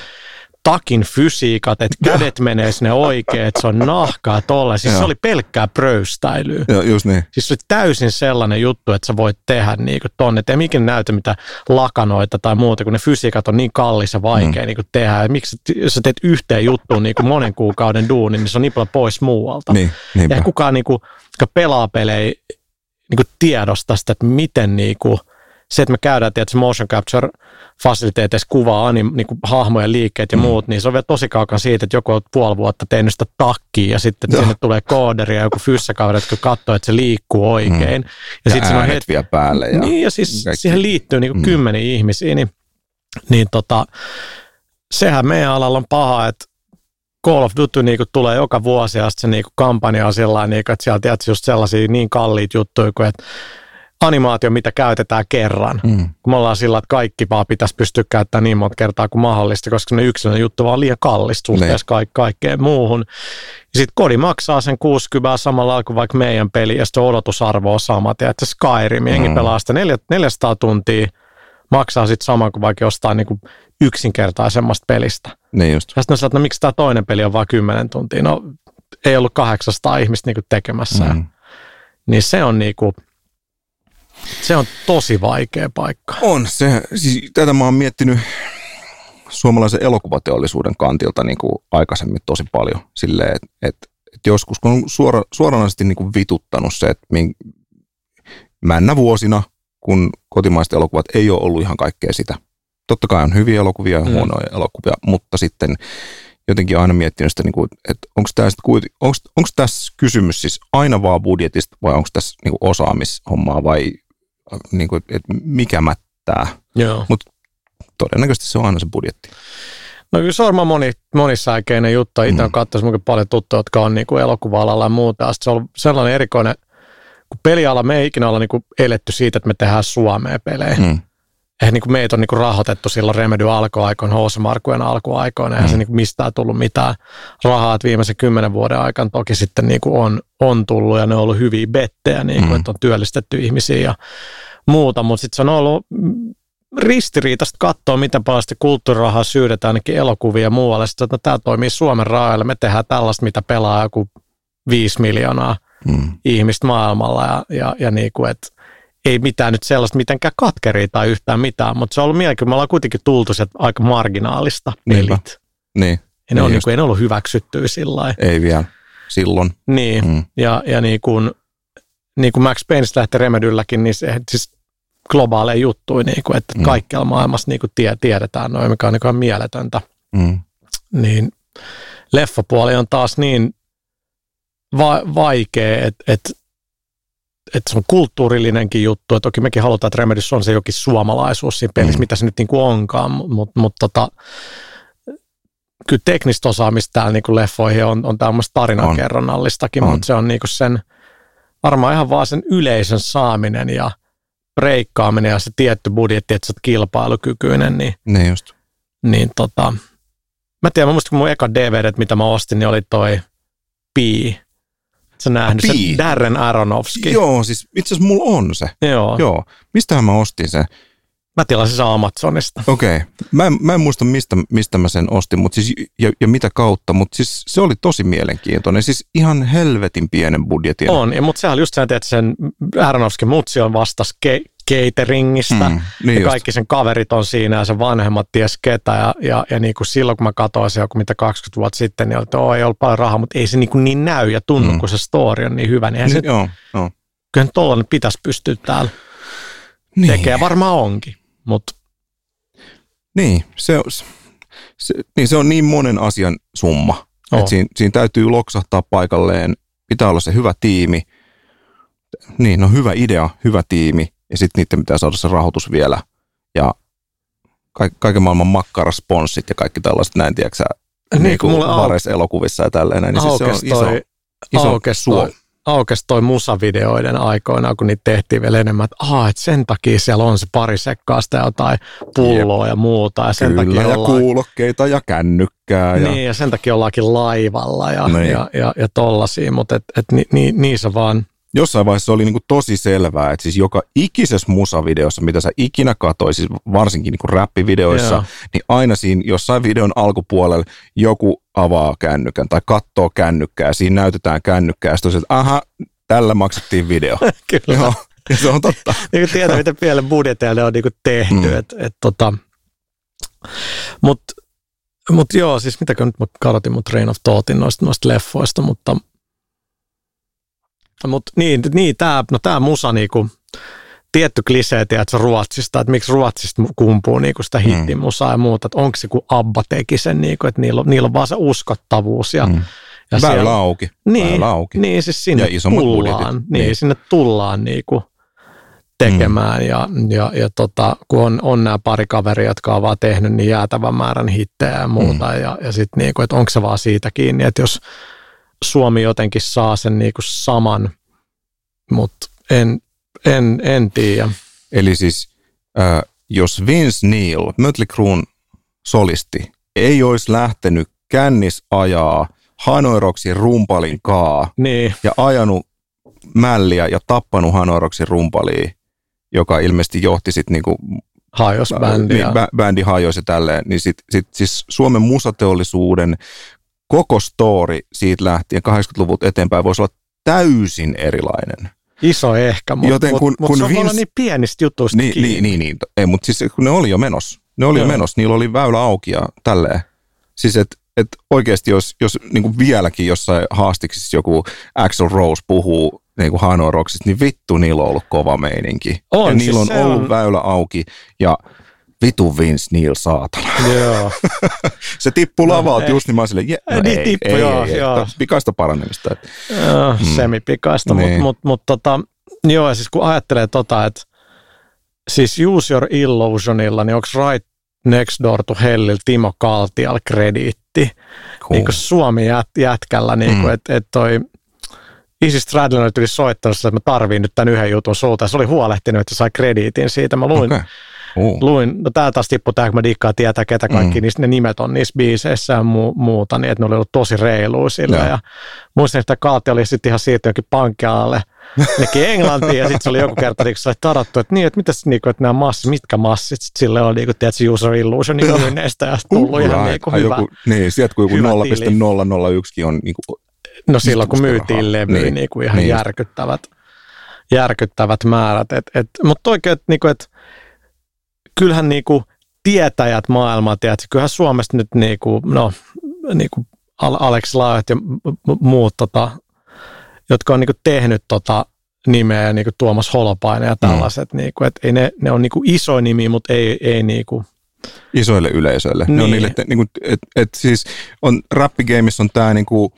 Takin fysiikat, että kädet menee sinne oikein, että se on nahkaa tolle. Siis Joo. se oli pelkkää pröystäilyä. Joo, just niin. Siis se oli täysin sellainen juttu, että sä voit tehdä niin kuin tonne, että ei mikin näytä mitä lakanoita tai muuta, kun ne fysiikat on niin kallis ja vaikea mm. niin kuin tehdä. Ja miksi, jos sä teet yhteen juttuun niin kuin monen kuukauden duunin, niin se on niin paljon pois muualta. Niin, niinpä. Ja kukaan, niin kuin, pelaa pelejä, niin kuin tiedosta sitä, että miten niin kuin, se, että me käydään tietysti motion capture fasiliteeteissa kuvaa anim, niin kuin hahmojen liikkeet ja Mm. muut, niin se on vielä tosi kaukana siitä, että joku on puoli vuotta tehnyt sitä takkiin ja sitten Joo. sinne tulee kooderi ja joku fyssäkaveri, jotka katsoo, että se liikkuu oikein. Mm. Ja, Ja, sitten on vielä päälle. Ja, niin ja siis kaikki. siihen liittyy niin kuin Mm. kymmeniä ihmisiä, niin, niin tota, sehän meidän alalla on paha, että Call of Duty niin tulee joka vuosi ja se niin kampanja on sellainen, niin että siellä tietysti just sellaisia niin kalliita juttuja kuin, että animaatio, mitä käytetään kerran. Mm. Kun me ollaan sillä, että kaikki vaan pitäisi pystyä käyttämään niin monta kertaa kuin mahdollista, koska ne yksilöinen juttu vaan liian kallista suhteessa kaik- kaikkeen muuhun. Ja sitten kodi maksaa sen 60 samalla kuin vaikka meidän peli, ja sitten odotusarvo on sama. Tiedätkö, Skyrim, jengi Mm. pelaa sitä neljä- 400 tuntia, maksaa sitten sama kuin vaikka jostain niin kuin yksinkertaisemmasta pelistä. Niin just. Ja sitten että no miksi tämä toinen peli on vain 10 tuntia? No ei ollut 800 ihmistä niin kuin tekemässä. Mm. Niin se on niin kuin, se on tosi vaikea paikka. On se, siis tätä mä oon miettinyt suomalaisen elokuvateollisuuden kantilta niin kuin aikaisemmin tosi paljon silleen, että et, et joskus kun on suora, suoranaisesti niin kuin vituttanut se, että min, männä vuosina, kun kotimaiset elokuvat ei ole ollut ihan kaikkea sitä. Totta kai on hyviä elokuvia ja Mm. huonoja elokuvia, mutta sitten jotenkin aina miettinyt sitä, niin kuin, että onko tässä, onko, onko tässä kysymys siis aina vaan budjetista vai onko tässä niin kuin osaamishommaa vai niin kuin, että mikä mättää. Joo. Todennäköisesti se on aina se budjetti. No kyllä se on varmaan moni, monisäikeinen juttu. Itse Mm. on katsonut paljon tuttuja, jotka on niin kuin elokuva-alalla ja muuta. Ja se on sellainen erikoinen, kun peliala me ei ikinä olla niin kuin eletty siitä, että me tehdään Suomeen pelejä. Mm. Eihän niin kuin meitä on niin kuin rahoitettu silloin Remedy alkuaikoina, H.C. Markujen alkuaikoina, eihän mm. se niin kuin mistään tullut mitään rahaa, että viimeisen kymmenen vuoden aikana toki sitten niin kuin on, on tullut ja ne on ollut hyviä bettejä, niin kuin, mm. että on työllistetty ihmisiä ja muuta, mutta sitten se on ollut ristiriitaista katsoa, miten paljon sitä kulttuurirahaa syydetään ainakin elokuvia ja muualle. Sitten, että tämä toimii Suomen rajoilla, me tehdään tällaista, mitä pelaa joku viisi miljoonaa mm. ihmistä maailmalla ja, ja, ja niin kuin, että ei mitään nyt sellaista mitenkään katkeria tai yhtään mitään, mutta se on ollut mielenkiintoista. Me ollaan kuitenkin tultu sieltä aika marginaalista pelit. Niinpä. Niin. Ja ne niin on, niin kuin, ei ne ollut hyväksyttyä sillä Ei vielä silloin. Niin, mm. ja, ja niin kuin, niin kuin Max Payne lähti Remedylläkin, niin se, siis globaaleja juttuja, niin kuin, että mm. kaikkialla maailmassa niin kuin tie, tiedetään noin, mikä on niin mieletöntä. Mm. Niin leffapuoli on taas niin va- vaikea, että, että että se on kulttuurillinenkin juttu, että toki mekin halutaan, että Remedys on se jokin suomalaisuus siinä pelissä, mm. mitä se nyt niin kuin onkaan, mutta mut, tota, kyllä teknistä osaamista täällä niin kuin leffoihin on, on tämmöistä tarinankerronnallistakin, mutta se on niin kuin sen, varmaan ihan vaan sen yleisön saaminen ja breikkaaminen ja se tietty budjetti, että sä oot kilpailukykyinen, niin, niin, just. niin tota, mä tiedän, mä muistan, kun mun eka DVD, mitä mä ostin, niin oli toi Pi, Sä nähnyt se Darren Aronofsky? Joo, siis itse asiassa mulla on se. Joo. Joo. Mistähän mä ostin sen? Mä tilasin sen Amazonista. Okei. Okay. Mä, en, mä en muista, mistä, mistä mä sen ostin mutta siis, ja, ja mitä kautta, mutta siis se oli tosi mielenkiintoinen. Siis ihan helvetin pienen budjetin. On, mutta sehän oli just sen, että sen Aronofsky mutsi on vastas ke- cateringista. Mm, niin ja kaikki sen kaverit on siinä ja sen vanhemmat ties ketä. Ja, ja, ja niin kuin silloin, kun mä katsoin se joku mitä 20 vuotta sitten, niin oli, että ei ollut paljon rahaa, mutta ei se niin, kuin niin näy ja tunnu, mm. kun se story on niin hyvä. Niin, niin se, joo, joo. Kyllä tollainen pitäisi pystyä täällä niin. tekemään. Varmaan onkin, mutta... Niin, se, se, niin se on niin monen asian summa. Oh. Että siinä, siinä täytyy loksahtaa paikalleen, pitää olla se hyvä tiimi. Niin, no hyvä idea, hyvä tiimi ja sitten niiden pitää saada se rahoitus vielä ja ka- kaiken maailman makkarasponssit ja kaikki tällaiset näin, tiedätkö niin, niin kuin elokuvissa ja tälleen. Niin siis se on iso, iso aukes suo. Toi, aukes toi musavideoiden aikoina, kun niitä tehtiin vielä enemmän, että, Aa, että sen takia siellä on se pari sekkaasta jotain pulloa Jep. ja muuta. Ja sen Kyllä, takia ja ollaan... kuulokkeita ja kännykkää. Ja... Niin, ja sen takia ollaankin laivalla ja, niin. ja, ja, ja tollasia, mutta et, et, ni, ni, niissä vaan jossain vaiheessa oli niin kuin tosi selvää, että siis joka ikisessä musavideossa, mitä sä ikinä katsoit, siis varsinkin niin kuin räppivideoissa, yeah. niin aina siinä jossain videon alkupuolella joku avaa kännykän tai katsoo kännykkää ja siinä näytetään kännykkää ja sitten että aha, tällä maksettiin video. Kyllä. Joo, ja se on totta. niin kuin tiedät, miten pienen budjeteilla ne on niin kuin tehty. Mm. Et, et, tota, Mutta mut joo, siis mitäkö nyt mä karotin mun train of thoughtin noista, noista leffoista, mutta – mutta niin, niin tämä no tää musa niinku, tietty klisee, että Ruotsista, että miksi Ruotsista kumpuu niinku sitä mm. hittimusaa mm. ja muuta, että onko se kun Abba teki sen, niinku, että niillä on, niillä on vaan se uskottavuus ja, mm. ja Väylä siellä, auki. Niin, Väylä auki. niin siis sinne ja tullaan, niin, niin, sinne tullaan niinku tekemään mm. ja, ja, ja tota, kun on, on nämä pari kaveria, jotka on vaan tehnyt niin jäätävän määrän hittejä ja muuta mm. ja, ja sitten niinku, että onko se vaan siitä kiinni, että jos Suomi jotenkin saa sen niin kuin saman, mutta en, en, en tiedä. Eli siis äh, jos Vince Neil, Mötley Cruen solisti, ei olisi lähtenyt kännis ajaa Hanoiroksin rumpalin kaa niin. ja ajanut mälliä ja tappanut Hanoiroksin rumpaliin, joka ilmeisesti johti sitten niinku hajos bändi. Niin, bändi hajosi tälleen, niin sit, sit, siis Suomen musateollisuuden koko story siitä lähtien 80-luvulta eteenpäin voisi olla täysin erilainen. Iso ehkä, mutta Joten kun, mut, kun se on Vince... niin pienistä jutuista niin, kiinni. Niin, niin, niin. Ei, mutta siis kun ne oli jo menossa. Ne oli Joo. jo menossa, niillä oli väylä auki ja tälleen. Siis että et oikeasti jos, jos niin kuin vieläkin jossain haastiksissa joku Axel Rose puhuu niin kuin Hano Rocksista, niin vittu niillä on ollut kova meininki. On, ja niillä siis on ollut on... väylä auki ja vitu Vince Neil saatana. Joo. se tippui no, lavalta just niin mä silleen, je, no niin, ei, tippu, ei, joo, ei, joo. Pikaista paranemista. Joo, mm. semipikaista, niin. mutta mut, mut, tota, joo, siis kun ajattelee tota, että siis Use Your Illusionilla, niin onko Right Next Door to Hellil Timo Kaltial krediitti? Cool. Niin Suomi jät, jätkällä, niin mm. että et toi Easy Stradlin oli soittanut että mä tarviin nyt tämän yhden jutun sulta. Se oli huolehtinut, että sai krediitin siitä. Mä luin, okay Oh. luin, no tää taas tippui tää, kun mä dikkaan tietää, ketä kaikki mm. niistä, ne nimet on niissä biiseissä ja mu, muuta, niin että ne oli ollut tosi reiluja sillä. Joo. Ja muistin, että Kaati oli sitten ihan siitä jokin pankkialalle, nekin englantiin, ja sitten se oli joku kerta, niin kun se oli tarattu, että niin, että mitäs niinku, että nämä massit, mitkä massit, sit sille on niinku, tiedätkö, user illusion niin myynneistä ja tullut ihan Right. niinku hyvä. Joku, niin, sieltä kun joku hyvä 0,001 on niin kuin, No silloin kun myytiin levyä niin, Niin, kuin ihan niin järkyttävät, järkyttävät määrät. Et, et, mutta oikein, että niinku, et, kyllähän niinku tietäjät maailmaa, tiedätkö, kyllähän Suomesta nyt niinku, no, niinku Al- Alex Laajat ja muut, tota, jotka on niinku tehnyt tota nimeä, ja niinku Tuomas Holopainen ja tällaiset, mm. niinku, et ei ne, ne on niinku iso nimi, mutta ei, ei niinku, isoille yleisöille. Ne on Niin. niille, te, niin kuin, et, et siis on, rappigameissa on tämä niin kuin,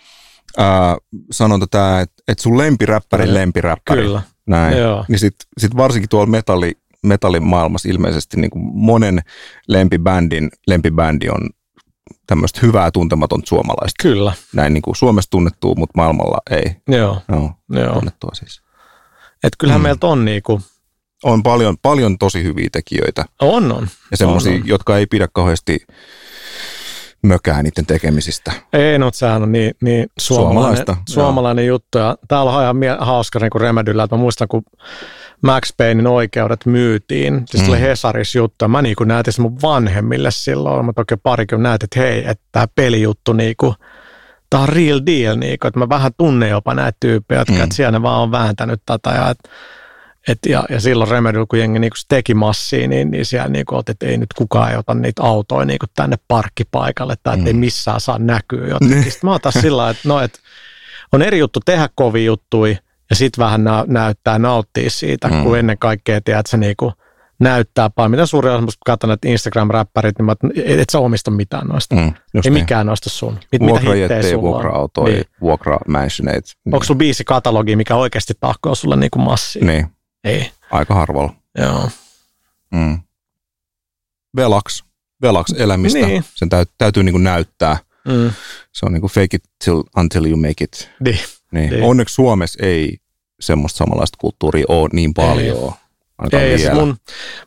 ää, sanonta tämä, että et sun lempiräppärin Kyllä. lempiräppäri. kyllä. Näin. Joo. Niin sit, sit varsinkin tuolla metalli, metallin maailmassa ilmeisesti niin kuin monen lempibändin lempibändi on tämmöistä hyvää tuntematon suomalaista. Kyllä, Näin niin kuin Suomessa tunnettua, mutta maailmalla ei. joo. No, joo. tunnettua siis. Et kyllähän Mm. meiltä on niinku, On paljon, paljon tosi hyviä tekijöitä on, on. ja semmoisia, jotka ei pidä kauheasti mökää niiden tekemisistä. Ei, no sehän on niin, niin suomalainen, Suomalaista, joo. suomalainen juttu. Ja täällä on ihan mie- hauska niin kuin Remedyllä, että mä muistan, kun Max Paynein oikeudet myytiin, siis Mm. tuli Hesaris juttu, mä niin kuin näytin sen mun vanhemmille silloin, mä toki parikin näytin, että hei, että tämä pelijuttu niin kuin, tämä on real deal, niin kuin, että mä vähän tunnen jopa näitä tyyppejä, jotka Mm. mm. siellä ne vaan on vääntänyt tätä, ja et, et, ja, ja silloin Remedyllä, kun jengi niinku teki massia, niin, niin siellä niinku, että ei nyt kukaan ei ota niitä autoja niinku tänne parkkipaikalle tai että ei Mm. missään saa näkyä jotenkin. Niin. Sitten mä oon taas sillä että no, et on eri juttu tehdä kovia juttuja ja sitten vähän nä- näyttää nauttia siitä, Mm. kun ennen kaikkea tiedät, että se niinku näyttää paljon. Mitä suurin osa, kun katson näitä Instagram-räppärit, niin mä, et, et sä omista mitään noista. Mm, ei niin. mikään noista sun. Mit, mitä Vuokrajetteja, sulla on? vuokra-autoja, Niin. niin. vuokra-mansioneita. Niin. Onko sulla biisi katalogi, mikä oikeasti tahkoo sulle niinku massia? Niin, Ei. aika harvalla. Joo. Mm. Velaksi, velaksi elämistä. Niin. Sen täyt, täytyy niin kuin näyttää. Mm. Se on niin kuin fake it till, until you make it. Niin. Niin. Niin. Onneksi Suomessa ei semmoista samanlaista kulttuuria ole niin paljon. Ainakaan Ei, siis vielä. mun,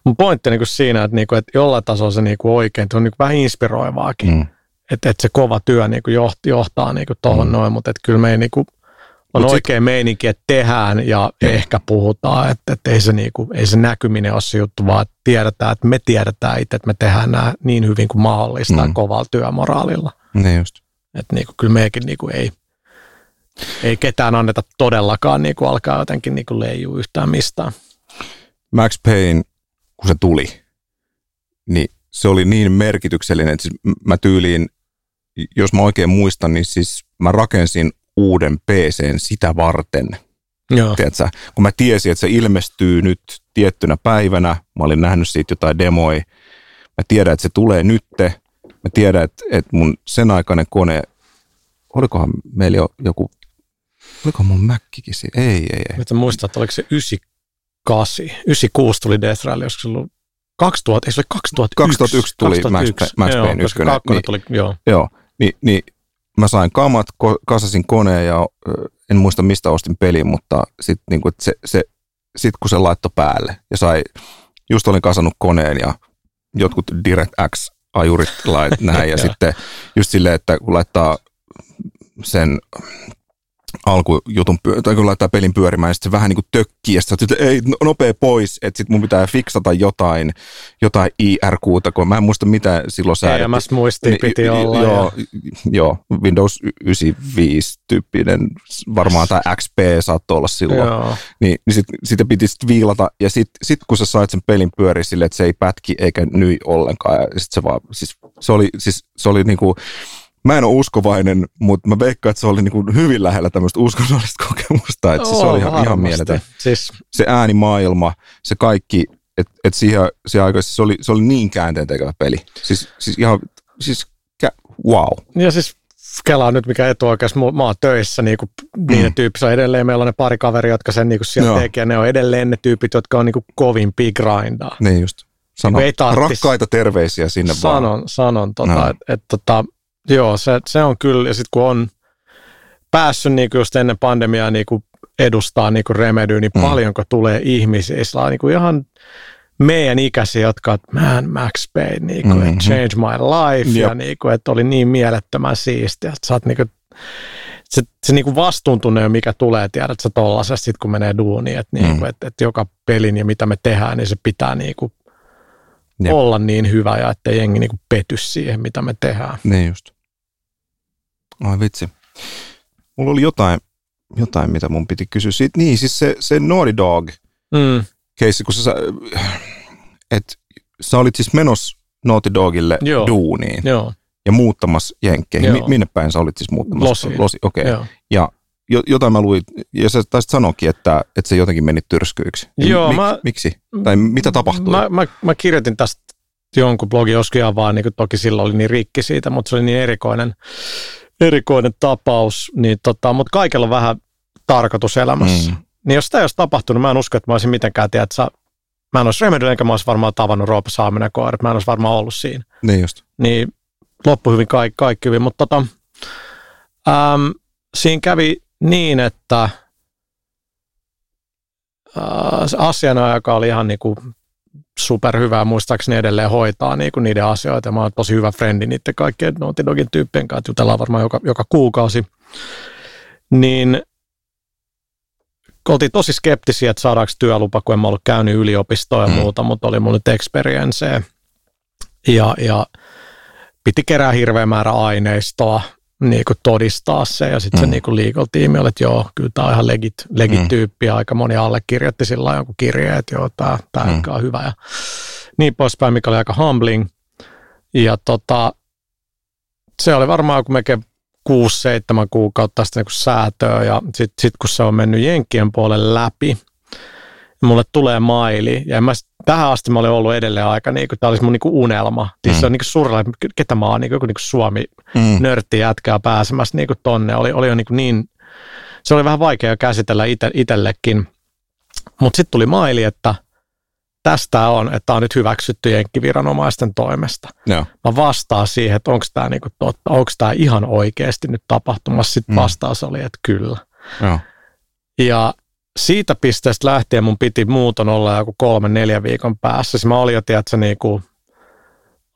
mun pointti niinku siinä, että, niinku, että jollain tasolla se niinku oikein, että on niinku vähän inspiroivaakin, mm. Että, että se kova työ niinku johtaa, johtaa niinku tuohon Mm. noin, mutta että kyllä me ei niinku, on Mut sit- oikein meininki, että tehdään ja Niin. ehkä puhutaan, että, että ei, se niinku, ei se näkyminen ole se juttu, vaan tiedetään, että me tiedetään itse, että me tehdään nämä niin hyvin kuin mahdollista Mm. mm. kovalla työmoraalilla. Niin just. Että niinku, kyllä meikin niinku ei, ei ketään anneta todellakaan niinku alkaa jotenkin niinku leijua yhtään mistään. Max Payne, kun se tuli, niin se oli niin merkityksellinen, että siis mä tyyliin, jos mä oikein muistan, niin siis mä rakensin uuden PCn sitä varten, Joo. tiedätkö? kun mä tiesin, että se ilmestyy nyt tiettynä päivänä, mä olin nähnyt siitä jotain demoja, mä tiedän, että se tulee nytte, mä tiedän, että, että mun sen aikainen kone, olikohan meillä jo joku, olikohan mun Mäkkikin siinä? Ei, ei, ei. Nyt muistan, että oliko se 98, 96 tuli Death Rally, se ollut 2000, ei se oli 2001. 2001 tuli Max- Max joo, Payne koska ykkönen, kakkonen niin- tuli, joo. Joo, niin, niin mä sain kamat, kasasin koneen ja en muista mistä ostin pelin, mutta sitten niinku, se, se, sit kun se laittoi päälle ja sai, just olin kasannut koneen ja jotkut DirectX ajurit lait näin ja sitten just silleen, että kun laittaa sen alkujutun, tai kun laittaa pelin pyörimään, niin sitten se vähän niin kuin tökkii, ja sitten ei, no- nopea pois, että sitten mun pitää fiksata jotain, jotain IRQta, kun mä en muista mitä silloin säädettiin. EMS-muistia Niin, piti y- olla. Joo, ja, joo, Windows 95 tyyppinen, varmaan tai XP saattoi olla silloin. joo. Niin, niin sit, sitä piti sit viilata, ja sitten sit kun sä sait sen pelin pyöri sille, että se ei pätki eikä nyi ollenkaan, ja sit se vaan, siis se oli, siis se oli niinku, mä en ole uskovainen, mutta mä veikkaan, että se oli niinku hyvin lähellä tämmöistä uskonnollista kokemusta, että siis se oli ihan, ihan mieletön. Siis, Se äänimaailma, se kaikki, että et siihen, siihen aikaan, siis se oli, se oli niin käänteen tekevä peli. Siis, siis ihan, siis kä- wow. ja siis kelaa nyt, mikä etuoikeus, mä oon töissä niin kuin niiden Mm. tyyppissä. Edelleen meillä on ne pari kaveri, jotka sen niin kuin siellä Joo. tekee. Ne on edelleen ne tyypit, jotka on niin kuin kovimpia grindaa. Niin just. Sano, Niin ei tarttis- rakkaita terveisiä sinne vaan. sanon, sanon tota, No. että et, tota, joo, se, se on kyllä, ja sitten kun on päässyt niinku just ennen pandemiaa niinku edustaa niinku Remedyä, niin Mm. paljonko tulee ihmisiä, sillä on niinku ihan meidän ikäisiä, jotka on, man, Max Payne, niin kuin, mm-hmm. change my life, Jep. ja niin kuin, että oli niin mielettömän siistiä, että sä oot niin kuin, se, se niin kuin vastuuntunne, mikä tulee, tiedät sä tollasesta, sit kun menee duuniin, että, niin mm. kuin, että, että joka pelin ja mitä me tehdään, niin se pitää niin kuin olla niin hyvä ja että jengi niin kuin pety siihen, mitä me tehdään. Niin just. Ai vitsi. Mulla oli jotain, jotain mitä mun piti kysyä siitä. Niin, siis se, se Naughty Dog mm. case, kun sä, et, sä olit siis menossa Naughty Dogille Joo. duuniin. Joo. Ja muuttamassa jenkkeihin. Joo. Minne päin sä olit siis muuttamassa? Losi. Losi, okei. Okay. Ja jotain mä luin, ja sä taisit sanoakin, että, että se jotenkin meni tyrskyiksi. Joo, Mik, mä, miksi? Tai mitä tapahtui? Mä, mä, mä kirjoitin tästä jonkun blogin joskus ihan vaan, niin toki silloin oli niin rikki siitä, mutta se oli niin erikoinen, erikoinen tapaus. Niin tota, mutta kaikella on vähän tarkoitus elämässä. Mm. Niin jos sitä ei olisi tapahtunut, mä en usko, että mä olisin mitenkään, tiedä, että mä en olisi Remedy, enkä mä olisi varmaan tavannut Roopa Saaminen koira, mä en olisi varmaan ollut siinä. Niin just. Niin loppu hyvin, kaikki, kaikki hyvin, mutta tota, äm, siinä kävi niin, että äh, se asianajaja, joka oli ihan niin kuin superhyvää, muistaakseni edelleen hoitaa niin kuin niiden asioita. Ja mä oon tosi hyvä frendi niiden kaikkien Naughty Dogin tyyppien kanssa, jutellaan varmaan joka, joka kuukausi. Niin oltiin tosi skeptisiä, että saadaanko työlupa, kun en mä ollut käynyt yliopistoa ja mm. muuta, mutta oli mulla nyt experience. Ja, ja piti kerää hirveä määrä aineistoa, niin kuin todistaa se. Ja sitten mm. se niin kuin legal tiimi oli, että joo, kyllä tämä on ihan legit, legit mm. tyyppi. Aika moni allekirjoitti sillä jonkun kirjeen, että joo, tämä, tämä mm. on hyvä. Ja niin poispäin, mikä oli aika humbling. Ja tota, se oli varmaan kun mekin 6-7 kuukautta sitten niin säätöä ja sitten sit kun se on mennyt Jenkkien puolelle läpi, mulle tulee maili ja mä, tähän asti mä olin ollut edelleen aika, niin kuin, tämä olisi mun niin kuin unelma. Siis mm. Se on niin surra, ketä mä oon, niin kuin, niin kuin Suomi mm. nörtti jätkää pääsemässä niin kuin tonne. Oli, oli jo niin, kuin niin, se oli vähän vaikea käsitellä ite, itsellekin. Mutta sitten tuli maili, että tästä on, että on nyt hyväksytty jenkkiviranomaisten toimesta. Joo. Mä vastaan siihen, että onko tämä niinku totta, onko tämä ihan oikeasti nyt tapahtumassa. Sitten mm. vastaus oli, että kyllä. Joo. Ja siitä pisteestä lähtien mun piti muuton olla joku kolme, neljä viikon päässä. Siis mä olin jo, tiedätkö, niin kuin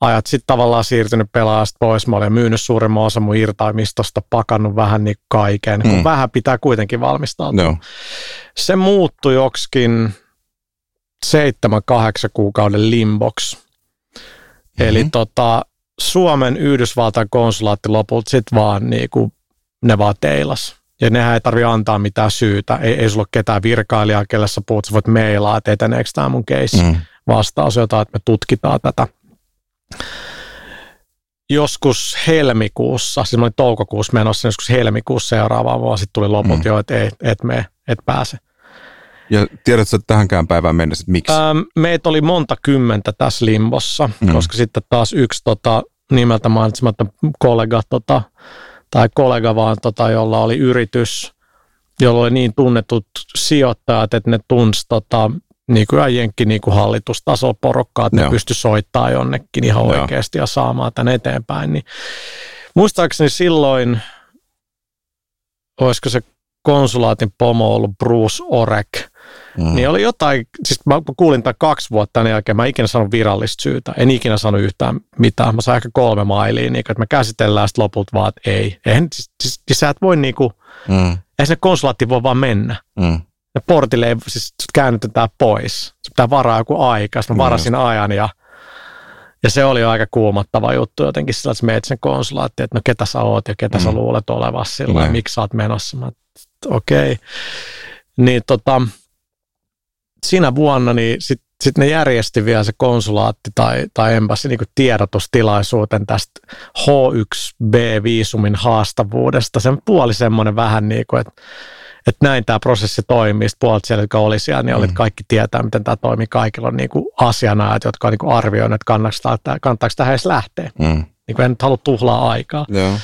ajat sitten tavallaan siirtynyt pelaajasta pois. Mä olin myynyt suurimman osa mun irtaimistosta, pakannut vähän niin kaiken, mm. kun vähän pitää kuitenkin valmistautua. No. Se muuttui joksikin seitsemän, kahdeksan kuukauden limbox. Mm-hmm. Eli tota, Suomen Yhdysvaltain konsulaatti lopulta sitten vaan niin kuin, ne vaan teilas. Ja nehän ei tarvitse antaa mitään syytä. Ei, ei sulla ole ketään virkailijaa, kelle sä puhut, sä voit mailaa, että eteneekö tämä mun case. Mm. Vastaus jotain, että me tutkitaan tätä. Joskus helmikuussa, siis mä olin toukokuussa menossa, joskus helmikuussa seuraavaan vuosi tuli loput mm. jo, että et, et me et pääse. Ja tiedätkö tähänkään päivään mennessä, että miksi? Ähm, meitä oli monta kymmentä tässä limbossa, mm. koska sitten taas yksi tota, nimeltä mainitsematta kollega tota, tai kollega vaan, tota, jolla oli yritys, jolla oli niin tunnetut sijoittajat, että ne tunsi tota, niin kuin jenkki niin kuin hallitustaso porukkaa, että Joo. ne pysty soittamaan jonnekin ihan Joo. oikeasti ja saamaan tämän eteenpäin. Niin, muistaakseni silloin, olisiko se konsulaatin pomo ollut Bruce Orek, Mm. Niin oli jotain, siis mä kuulin tämän kaksi vuotta tämän jälkeen, mä ikinä saanut virallista syytä, en ikinä saanut yhtään mitään, mä sain ehkä kolme mailia, niin että me käsitellään sitten loput vaan, että ei. Eihän, siis, siis, siis sä et voi niinku, mm. eihän sinne konsulaatti voi vaan mennä. Mm. Ja portille ei, siis käännytetään pois. Se pitää varaa joku aika, mä varasin mm. ajan ja ja se oli aika kuumottava juttu jotenkin sillä, että meitä sen konsulaatti, että no ketä sä oot ja ketä mm. sä luulet olevassa sillä, mm. miksi sä oot menossa. Mä, okei. Okay. Niin tota, siinä vuonna niin sitten sit ne järjesti vielä se konsulaatti tai, tai embassi niin tiedotustilaisuuden tästä H1B-viisumin haastavuudesta. Sen puoli semmoinen vähän niin kuin, että että näin tämä prosessi toimii. Sitten puolet siellä, jotka oli siellä, niin mm. olit kaikki tietää, miten tämä toimii. Kaikilla on niin kuin asianajat, jotka on niin kuin arvioineet, että kannattaako, kannattaako tähän edes lähteä. Mm. Niin kuin en nyt halua tuhlaa aikaa. Yeah.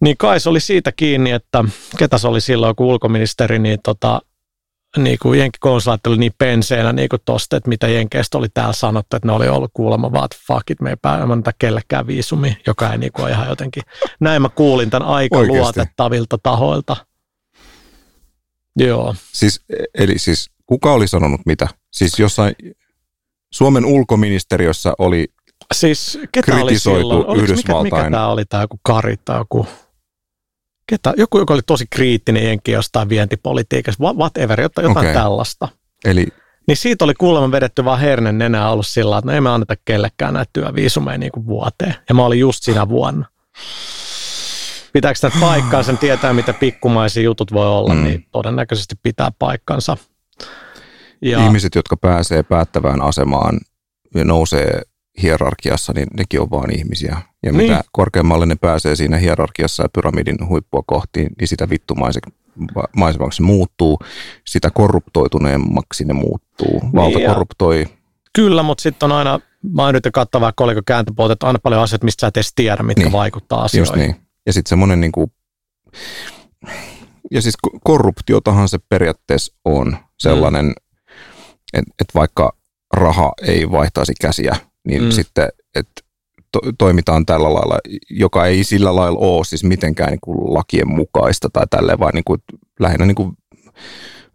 Niin kai se oli siitä kiinni, että ketä se oli silloin, kun ulkoministeri, niin tota, niin kuin jenkkikonsulaatti oli niin penseenä niin kuin tosta, että mitä jenkeistä oli täällä sanottu, että ne oli ollut kuulemma vaan, että fuck it, me ei päätä kellekään viisumi, joka ei niin kuin ihan jotenkin, näin mä kuulin tämän aika Oikeasti. luotettavilta tahoilta. Joo. Siis, eli siis kuka oli sanonut mitä? Siis jossain... Suomen ulkoministeriössä oli Siis ketä oli kritisoitu silloin? Oliko, mikä, mikä Yhdysvaltain- tämä oli, tämä joku Kari tai joku, ketä, joku, joka oli tosi kriittinen jenki jostain vientipolitiikasta, wha- whatever, jotain, Okei. tällaista. Eli Niin siitä oli kuulemma vedetty vaan hernen nenää ollut sillä, että no ei me anneta kellekään näitä työviisumeja niin kuin vuoteen. Ja mä olin just siinä vuonna. Pitääkö tämä paikkaa sen tietää, mitä pikkumaisia jutut voi olla, Mm. niin todennäköisesti pitää paikkansa. Ja. ihmiset, jotka pääsee päättävään asemaan ja nousee hierarkiassa, niin nekin on vaan ihmisiä. Ja Niin. mitä korkeammalle ne pääsee siinä hierarkiassa ja pyramidin huippua kohti, niin sitä vittumaisemmaksi se muuttuu, sitä korruptoituneemmaksi ne muuttuu. Valta Niin korruptoi. Kyllä, mutta sitten on aina, mä oon nyt katsoa vaikka koliko kääntöpuolta, että on aina paljon asioita, mistä sä et edes tiedä, mitkä Niin. niin. vaikuttaa Just asioihin. niin. Ja sitten semmoinen niin kuin, ja siis ko- korruptiotahan se periaatteessa on sellainen, mm. että et vaikka raha ei vaihtaisi käsiä, niin mm. Sitten, että to, toimitaan tällä lailla, joka ei sillä lailla ole siis mitenkään niin kuin lakien mukaista tai tälleen, vaan niin kuin, lähinnä niin kuin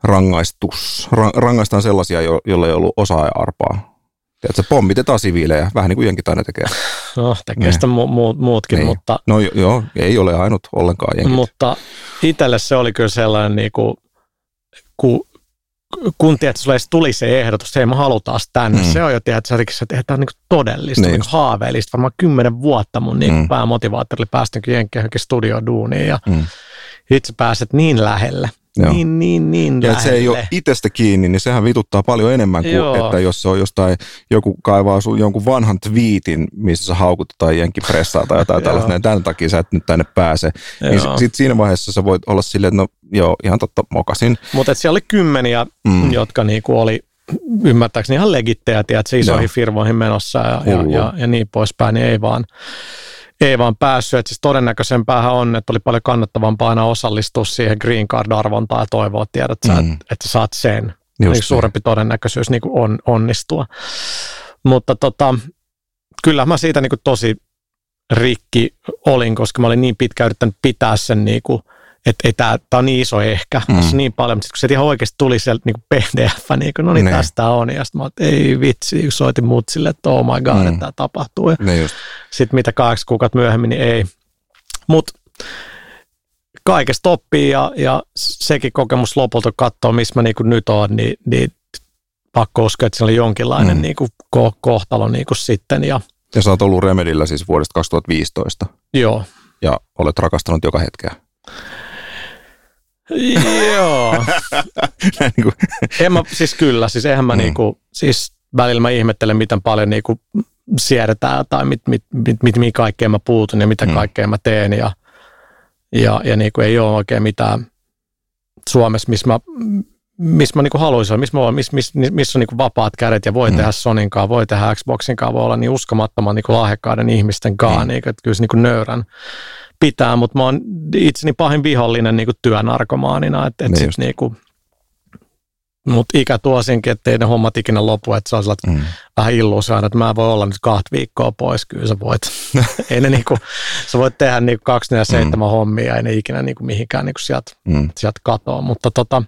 rangaistus, ra, rangaistaan sellaisia, jo, joilla ei ollut osaa ja arpaa. Tiedätkö, pommitetaan siviilejä, vähän niin kuin jenkit aina tekee. No, tekee Niin. sitä mu- mu- muutkin, Niin. mutta, No jo- joo, ei ole ainut ollenkaan jenkit. mutta itselle se oli kyllä sellainen, niin kuin, kun, kun tiedät, sulle tuli se ehdotus, että hei, me halutaan tänne. Mm. Se on jo, tiedät, että tämä on niin todellista, Niin niin haaveellista. Varmaan kymmenen vuotta mun niin Mm. päämotivaattori päästäkin jenkkeen johonkin studioduuniin ja Mm. itse pääset niin lähelle. Joo. Niin, niin, niin Ja se ei ole itsestä kiinni, niin sehän vituttaa paljon enemmän kuin, Joo. että jos se on jostain, joku kaivaa sun jonkun vanhan twiitin, missä sä haukut tai jenkkipressaa tai jotain tällaista, niin tämän takia sä et nyt tänne pääse. Niin Joo. sitten siinä vaiheessa sä voit olla silleen, että no joo, ihan totta, mokasin. Mutta siellä oli kymmeniä, Mm. jotka niinku oli ymmärtääkseni ihan legittejä, tiedätkö, isoihin Joo. firmoihin menossa ja, ja, Hullu. ja, ja, niin poispäin, niin ei vaan, ei vaan päässyt. Et siis todennäköisempäähän on, että oli paljon kannattavampaa aina osallistua siihen green card-arvontaan ja toivoa, tiedät Mm. että, että sä saat sen. Just niin niin. suurempi todennäköisyys niin on, onnistua. Mutta tota, kyllä mä siitä niin tosi rikki olin, koska mä olin niin pitkä yrittänyt pitää sen, niin kuin, että ei tämä, tämä on niin iso ehkä, Mm. tässä niin paljon, mutta sit kun se ihan oikeasti tuli sieltä niin PDF, niin kuin, no niin, Niin. tästä on, ja sitten mä että ei vitsi, kun soitin mut sille, että oh my god, Mm. että tämä tapahtuu, ja just. sitten mitä kahdeksan kuukautta myöhemmin, niin ei. Mutta kaikesta oppii ja, ja sekin kokemus lopulta katsoa, missä mä niinku nyt oon, niin, niin pakko uskoa, että se oli jonkinlainen Mm. mm. niinku ko- kohtalo niinku sitten. Ja Ja sä oot ollut Remedillä siis vuodesta 2015 joo. ja olet rakastanut joka hetkeä. Joo. Niin kuin, En mä, siis kyllä, siis eihän mä Mm. niinku, siis välillä mä ihmettelen, miten paljon niinku siedetään tai mit, mit, mit, mit, mihin kaikkeen mä puutun ja mitä Mm. kaikkea mä teen ja, ja, ja niinku ei ole oikein mitään Suomessa, missä mä, missä mä niinku haluaisin olla, missä, mä, oon, missä, missä, missä on niinku vapaat kädet ja voi Mm. tehdä Sonin kanssa, voi tehdä Xboxin kanssa, voi olla niin uskomattoman niinku lahjakkaiden ihmisten kanssa, Mm. mm. niinku, että kyllä se niinku nöyrän pitää, mutta mä oon itseni pahin vihollinen niinku työnarkomaanina, että et Niin sit just. niinku, mutta ikä tuo senkin, ettei ne hommat ikinä lopu, että se on mm. vähän illuusio, että mä voin olla nyt kahta viikkoa pois, kyllä sä voit. ei ne niinku, sä voit tehdä niinku 24 mm. hommia, ei ne ikinä niinku mihinkään niinku sieltä Mm. sieltä katoa. Mutta tota,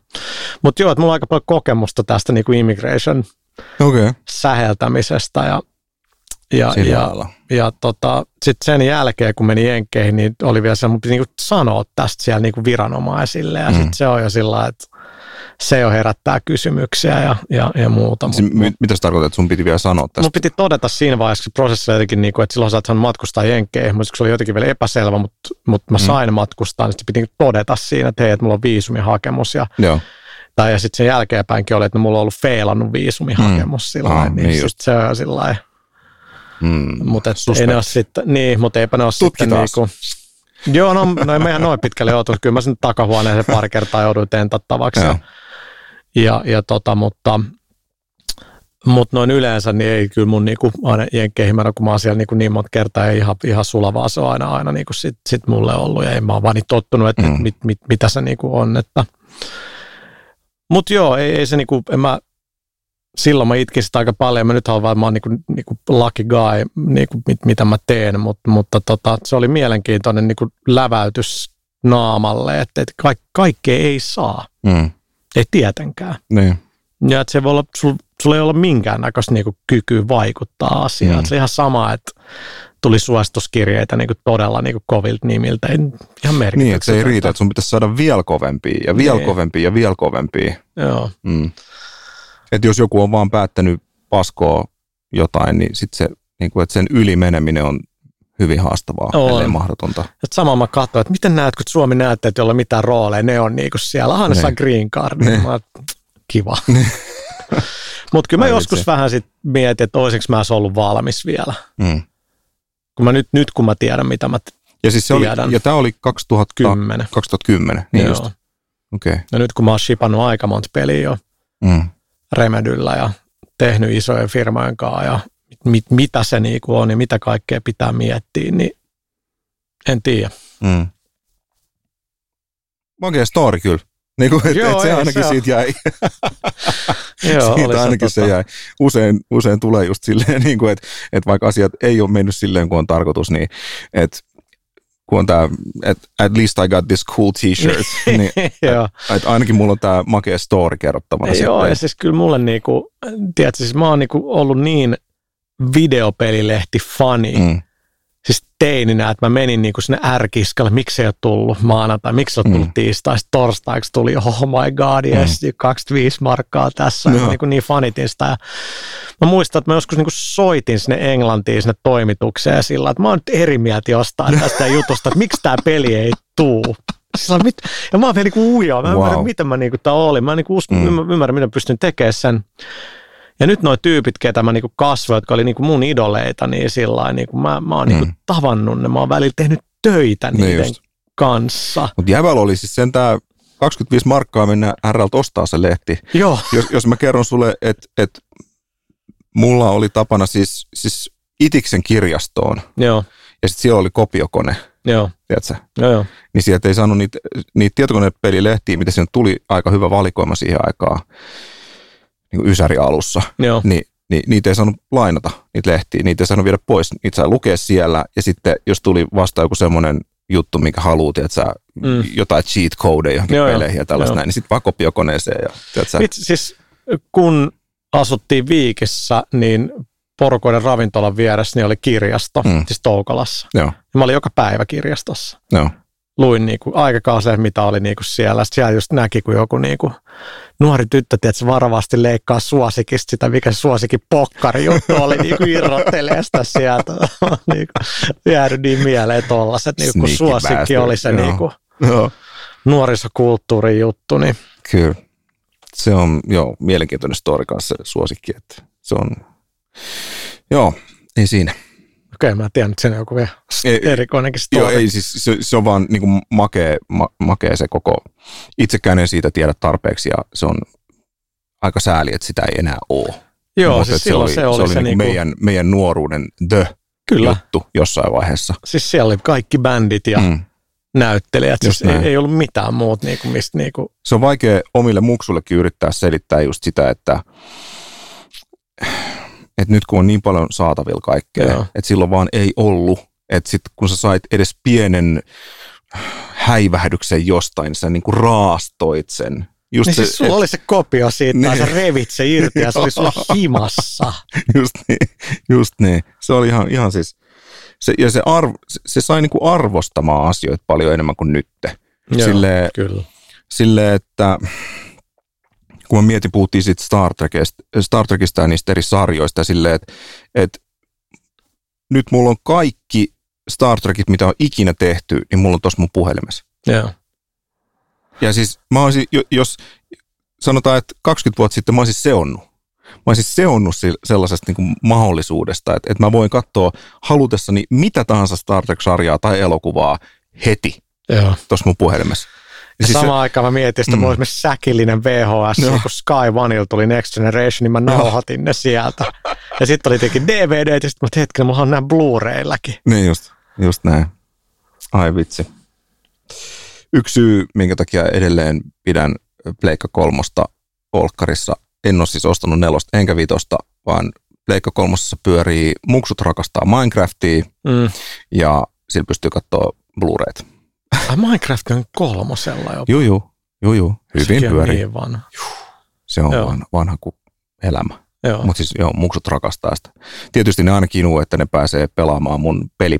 mut joo, että mulla on aika paljon kokemusta tästä niinku immigration okay. säheltämisestä ja, ja, sillä ja, lailla. ja tota, sitten sen jälkeen, kun meni Jenkkeihin, niin oli vielä se, mun piti niinku sanoa tästä siellä niinku viranomaisille ja Mm. mm. sitten se on jo sillä että se jo herättää kysymyksiä ja, ja, ja muuta. Si- Mut, mi- mitä se tarkoittaa, että sun piti vielä sanoa tästä? Mun piti todeta siinä vaiheessa, prosessissa jotenkin, niin kuin, että silloin sä saanut matkustaa jenkkeihin, mutta se oli jotenkin vielä epäselvä, mutta, mutta mä Mm. sain matkustaa, niin sitten piti niinku todeta siinä, että hei, että mulla on viisumihakemus. Ja, Joo, tai ja sitten sen jälkeenpäinkin oli, että mulla on ollut feilannut viisumihakemus mm. sillä Ah, niin, niin just. se on sillä lailla. Mm. Mutta ei ne ole sitten, niin, mutta eipä ne ole sitten niinku, Joo, no, no ei mehän noin pitkälle joutunut. Kyllä mä sen takahuoneeseen pari kertaa jouduin tentattavaksi. Ja, ja, ja tota, mutta, mutta noin yleensä niin ei kyllä mun niinku aina jenkkeihin kun mä oon siellä niinku niin monta kertaa ei ihan, ihan sulavaa, se on aina, aina niinku sit, sit mulle ollut ja en mä oon vaan niin tottunut, että Mm. mm. mit, mit, mitä se niinku on. Että. Mutta joo, ei, ei se niinku, en mä, silloin mä itkin sitä aika paljon, mä nyt haluan vaan, mä oon niinku, niinku lucky guy, niinku, mit, mitä mä teen, mutta, mutta tota, se oli mielenkiintoinen niinku läväytys naamalle, että, että kaik, kaikkea ei saa, Mm. ei tietenkään. Niin. Ja että se voi olla, sul, sulla ei ole minkäännäköistä niinku kykyä vaikuttaa asiaan. Mm. Se on ihan sama, että tuli suosituskirjeitä niinku todella niinku kovilta nimiltä. Ei ihan Niin, että se ei riitä, että sun pitäisi saada vielä kovempia ja vielä niin. kovempia ja vielä kovempia. Joo. Mm. Että jos joku on vaan päättänyt paskoa jotain, niin sitten se, niinku, että sen ylimeneminen on hyvin haastavaa, on. ellei mahdotonta. Et sama mä katsoin, että miten näet, kun Suomi näette, että jolla mitään rooleja, ne on niinku siellä, ahan ne saa green card. Niin. Mä, kiva. Mutta kyllä mä Ai joskus vitsi. vähän sit mietin, että olisinko mä ollut valmis vielä. Mm. Kun mä nyt, nyt kun mä tiedän, mitä mä ja siis se tiedän. Oli, ja tämä oli 2010. 2010, niin Joo. just. Okay. Ja nyt kun mä oon shipannut aika monta peliä jo mm. Remedyllä ja tehnyt isojen firmojen kanssa ja mit, mitä se niinku on ja mitä kaikkea pitää miettiä, niin en tiedä. Mm. Makea story kyllä. Niin kuin, et, Joo, et se ainakin se siitä jäi. Joo, siitä ainakin se, se jäi. Usein, usein tulee just silleen, niin kuin, että, että vaikka asiat ei ole mennyt silleen, kun on tarkoitus, niin että kun on tämä, että at least I got this cool t-shirt, niin että, että ainakin mulla on tämä makea story kerrottavana. Joo, ja siis kyllä mulle niinku, tiedätkö, siis mä oon niinku ollut niin videopelilehti fani, mm teininä, että mä menin niin kuin sinne ärkiskalle, miksi ei ole tullut maanantai, miksi ei ole tullut mm. tiistaista, torstaiksi tuli, oh my god, yes, mm. 25 markkaa tässä, no. niin, kuin niin fanitin sitä. Ja mä muistan, että mä joskus niin kuin soitin sinne Englantiin, sinne toimitukseen sillä, että mä oon nyt eri mieltä jostain tästä jutusta, että miksi tämä peli ei tuu. Sillä, mit, ja mä oon vielä niin kuin ujaa, mä wow. ymmärrän, miten mä niin kuin tämä oli, mä niin kuin uskon, mm. ymmärrän, miten pystyn tekemään sen. Ja nyt nuo tyypit, ketä mä niinku kasvoin, jotka oli niinku mun idoleita, niin sillä niinku mä, mä oon niinku mm. tavannut ne, mä oon välillä tehnyt töitä niin niiden just. kanssa. Mutta Jävällä oli siis sentään 25 markkaa mennä RLt ostaa se lehti. Joo. Jos, jos mä kerron sulle, että et mulla oli tapana siis, siis Itiksen kirjastoon. Joo. Ja sitten siellä oli kopiokone. Joo. Tiedätkö? Joo, joo. Niin sieltä ei saanut niitä, niitä tietokonepelilehtiä, mitä siinä tuli aika hyvä valikoima siihen aikaan niin Ysäri alussa, Joo. niin, niin niitä ei saanut lainata, niitä lehtiä, niitä ei saanut viedä pois, niitä sai lukea siellä, ja sitten jos tuli vasta joku semmoinen juttu, minkä haluut, että sä mm. jotain cheat codeja johonkin joo, peleihin ja tällaista näin, niin sitten vaan kopiokoneeseen. Ja, tiedätkö, Itse, siis kun asuttiin Viikissä, niin porukoiden ravintolan vieressä niin oli kirjasto, mm. siis Toukolassa. Joo. Ja mä olin joka päivä kirjastossa. Joo luin niinku aikakausia, mitä oli niinku siellä. Sitten siellä just näki, kun joku niinku nuori tyttö, että varovasti leikkaa suosikista sitä, mikä suosikin pokkari juttu oli, niinku irrottelee sitä sieltä. niinku, jäädy niin mieleen tollaset, niinku, kun suosikki oli se Joo. niinku, Joo. nuorisokulttuurin juttu. Niin. Kyllä. Se on joo, mielenkiintoinen story kanssa se suosikki, että se on, joo, ei siinä. Okei, mä tiedän, että se on joku vielä ei, erikoinenkin story. Joo, ei siis se, se on vaan niin kuin makea, ma, makea se koko, itsekään en siitä tiedä tarpeeksi ja se on aika sääli, että sitä ei enää ole. Joo, Mutta siis se oli, se oli, se oli se niin kuin meidän, meidän nuoruuden the Kyllä. juttu jossain vaiheessa. Siis siellä oli kaikki bändit ja mm. näyttelijät, siis ei, ei ollut mitään muuta, niin kuin, mistä niin kuin... Se on vaikea omille muksullekin yrittää selittää just sitä, että että nyt kun on niin paljon saatavilla kaikkea, Joo. että silloin vaan ei ollut, että sitten kun sä sait edes pienen häivähdyksen jostain, sä niin kuin raastoit sen. Just niin se, siis sulla et, oli se kopio siitä, niin. sä revit se irti ja se oli sulla himassa. Just niin, just niin. Se oli ihan, ihan siis, se, ja se, arv, se, se sai niin kuin arvostamaan asioita paljon enemmän kuin nyt. Joo, Silleen, kyllä. Silleen, että kun mä mietin, puhuttiin siitä Star Trekista, Star Trekista ja niistä eri sarjoista silleen, että, että nyt mulla on kaikki Star Trekit, mitä on ikinä tehty, niin mulla on tuossa mun puhelimessa. Joo. Ja siis mä olisin, jos sanotaan, että 20 vuotta sitten mä olisin seonnut. Mä olisin seonnut sellaisesta niin kuin mahdollisuudesta, että, että mä voin katsoa halutessani mitä tahansa Star Trek-sarjaa tai elokuvaa heti tuossa mun puhelimessa. Ja siis samaan se, aikaan mä mietin, että mm. mulla olisi säkillinen VHS, no. kun Sky Oneilla tuli Next Generation, niin mä nauhoitin ne sieltä. ja sitten oli tietenkin DVD, ja sitten mä hetken, mulla on nämä Blu-raylläkin. Niin just, just näin. Ai vitsi. Yksi syy, minkä takia edelleen pidän Pleikka kolmosta Olkkarissa, en ole siis ostanut nelosta enkä vitosta, vaan Pleikka kolmosessa pyörii Muksut rakastaa Minecraftia mm. ja sillä pystyy katsoa Blu-rayt. Ai Minecraft on kolmosella jo. Juu, juu. Juu, juu. Hyvin pyörii. Niin vanha. Se on Joo. vanha, vanha kuin elämä. Mutta siis joo, muksut rakastaa sitä. Tietysti ne aina kinuu, että ne pääsee pelaamaan mun peli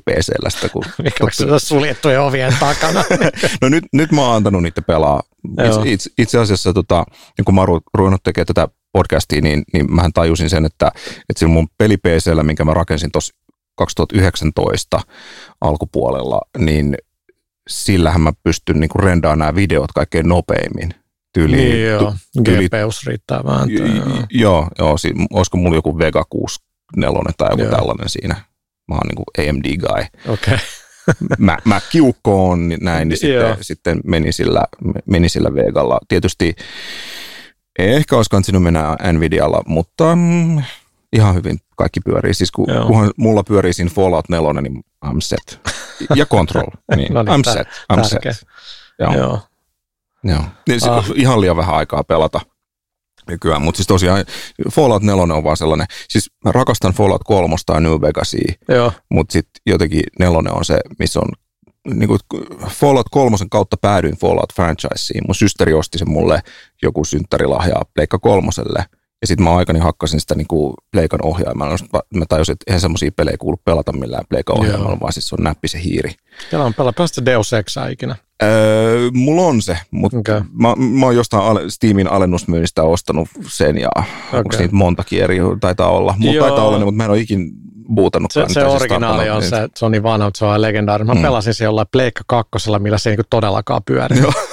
sitä, kun... Mikä se suljettujen ovien takana? No nyt, nyt mä oon antanut niitä pelaa. Itse, itse, itse asiassa, tota, niin kun mä oon ruvennut tekemään tätä podcastia, niin, niin mähän tajusin sen, että, että sillä mun peli minkä mä rakensin tuossa 2019 alkupuolella, niin sillähän mä pystyn niin rendaamaan nämä videot kaikkein nopeimmin. Tyyli, niin joo, tyyli- GPUs riittää vähän. J- j- Joo, joo si- olisiko mulla joku Vega 64 tai joku Joo. tällainen siinä. Mä oon niinku AMD-guy. Okei. Mä, mä kiukkoon niin näin, niin Joo. sitten, sitten meni, sillä, meni sillä Vegalla. Tietysti ehkä olisi kansinut mennä Nvidialla, mutta mm, ihan hyvin kaikki pyörii. Siis kun, Joo. kunhan mulla pyörii siinä Fallout 4, niin I'm set. Ja Control, niin, No niin, I'm tär- set. I'm tärkeä. set. Joo. Joo. Joo. Niin Ah. Ihan liian vähän aikaa pelata nykyään, mutta siis tosiaan Fallout 4 on vaan sellainen, siis mä rakastan Fallout 3 ja New Vegasia, Joo. mutta sitten jotenkin nelonen on se, missä on niin kuin Fallout 3 kautta päädyin Fallout franchiseen. Mun systeri osti sen mulle joku synttärilahjaa Pleikka kolmoselle. Ja sitten mä aikani hakkasin sitä niin kuin Pleikan ohjaimella. Mä tajusin, että eihän semmoisia pelejä kuulu pelata millään Pleikan Joo. ohjaimella, vaan siis se on näppi se hiiri. Siellä on pelaa. Pelasta Deus Exaa ikinä. Öö, mulla on se, mutta okay. mä, mä oon jostain ale, Steamin alennusmyynnistä ostanut sen ja okay. onko niitä montakin eri, taitaa olla. Mutta Joo. taitaa olla, ne, mutta mä en ole ikin buutannutkaan. Se, se originaali on tarkkaan. se, se on niin vanha, että se on legendaarinen. Mä Mm. pelasin se jollain Pleikka kakkosella, millä se ei niinku todellakaan pyöri. Joo.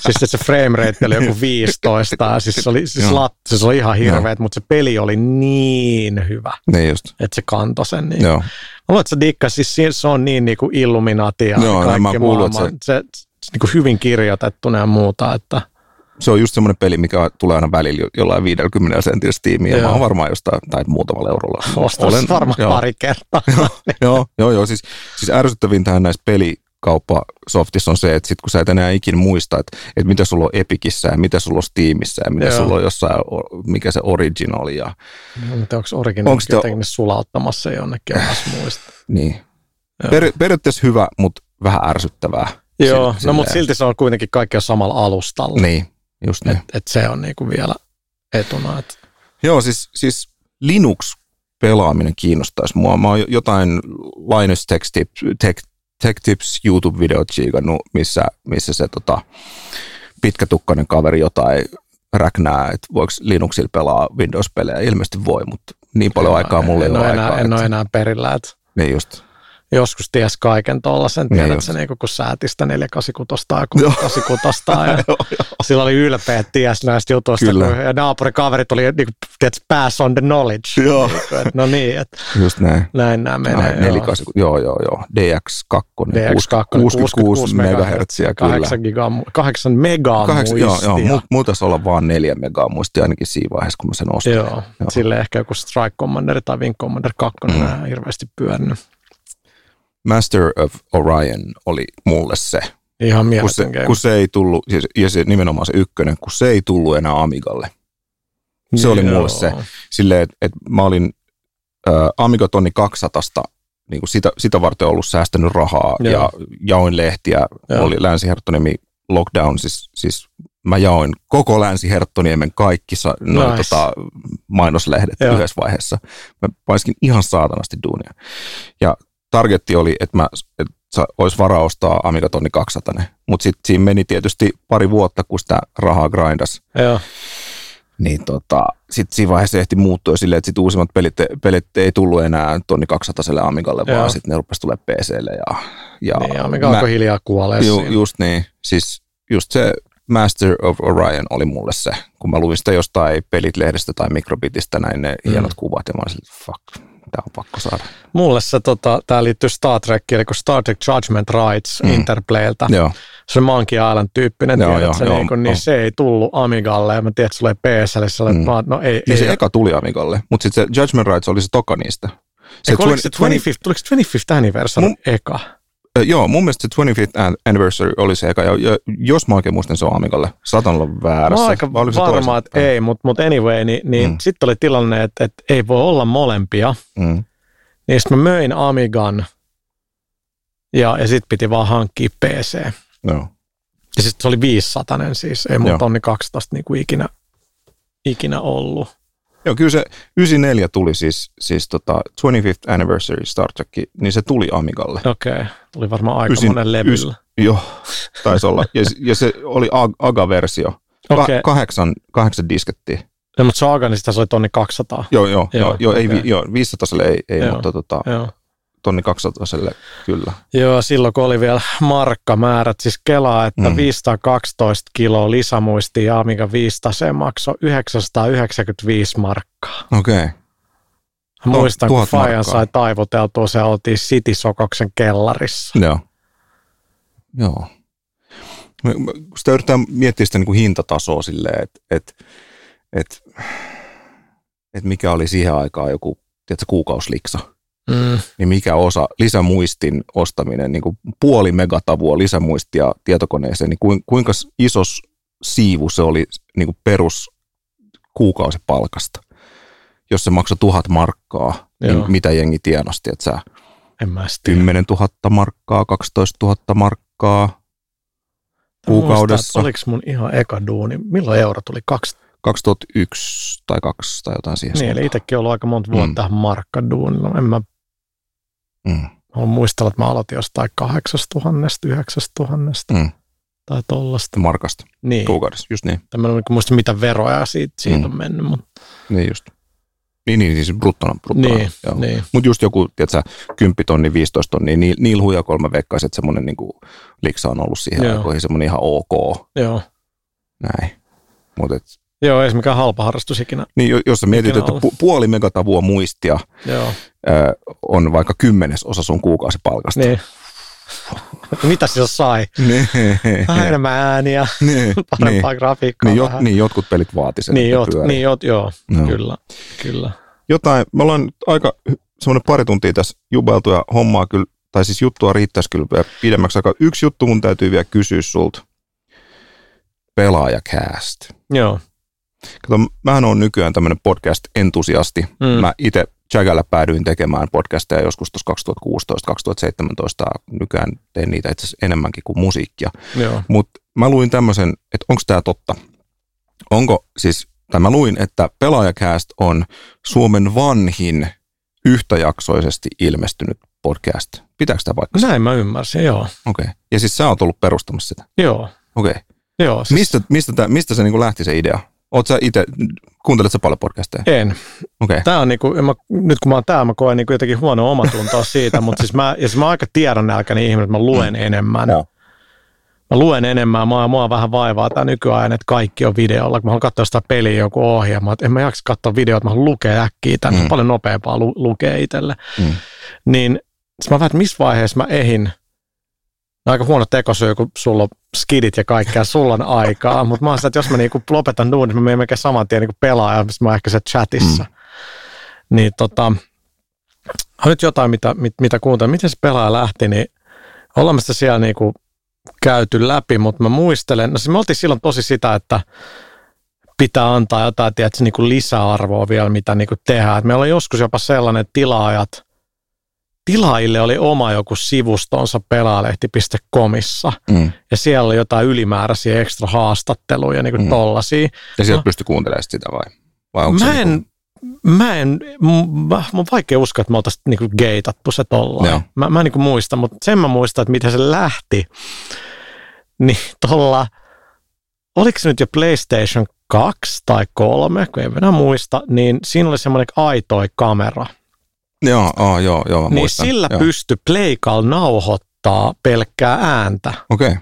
siis se, se frame rate oli joku 15, ja siis se oli, siis lat, se oli ihan hirveet, mutta se peli oli niin hyvä, Niin just, että se kantoi sen. Niin. joo. Mä luulen, että se dikkas, siis si- se on niin niinku Illuminati ja Joo, kaikki mä kuullut, että maailman. Se, se, se niinku hyvin kirjoitettuna ja muuta, että Se on just semmoinen peli, mikä tulee aina välillä jo- jollain 50 sentillä Steamiin, mä oon varmaan jostain, tai muutamalla eurolla. ostaa varmaan joo, pari kertaa. Joo, joo, joo. Siis, siis ärsyttävintähän näissä pelikauppasoftissa on se, että sit kun sä et enää ikin muista, että, että mitä sulla on Epicissä ja mitä sulla on Steamissa ja mitä Joo. sulla on jossain, mikä se original ja Mutta onko Onko originaali sitä- jotenkin sulauttamassa jonnekin omassa muista? niin. Joo. Per, periaatteessa hyvä, mutta vähän ärsyttävää. Joo, Sille- no mutta silti se on kuitenkin kaikki on samalla alustalla. Niin, just niin. Et, et se on niinku vielä etuna. Et, Joo, siis, siis Linux-pelaaminen kiinnostaisi mua. Mä oon jo- jotain Linus Tech Tech, Tech Tips YouTube-videot chiikannut, missä, missä se tota, pitkätukkainen kaveri jotain räknää, että voiko Linuxilla pelaa Windows-pelejä. Ilmeisesti voi, mutta niin paljon aikaa mulla ei en, ole aikaa. en että- ole enää perillä. Et Niin just. Joskus ties kaiken tuollaisen. Niin Tiedät just. se niinku, kun sääti sitä 486 ja Joo. 86 ja sillä oli ylpeä, että ties näistä jutuista. Kyllä. Kun, ja naapurikaverit oli niinku, tiedät, pass on the knowledge. Joo. Niinku, et, no niin, että Just näin. näin nämä menee. Ai, joo. 48, joo, joo, joo. DX2, DX2, 66 megahertsiä, kyllä. 8, giga, 8 megaa Kahdeksan, joo, joo, muistia. mu- mulla taisi olla vaan neljä megaa muistia ainakin siinä vaiheessa, kun mä sen ostin. Joo, Joo. sille ehkä joku Strike Commander tai Wing Commander 2 mm. Hirveästi pyörinyt. Master of Orion oli mulle se, Ihan kun se, game. kun se ei tullut, ja se nimenomaan se ykkönen, kun se ei tullut enää Amigalle. se oli mulle se. Silleen, että et mä olin ä, Amiga tonni 200 niin kuin sitä, sitä varten ollut säästänyt rahaa Joo. ja jaoin lehtiä, Joo. oli Länsi-Herttoniemi lockdown, siis, siis mä jaoin koko Länsi-Herttoniemen kaikki sa, noin, Nice. tota, mainoslehdet Joo. yhdessä vaiheessa. Mä paiskin ihan saatanasti duunia. Ja targetti oli, että mä että olisi varaa ostaa Amiga tonni 200, mutta sitten siinä meni tietysti pari vuotta, kun sitä rahaa grindas. Joo, Niin tota, sitten siinä vaiheessa ehti muuttua silleen, että sit uusimmat pelit, pelit ei tullut enää tonni 200 Amigalle, Joo. vaan sitten ne rupesi tulee PClle. Ja, ja niin, ja mikä alkoi hiljaa kuolee ju. Just niin, siis just se Master of Orion oli mulle se, kun mä luin sitä jostain pelit-lehdestä tai mikrobitistä näin ne Mm. hienot kuvat ja mä olin fuck, tää on pakko saada. Mulle se, tota, tää liittyy Star Trekiin, eli kun Star Trek Judgment Rights Mm. Interplaylta. Joo, Se Monkey Island tyyppinen, Joo, tiedät, joo, se, joo, niin, kun, niin se ei tullut Amigalle, ja mä tiedän, että sulle ei PSL, sä olet, Mm. mm. no ei, niin ei, se eka tuli Amigalle, mutta sitten se Judgment Rights oli se toka niistä. se, oliko 20 se 25th, tuliko se 25th anniversary Mun- eka? Joo, mun mielestä se 25th an- anniversary oli se eka, ja, jos mä oikein muistan, se on Amigalle. Saatan olla Mä väärässä. oon aika Vai varma, että ei, mutta mut anyway, niin, niin Mm. sitten oli tilanne, että, että ei voi olla molempia. Mm. Niin sitten mä möin Amigan ja, ja sitten piti vaan hankkia PC. Joo. Ja sitten se oli 500 siis, ei mun tonni 12 niin kuin ikinä ikinä ollut. Joo, kyllä se 94 tuli siis, siis tota 25th Anniversary Star Trek, niin se tuli Amigalle. Okei, okay. tuli varmaan aika Ysin- monen levyllä. Joo, taisi olla. Ja, ja se oli Ag- AGA-versio. Ka- Okei. kahdeksan, kahdeksan diskettiä. No, mutta Saga, niin sitä se oli tonni 200. Joo, joo, Joo, joo, joo, ei, joo 500 ei, ei Joo. mutta tota, Joo. Tonni 200 kyllä. Joo, silloin kun oli vielä markkamäärät, siis kelaa, että Mm. mm. 512 kiloa lisämuistia ja Amiga 500 se maksoi 995 markkaa. Okei. Mä muistan, kun Fajan sai taivuteltua, se oltiin City Sokoksen kellarissa. Joo. Joo. Sitä yrittää miettiä sitä niin kuin hintatasoa silleen, että et, et, et mikä oli siihen aikaan joku tiedätkö, kuukausliksa, Mm. niin mikä osa lisämuistin ostaminen, niin kuin puoli megatavua lisämuistia tietokoneeseen, niin kuin, kuinka iso siivu se oli niin kuin perus kuukausipalkasta. Jos se maksoi tuhat markkaa, Joo. niin mitä jengi tienosti, että sä En mä sitä tiedä. 10 000 markkaa, 12 000 markkaa kuukaudessa. muistan, että Oliko mun ihan eka duuni? Milloin euro tuli? Kaksi. 2001 tai 2 tai jotain siihen Niin, eli suuntaan. itsekin ollut aika monta vuotta Mm. markkaduunilla. En mä Mm, haluan muistella, että mä aloitin jostain 8000, 9000 mm, tai tollasta. markasta Niin. kuukaudessa, just niin. En mä en muista, mitä veroja siitä, siitä Mm. on mennyt, mutta Niin just. Niin, niin siis bruttona. bruttona niin, joo. niin. Mutta just joku, tiedätkö, 10 tonni, 15 tonni, niin niillä huija kolme veikkaisin, että semmoinen niinku, liksa on ollut siihen Joo. aikoihin semmoinen ihan ok. Joo. Näin. Mutta et, Joo, ei se mikään halpa harrastus ikinä. niin jo- jos sä mietit, että pu- puoli megatavua muistia Joo, ö, on vaikka kymmenes osa sun kuukausipalkasta. niin. Mitä sillä sai? Niin. Enemmän ääniä, niin. parempaa niin. grafiikkaa. Niin, jot, vähän. niin, jotkut pelit vaati sen, niin, jot, niin jot, joo, Joo. kyllä, kyllä. Jotain, me ollaan nyt aika semmoinen pari tuntia tässä jubeltu ja hommaa kyllä, tai siis juttua riittäisi kyllä pidemmäksi aikaa. Yksi juttu mun täytyy vielä kysyä sulta. Pelaajakääst. Joo, Kato, mähän on nykyään tämmöinen podcast-entusiasti. Mm. Mä itse Jagalla päädyin tekemään podcasteja joskus tuossa 2016-2017. Nykyään teen niitä itse asiassa enemmänkin kuin musiikkia. Mutta mä luin tämmöisen, että onko tämä totta? Onko siis, tai mä luin, että Pelaajakääst on Suomen vanhin yhtäjaksoisesti ilmestynyt podcast. Pitääkö tämä paikkansa? näin mä ymmärsin, joo, Okei. Okay. Ja siis sä oot ollut perustamassa sitä. joo, Okei. Okay. joo. Siis Mistä, mistä, tää, mistä se niinku lähti se idea? Oot sä itse, kuuntelet sä paljon podcasteja? En. Okei. Okay. Tää on niinku, mä, nyt kun mä oon täällä, mä koen niinku jotenkin huonoa omatuntoa siitä, mutta siis mä, ja siis mä aika tiedonnälkäinen ihminen, että mä luen enemmän. Joo. Mä luen enemmän, mua, mua vähän vaivaa tämä nykyajan, että kaikki on videolla. Kun mä haluan katsoa sitä peliä joku ohjelma, että en mä jaksa katsoa videota, mä haluan lukea äkkiä tänne, Mm. mm. paljon nopeampaa lu, lukea itselle. Mm. Niin mä vähän, että missä vaiheessa mä ehin, aika huono tekosyy, kun sulla on skidit ja kaikkea, sulla on aikaa, mutta mä oon sitä, että jos mä niinku lopetan duunin, niin mä menen melkein saman tien niinku pelaamaan, missä mä oon ehkä se chatissa. Mm. Niin tota, on nyt jotain, mitä, mit, mitä kuuntelin. Miten se pelaaja lähti, niin ollaan me sitä siellä niinku käyty läpi, mutta mä muistelen, no siis me oltiin silloin tosi sitä, että pitää antaa jotain tiedätkö, niinku lisäarvoa vielä, mitä niinku tehdään. Et meillä oli joskus jopa sellainen, että tilaajat, tilaajille oli oma joku sivustonsa pelaalehti.comissa Mm. ja siellä oli jotain ylimääräisiä ekstra haastatteluja, niin kuin Mm. tollasia. Ja sieltä No. pystyi kuuntelemaan sitä vai? vai onko Mä se en, niinku, mä en, mä, mun on vaikea uskoa, että me oltaisiin niinku geitattu se Joo. tollain. Mä, mä en niinku muista, mutta sen mä muistan, että miten se lähti. Niin tolla, oliko se nyt jo PlayStation 2 tai 3, kun en enää muista, niin siinä oli semmoinen aitoi kamera. Joo, oh, joo, joo, Niin muistan. sillä joo. pystyi Pleikal nauhoittaa pelkkää ääntä. Okei, okay.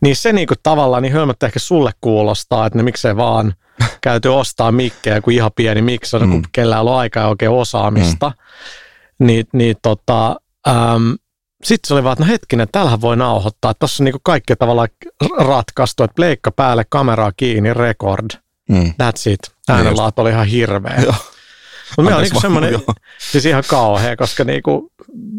Niin se niinku tavallaan niin hölmöttä ehkä sulle kuulostaa, että ne miksei vaan käyty ostaa mikkejä, kun ihan pieni on, Mm. kun kellään on aikaa ja oikein osaamista. Mm. Niin, niin tota, äm, sitten se oli vaan, että no hetkinen, täällähän voi nauhoittaa. Tuossa on niinku kaikki tavallaan ratkaistu, että pleikka päälle, kameraa kiinni, record. mm. That's it. Äänenlaatu oli ihan hirveä. Joo. Mutta meillä on niinku semmoinen, siis ihan kauhea, koska niinku,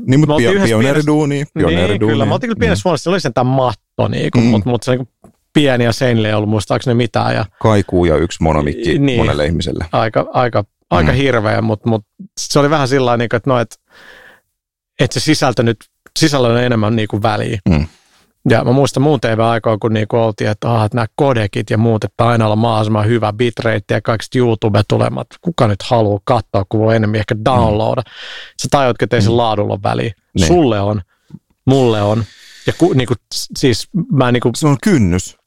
Niin, mutta Me pio, pioneeriduuni, niin, pioneeriduuni. kyllä. Mä oltiin kyllä pienessä huoneessa, siellä oli sentään matto, niinku, Mm. mutta, mutta se niinku pieni ja seinille ei ollut muistaakseni mitään. Ja Kaikuu ja yksi monomikki Niin. monelle ihmiselle. aika, aika, aika Mm. hirveä, mutta, mutta se oli vähän sillä tavalla, että no, et, että se sisältö nyt, sisällä on enemmän niin kuin väliä. Mm. Ja mä muistan muun TV-aikaa, kun niinku oltiin, että, ah, nämä kodekit ja muut, että aina olla mahdollisimman hyvä bitrate ja kaikista YouTube-tulemat. Kuka nyt haluaa katsoa, kun voi enemmän ehkä downloada. Mm. Sä tajut, että ei se mm. laadulla väliä. Niin. Sulle on, mulle on. Ja ku, niinku, siis mä niinku... Se on kynnys.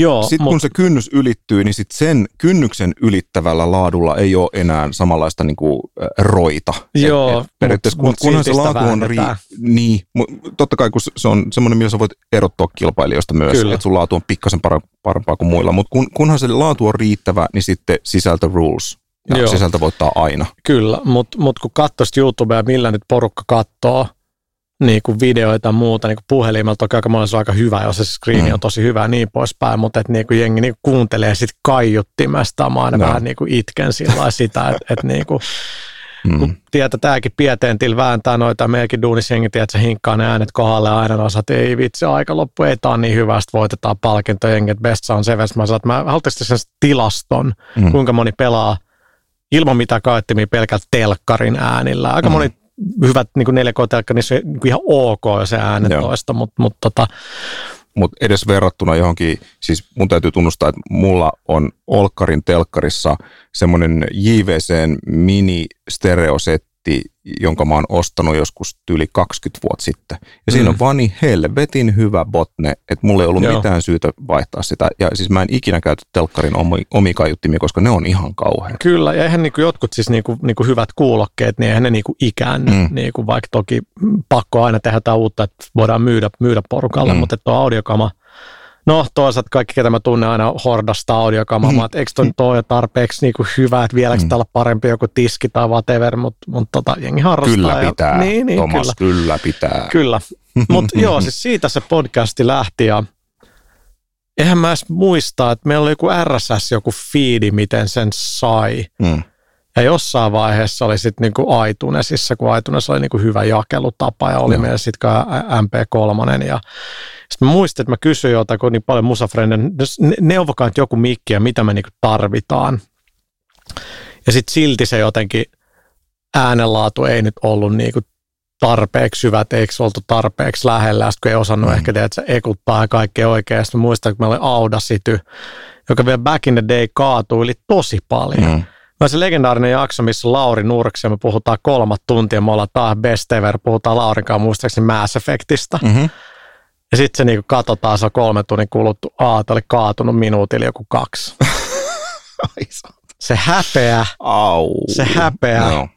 Joo, Sitten mut... kun se kynnys ylittyy, niin sit sen kynnyksen ylittävällä laadulla ei ole enää samanlaista niin kuin, roita. Joo, et, et periaatteessa, mut, kun, kunhan se laatu on ri... Niin, totta kai kun se on semmoinen, millä sä voit erottua kilpailijoista myös, että sun laatu on pikkasen parempaa kuin muilla, mutta kun, kunhan se laatu on riittävä, niin sitten sisältö rules. Ja Joo. sisältö voittaa aina. Kyllä, mutta mut kun katsoisit YouTubea, millä nyt porukka katsoo, niin kuin videoita ja muuta, niin kuin puhelimella toki aika monessa on aika hyvä, jos se screeni mm. on tosi hyvä ja niin poispäin, mutta että niin kuin jengi niin kuin kuuntelee sitten kaiuttimesta, mä aina no. vähän niin kuin itken sillä sitä, että, että niin kuin, mm. kun tietää, tämäkin pieteentil vääntää noita, meidänkin duunisjengi, että se hinkkaa ne äänet kohdalle aina, no että ei vitsi, aika loppu, ei tämä niin hyvä, sitten voitetaan palkinto, jengi, että best sound seven, mä sanoin, että mä haluaisin sen tilaston, mm. kuinka moni pelaa ilman mitä kaettimia pelkät telkkarin äänillä. Aika mm. moni hyvät niin 4K-telkka, niin se niin ihan ok se äänentoista, mutta mut, tota, mutta edes verrattuna johonkin, siis mun täytyy tunnustaa, että mulla on Olkkarin telkkarissa semmoinen JVCn mini stereosetti, setti, jonka mä oon ostanut joskus yli 20 vuotta sitten. Ja siinä mm. on vaan niin helvetin hyvä botne, että mulla ei ollut Joo. mitään syytä vaihtaa sitä. Ja siis mä en ikinä käytä telkkarin omi, kaiuttimia, koska ne on ihan kauhean. Kyllä, ja eihän niinku jotkut siis niinku, niinku hyvät kuulokkeet, niin eihän ne niinku ikäänny, mm. niinku, vaikka toki pakko aina tehdä jotain uutta, että voidaan myydä, myydä porukalle, mm. mutta tuo audiokama – No toisaalta kaikki, ketä mä tunnen aina hordasta audiokamaa, mm. että eikö toi, toi tarpeeksi niinku hyvä, että vieläkö mm. täällä parempi joku tiski tai whatever, mutta mut tota, jengi harrastaa. Kyllä ja, pitää, niin, niin, Thomas, kyllä. kyllä pitää. Kyllä, mutta joo, siis siitä se podcasti lähti ja eihän mä edes muista, että meillä oli joku RSS, joku feedi, miten sen sai. Mm. Ja jossain vaiheessa oli sitten niinku iTunesissa, kun iTunes oli niinku hyvä jakelutapa ja oli no. meillä sitten MP3. Ja sitten mä muistin, että mä kysyin jotain, niin paljon musafrenden, neuvokaa joku mikki ja mitä me niinku tarvitaan. Ja sitten silti se jotenkin äänenlaatu ei nyt ollut niinku tarpeeksi hyvä, että eikö oltu tarpeeksi lähellä, sitten kun ei osannut mm. ehkä tehdä, että se ekuttaa ja kaikki oikein. Sitten muistan, että meillä oli Audacity, joka vielä back in the day kaatui tosi paljon. Mm. Mä se legendaarinen jakso, missä Lauri Nurksi ja me puhutaan kolmat tuntia, me ollaan taas best ever, puhutaan Laurinkaan muistaakseni Mass Effectista. Mm-hmm. Ja sitten se niinku katsotaan, se on kolme tunnin kuluttu, aa, oli kaatunut minuutilla joku kaksi. se häpeä, Au. se häpeä no.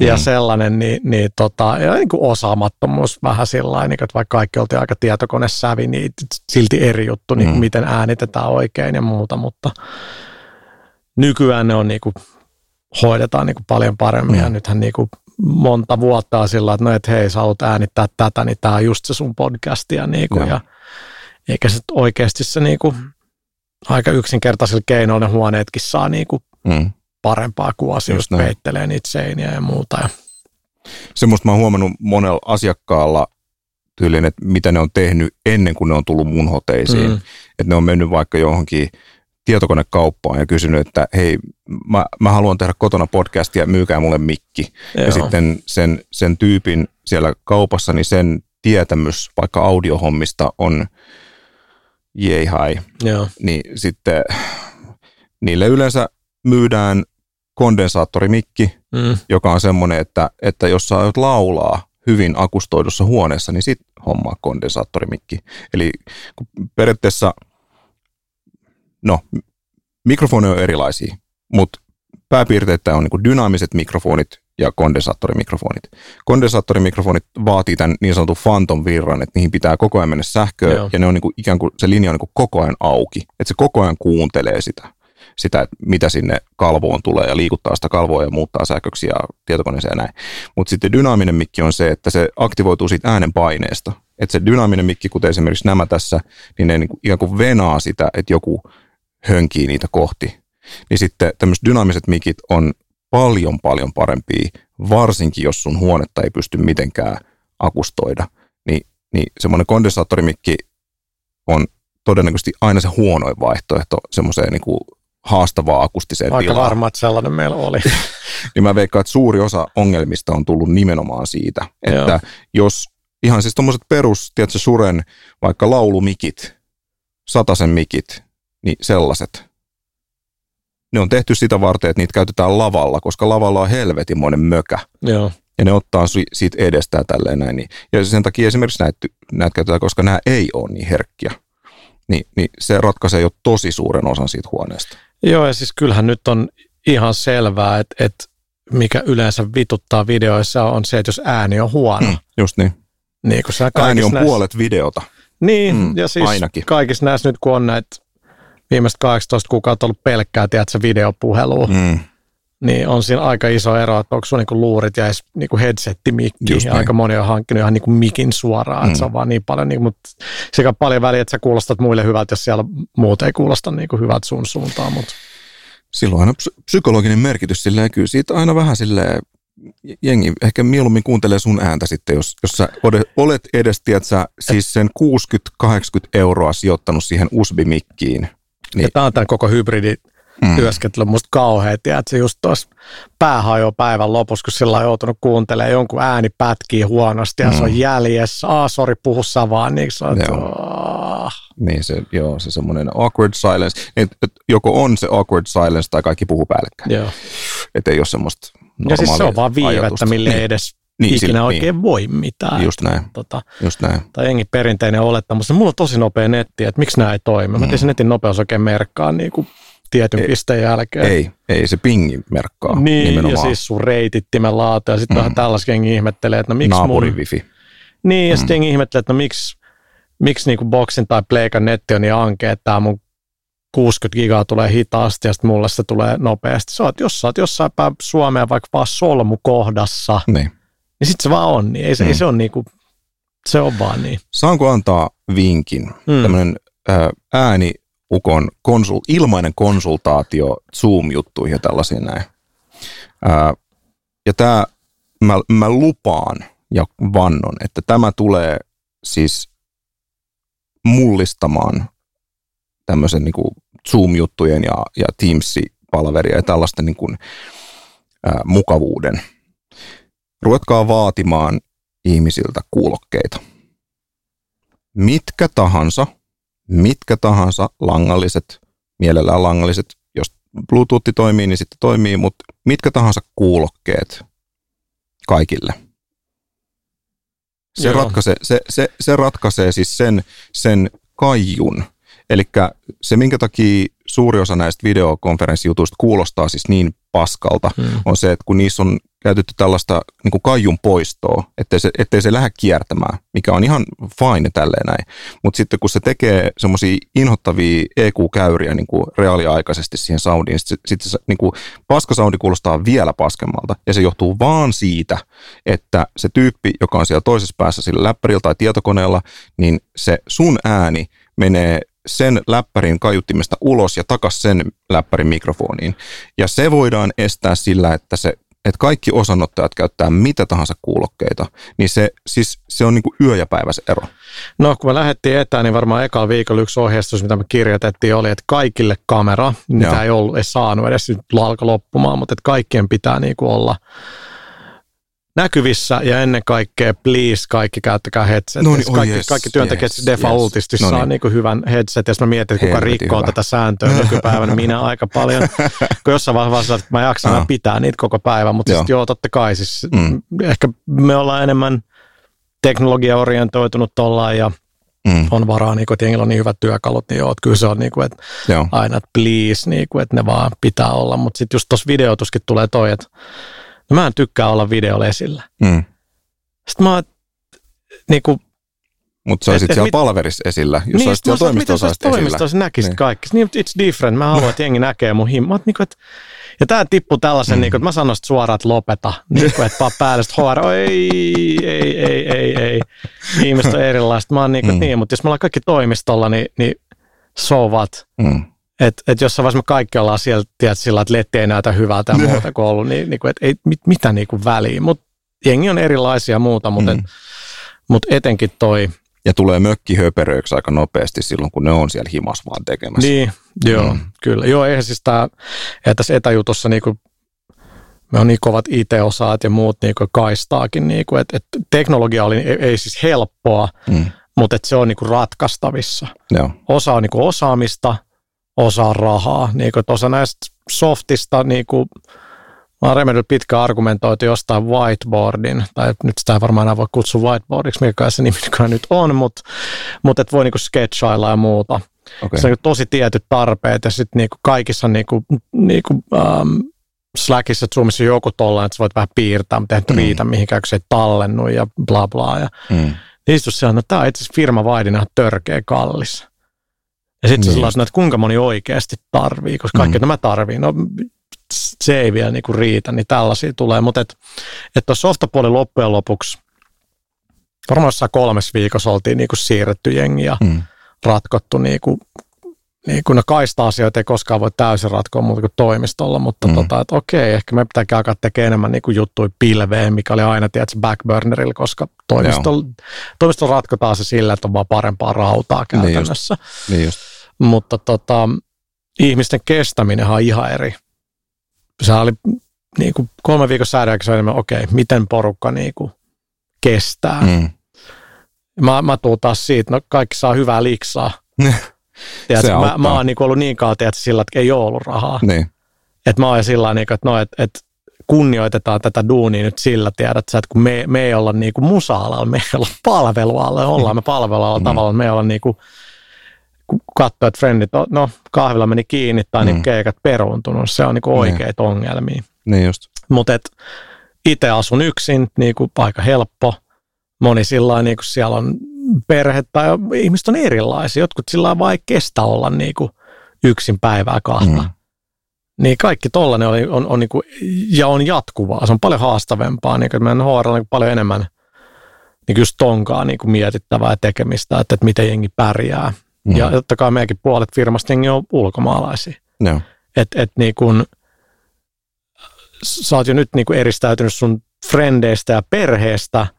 ja mm. sellainen, niin, niin, tota, ja niin kuin osaamattomuus vähän sillä niin että vaikka kaikki oltiin aika tietokonesävi, niin silti eri juttu, niin mm. miten äänitetään oikein ja muuta, mutta nykyään ne on niin kuin, hoidetaan niin kuin paljon paremmin mm. ja nythän niin kuin monta vuotta sillä, että no et hei, sä haluat äänittää tätä, niin tämä on just se sun podcast ja, niin kuin, ja eikä se oikeasti se niin kuin, aika yksinkertaisilla keinoilla ne huoneetkin saa niin kuin mm. parempaa kuvasi, just peittelee niitä seiniä ja muuta. Ja. Semmoista mä oon huomannut monella asiakkaalla tyylin, että mitä ne on tehnyt ennen kuin ne on tullut mun hoteisiin. Mm. Että ne on mennyt vaikka johonkin tietokonekauppaan ja kysynyt, että hei, mä, mä haluan tehdä kotona podcastia, myykää mulle mikki. Joo. Ja sitten sen, sen tyypin siellä kaupassa, niin sen tietämys vaikka audiohommista on jei hai. Joo. Niin sitten niille yleensä myydään kondensaattorimikki, mm. joka on semmoinen, että, että jos sä aiot laulaa hyvin akustoidussa huoneessa, niin sit hommaa kondensaattorimikki. Eli periaatteessa – no, mikrofoni on erilaisia, mutta pääpiirteitä on niin dynaamiset mikrofonit ja kondensaattorimikrofonit. Kondensaattorimikrofonit vaatii tämän niin sanotun phantom virran, että niihin pitää koko ajan mennä sähköä Joo. ja ne on niin kuin, ikään kuin, se linja on niin kuin koko ajan auki, että se koko ajan kuuntelee sitä, sitä että mitä sinne kalvoon tulee ja liikuttaa sitä kalvoa ja muuttaa sähköksi ja tietokoneeseen ja näin. Mutta sitten dynaaminen mikki on se, että se aktivoituu siitä äänen paineesta. Että se dynaaminen mikki, kuten esimerkiksi nämä tässä, niin ne niin kuin, ikään kuin venaa sitä, että joku hönkii niitä kohti. Niin sitten tämmöiset dynaamiset mikit on paljon paljon parempia, varsinkin jos sun huonetta ei pysty mitenkään akustoida. Niin, niin semmoinen kondensaattorimikki on todennäköisesti aina se huonoin vaihtoehto semmoiseen niin kuin haastavaa akustiseen Aika tilaan. varma, että sellainen meillä oli. niin mä veikkaan, että suuri osa ongelmista on tullut nimenomaan siitä, että Joo. jos Ihan siis tommoset perus, tiedätkö, suren vaikka laulumikit, satasen mikit, niin sellaiset. Ne on tehty sitä varten, että niitä käytetään lavalla, koska lavalla on helvetimoinen mökä. Joo. Ja ne ottaa siitä edestään tälleen näin. Niin. Ja sen takia esimerkiksi näitä, näitä käytetään, koska nämä ei ole niin herkkiä. Niin, niin se ratkaisee jo tosi suuren osan siitä huoneesta. Joo, ja siis kyllähän nyt on ihan selvää, että, että mikä yleensä vituttaa videoissa on se, että jos ääni on huono. Mm, just niin. niin kun ääni on näissä... puolet videota. Niin, mm, ja siis ainakin. kaikissa näissä nyt, kun on näitä viimeiset 18 kuukautta ollut pelkkää, tiedätkö, videopuhelua, mm. niin on siinä aika iso ero, että onko sulla niinku luurit ja edes niinku headsetti mikki. Ja niin. aika moni on hankkinut ihan niinku mikin suoraan, mm. että se on vaan niin paljon, niinku, mutta sekä paljon väliä, että sä kuulostat muille hyvältä, jos siellä muut ei kuulosta niinku hyvältä sun suuntaan. Mutta. Silloin aina psykologinen merkitys silleen, kyllä siitä aina vähän silleen jengi ehkä mieluummin kuuntelee sun ääntä sitten, jos, jos sä olet edes, tiedätkö, siis sen 60-80 euroa sijoittanut siihen USB-mikkiin. Niin. Ja tämä on tämän koko hybridi mm. työskentely musta kauhea. Tiedätkö, just tuossa päähajo päivän lopussa, kun sillä on joutunut kuuntelemaan jonkun ääni pätkii huonosti ja mm. se on mm. jäljessä. Aa, sori, puhu sä vaan. Niin, se on, niin se, joo, se semmoinen awkward silence. Et, et joko on se awkward silence tai kaikki puhuu päällekkäin. Joo. Että ei ole semmoista Ja siis se on vaan viivettä, mille ei edes niin, ikinä sillä, oikein niin. voi mitään. Just näin. Tota, Just näin. Tai jengi perinteinen olettamus. Mulla on tosi nopea netti, että miksi nämä ei toimi. Mm. Mä se netin nopeus oikein merkkaa niin kuin tietyn ei, pisteen jälkeen. Ei, ei se pingi merkkaa Niin, nimenomaan. ja siis sun reitittimen laatu. Ja sitten mm. vähän tällaisen jengi ihmettelee, että no miksi Naapurin mun... wifi. Niin, ja mm. sitten jengi ihmettelee, että no miksi, miksi niin kuin Boxin tai Playkan netti on niin ankea, että tämä mun 60 gigaa tulee hitaasti ja sitten mulle se tulee nopeasti. Sä oot, jos sä oot jossain päin Suomea vaikka vaan solmukohdassa, niin niin sitten se vaan on niin. Ei se, mm. ei se on niinku, se on vaan niin. Saanko antaa vinkin? Mm. Tämmöinen ääni ukon konsul, ilmainen konsultaatio Zoom-juttuihin ja tällaisiin näin. Ää, ja tämä, mä, mä lupaan ja vannon, että tämä tulee siis mullistamaan tämmöisen niin Zoom-juttujen ja, ja Teams-palveria ja tällaisten niin kuin, ää, mukavuuden – ruvetkaa vaatimaan ihmisiltä kuulokkeita. Mitkä tahansa, mitkä tahansa langalliset, mielellään langalliset, jos Bluetooth toimii, niin sitten toimii, mutta mitkä tahansa kuulokkeet kaikille. Se, ratkaisee, se, se, se ratkaisee siis sen, sen kaijun. Eli se, minkä takia suuri osa näistä videokonferenssijutuista kuulostaa siis niin paskalta, hmm. on se, että kun niissä on käytetty tällaista niin kuin kaijun poistoa, ettei se, ettei se lähde kiertämään, mikä on ihan fine tälleen näin. Mutta sitten kun se tekee semmoisia inhottavia EQ-käyriä niin kuin reaaliaikaisesti siihen soundiin, sitten sit se niin kuin paskasoundi kuulostaa vielä paskemmalta. Ja se johtuu vaan siitä, että se tyyppi, joka on siellä toisessa päässä sillä läppärillä tai tietokoneella, niin se sun ääni menee sen läppärin kaiuttimesta ulos ja takas sen läppärin mikrofoniin. Ja se voidaan estää sillä, että se kaikki osanottajat käyttää mitä tahansa kuulokkeita, niin se, siis, se on niin kuin yö ja päivä se ero. No kun me lähdettiin etään, niin varmaan ekalla viikolla yksi ohjeistus, mitä me kirjoitettiin, oli, että kaikille kamera, mitä ei ollut ei saanut edes nyt alkoi loppumaan, mutta että kaikkien pitää niin kuin olla näkyvissä ja ennen kaikkea please kaikki käyttäkää headset. No niin, oh kaikki, yes, kaikki työntekijät yes, defaultisti yes. saa no niin. niin hyvän headset. Jos mä mietin, kuka Helvetin rikkoo hyvä. tätä sääntöä nykypäivänä, minä aika paljon. kun jossain vaiheessa että mä jaksan uh. pitää niitä koko päivän, mutta joo. joo, totta kai siis mm. ehkä me ollaan enemmän teknologiaorientoitunut ollaan ja mm. on varaa, niin kuin, että on niin hyvät työkalut, niin joo, kyllä se on niin kuin, että joo. aina, että please, niin kuin, että ne vaan pitää olla. Mutta sitten just tuossa videotuskin tulee toi, että mä en tykkää olla videolla esillä. Mm. Sitten mä niin kuin, mutta sä olisit et, siellä mit... palverissa esillä, jos niin, olisit siellä toimistossa esillä. Toimistossa näkisit niin. kaikki. Niin, it's different. Mä haluan, että jengi näkee mun him. Mä niin kuin, että, ja tämä tippuu tällaisen, mm. niin kuin, että mä sanon suoraan, että lopeta. Niin kuin, että paa päälle, että HR, ei, ei, ei, ei, ei. Ihmiset on erilaiset. Mä oon niin kuin, mm. niin, mutta jos me ollaan kaikki toimistolla, niin, niin so what? Mm. Että et jossain vaiheessa me kaikki ollaan siellä, tiedät, sillä että letti ei näytä hyvältä ja muuta kuin ollut, niin, niin kuin, et ei mit, mitä niin kuin väliä. Mutta jengi on erilaisia muuta, mutta mm. mut etenkin toi. Ja tulee mökkihöperöiksi aika nopeasti silloin, kun ne on siellä himas vaan tekemässä. Niin, joo, mm. kyllä. Joo, eihän siis tämä, tässä etäjutussa niin kuin me on niin kovat IT-osaat ja muut niin kuin kaistaakin, niin kuin, että, että teknologia oli, ei, ei siis helppoa, mm. mutta että se on niin kuin ratkaistavissa. Joo. Osa on niin kuin osaamista, osa rahaa. Niin kuin, osa näistä softista, niin kuin, mä oon Remedillä pitkä argumentoitu jostain whiteboardin, tai nyt sitä ei varmaan enää voi kutsua whiteboardiksi, mikä se nimi nyt on, mutta, mutta että voi niin kuin sketchailla ja muuta. Okay. Se on niin tosi tietyt tarpeet ja sitten niin kaikissa niin kuin, niin kuin, ähm, Slackissa, Zoomissa joku tollainen, että sä voit vähän piirtää, mutta eihän mm. riitä mihinkään, kun se ei tallennu ja bla bla. Ja mm. Niin se on, että tämä on itse asiassa firma vaidina törkeä kallis. Ja sitten niin. sellaisena, että kuinka moni oikeasti tarvii, koska kaikki mm. nämä tarvii. No se ei vielä niinku riitä, niin tällaisia tulee. Mutta että et tuossa softapuoli loppujen lopuksi, varmaan jossain kolmessa viikossa oltiin niinku siirretty jengiä, mm. ratkottu niinku niin kun ne kaista-asioita ei koskaan voi täysin ratkoa muuta kuin toimistolla, mutta mm. tota, että okei, ehkä me pitääkin alkaa tekemään enemmän niin kuin juttuja pilveen, mikä oli aina tietysti backburnerilla, koska toimistolla, toimistolla ratkotaan se sillä, että on vaan parempaa rautaa niin käytännössä. Niin just. Niin just. Mutta tota, ihmisten kestäminen on ihan eri. Se oli niin kuin kolme viikon säädöllä enemmän, okei, miten porukka niin kuin kestää. Mm. Mä, mä tuun taas siitä, no kaikki saa hyvää liksaa. Tiedätkö, mä, mä oon niin ollut niin kauan tiedätkö, sillä, että ei ole ollut rahaa. Niin. Että mä oon sillä niin että, no, että, että kunnioitetaan tätä duunia nyt sillä, tiedät sä, että kun me, me ei olla niin kuin musa-alalla, me ei olla palvelualla, ollaan me palvelualla mm. tavallaan, me ei olla niin kuin, katsoo, että frendit, no kahvilla meni kiinni tai niin mm. keikat peruuntunut, se on niin kuin oikeita niin. ongelmia. Niin just. Mutta itse asun yksin, niin kuin aika helppo. Moni sillä niin kuin siellä on perhe tai ihmiset on erilaisia. Jotkut sillä on vain kestä olla niin kuin yksin päivää kahta. Mm. Niin kaikki tollainen on, on, on niin kuin, ja on jatkuvaa. Se on paljon haastavempaa. Niin kuin, meidän HR on niin paljon enemmän niin just tonkaa niin kuin mietittävää tekemistä, että, että miten jengi pärjää. Mm. Ja totta kai meidänkin puolet firmasta jengi on ulkomaalaisia. No. Että et niin kuin, sä oot jo nyt niin kuin eristäytynyt sun frendeistä ja perheestä –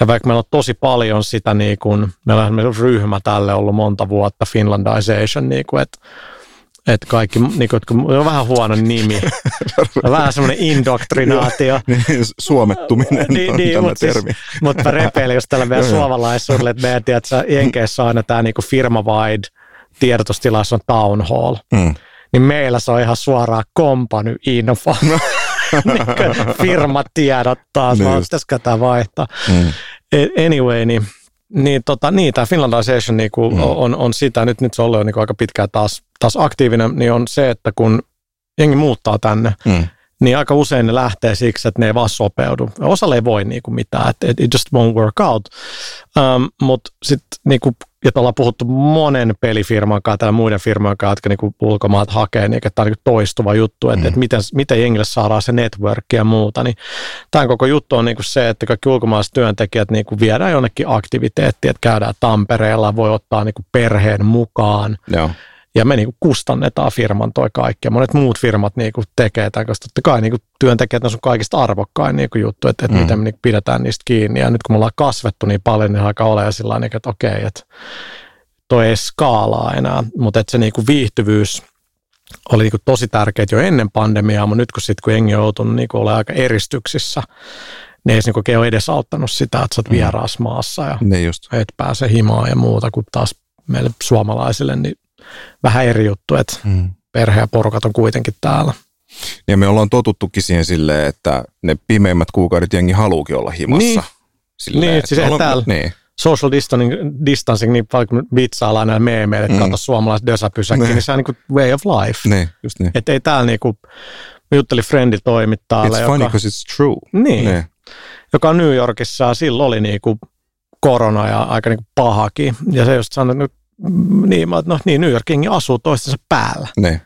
ja vaikka meillä on tosi paljon sitä, niin kuin, meillä on ryhmä tälle ollut monta vuotta, Finlandization, niin kuin, että että kaikki, niin kuin, on vähän huono nimi, on vähän semmoinen indoktrinaatio. niin, suomettuminen niin, on niin, tämä mutta siis- termi. Siis, mutta repeili just tällä meidän suomalaisuudelle, että meidän tiedätkö, Jenkeissä on aina tämä niin firma-wide tiedotustilaisuus on town hall. Mm. Niin meillä se on ihan suoraan company info. niin firmat tiedottaa, niin pitäisikö tämä vaihtaa. Mm. Anyway, niin niin, tota, niin tämä Finlandization niin kuin mm. on, on sitä, nyt, nyt se on ollut niin aika pitkään taas, taas aktiivinen, niin on se, että kun jengi muuttaa tänne, mm. niin aika usein ne lähtee siksi, että ne ei vaan sopeudu. Osalle ei voi niin kuin mitään, että it just won't work out. Um, Mutta sitten niin kuin ja ollaan puhuttu monen pelifirman kanssa tai muiden firmojen kanssa, jotka niinku ulkomaat hakee, niin tämä on niinku toistuva juttu, että, mm. että miten, miten jengille saadaan se network ja muuta. Niin tämän koko juttu on niinku se, että kaikki ulkomaalaiset työntekijät niinku viedään jonnekin aktiviteettiin, että käydään Tampereella, voi ottaa niinku perheen mukaan. Joo. Ja me niinku kustannetaan firman toi kaikki. Ja monet muut firmat niinku tekee tämän, koska totta kai niinku työntekijät on sun kaikista arvokkain niinku juttu, että, että mm. miten me niinku pidetään niistä kiinni. Ja nyt kun me ollaan kasvettu niin paljon, niin aika ole sillä niinku, että okei, että toi ei skaalaa enää. Mutta että se niinku viihtyvyys oli niinku tosi tärkeää jo ennen pandemiaa, mutta nyt kun, sit, kun jengi on joutunut niinku olemaan aika eristyksissä, niin ei se niinku ole edes auttanut sitä, että sä oot mm. vieraassa maassa ja ne just. et pääse himaan ja muuta, kun taas meille suomalaisille, niin vähän eri juttu, että mm. perhe ja porukat on kuitenkin täällä. Ja me ollaan totuttukin siihen silleen, että ne pimeimmät kuukaudet jengi haluukin olla himassa. Niin, silleen, niin siis ollaan, täällä niin. social distancing, distancing niin paljon vitsaillaan näillä meemeillä, että mm. katso suomalaiset dösäpysäkki, niin. niin se on niin kuin way of life. Niin, just niin. Että ei täällä niin kuin, mä juttelin friendin toimittajalle. It's joka, funny because it's true. Niin, niin, joka New Yorkissa silloin oli niin kuin korona ja aika niin kuin pahakin. Ja se just sanoi, että niin, mä, no niin, New Yorkin asuu toistensa päällä. Ne.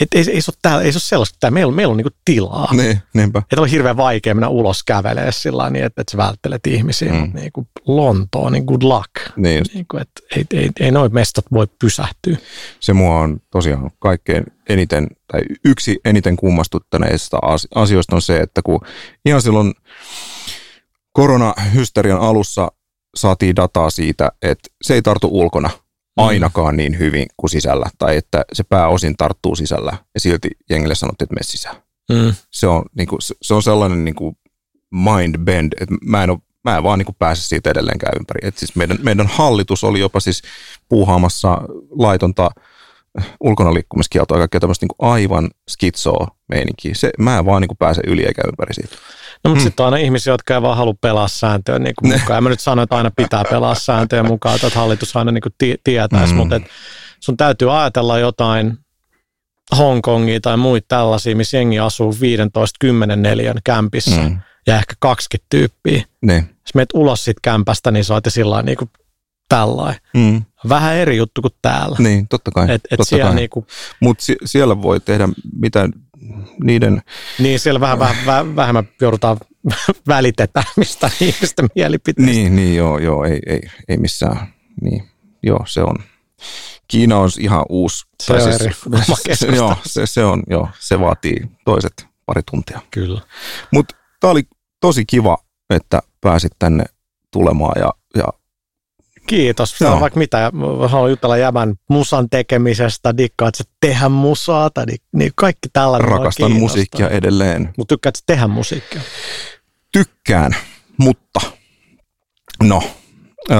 Et ei, ei, se ole täällä, ei se ole sellaista, että meillä, meillä on niinku tilaa. Niin, niinpä. Että on hirveän vaikea mennä ulos kävelee sillä niin, että, että sä välttelet ihmisiä. Mm. Niin kuin Lontoon, niin good luck. Niin niin kuin, että ei, ei, ei noin mestat voi pysähtyä. Se mua on tosiaan kaikkein eniten, tai yksi eniten kummastuttaneista asioista on se, että kun ihan silloin koronahysterian alussa saatiin dataa siitä, että se ei tartu ulkona – Mm. Ainakaan niin hyvin kuin sisällä, tai että se pääosin tarttuu sisällä, ja silti jengille sanottiin, että mene sisään. Mm. Se on, niin kuin, se, se on sellainen niin kuin mind bend, että mä en, ole, mä en vaan niin kuin pääse siitä edelleenkään ympäri. Et siis meidän, meidän hallitus oli jopa siis puuhaamassa laitonta ulkona liikkumiskieltoa ja kaikkea tämmöistä niin kuin aivan skitsoa meininkiä. Se, mä en vaan niin kuin pääse yli eikä ympäri siitä. No mutta mm. sitten on aina ihmisiä, jotka ei vaan halua pelaa sääntöjä niin kuin mukaan. Ja mä nyt sanon, että aina pitää pelaa sääntöjä mukaan, että hallitus aina niin kuin tietäisi, mm. mutta et sun täytyy ajatella jotain Hongkongia tai muita tällaisia, missä jengi asuu 15-10 neljän kämpissä mm. ja ehkä 20 tyyppiä. Ne. Jos meet ulos siitä kämpästä, niin sä oot sillä niin kuin tällainen. Mm. Vähän eri juttu kuin täällä. Niin, totta kai. Et, et totta siellä niinku... Mutta si- siellä voi tehdä mitä niiden... Niin, siellä vähän, vähän, vähän vähemmän joudutaan välitetään mistä ihmisten mielipiteistä. Niin, niin joo, joo, ei, ei, ei missään. Niin, joo, se on. Kiina on ihan uusi. Se on siis, eri se, joo, se, se, on, joo, se vaatii toiset pari tuntia. Kyllä. Mutta tämä oli tosi kiva, että pääsit tänne tulemaan ja, ja Kiitos. Se on vaikka mitä. Haluan jutella jäbän musan tekemisestä, dikkaat sä tehdä musaa tai niin kaikki tällainen Rakastan musiikkia edelleen. Mutta tykkäät sä tehdä musiikkia? Tykkään, mutta no, öö,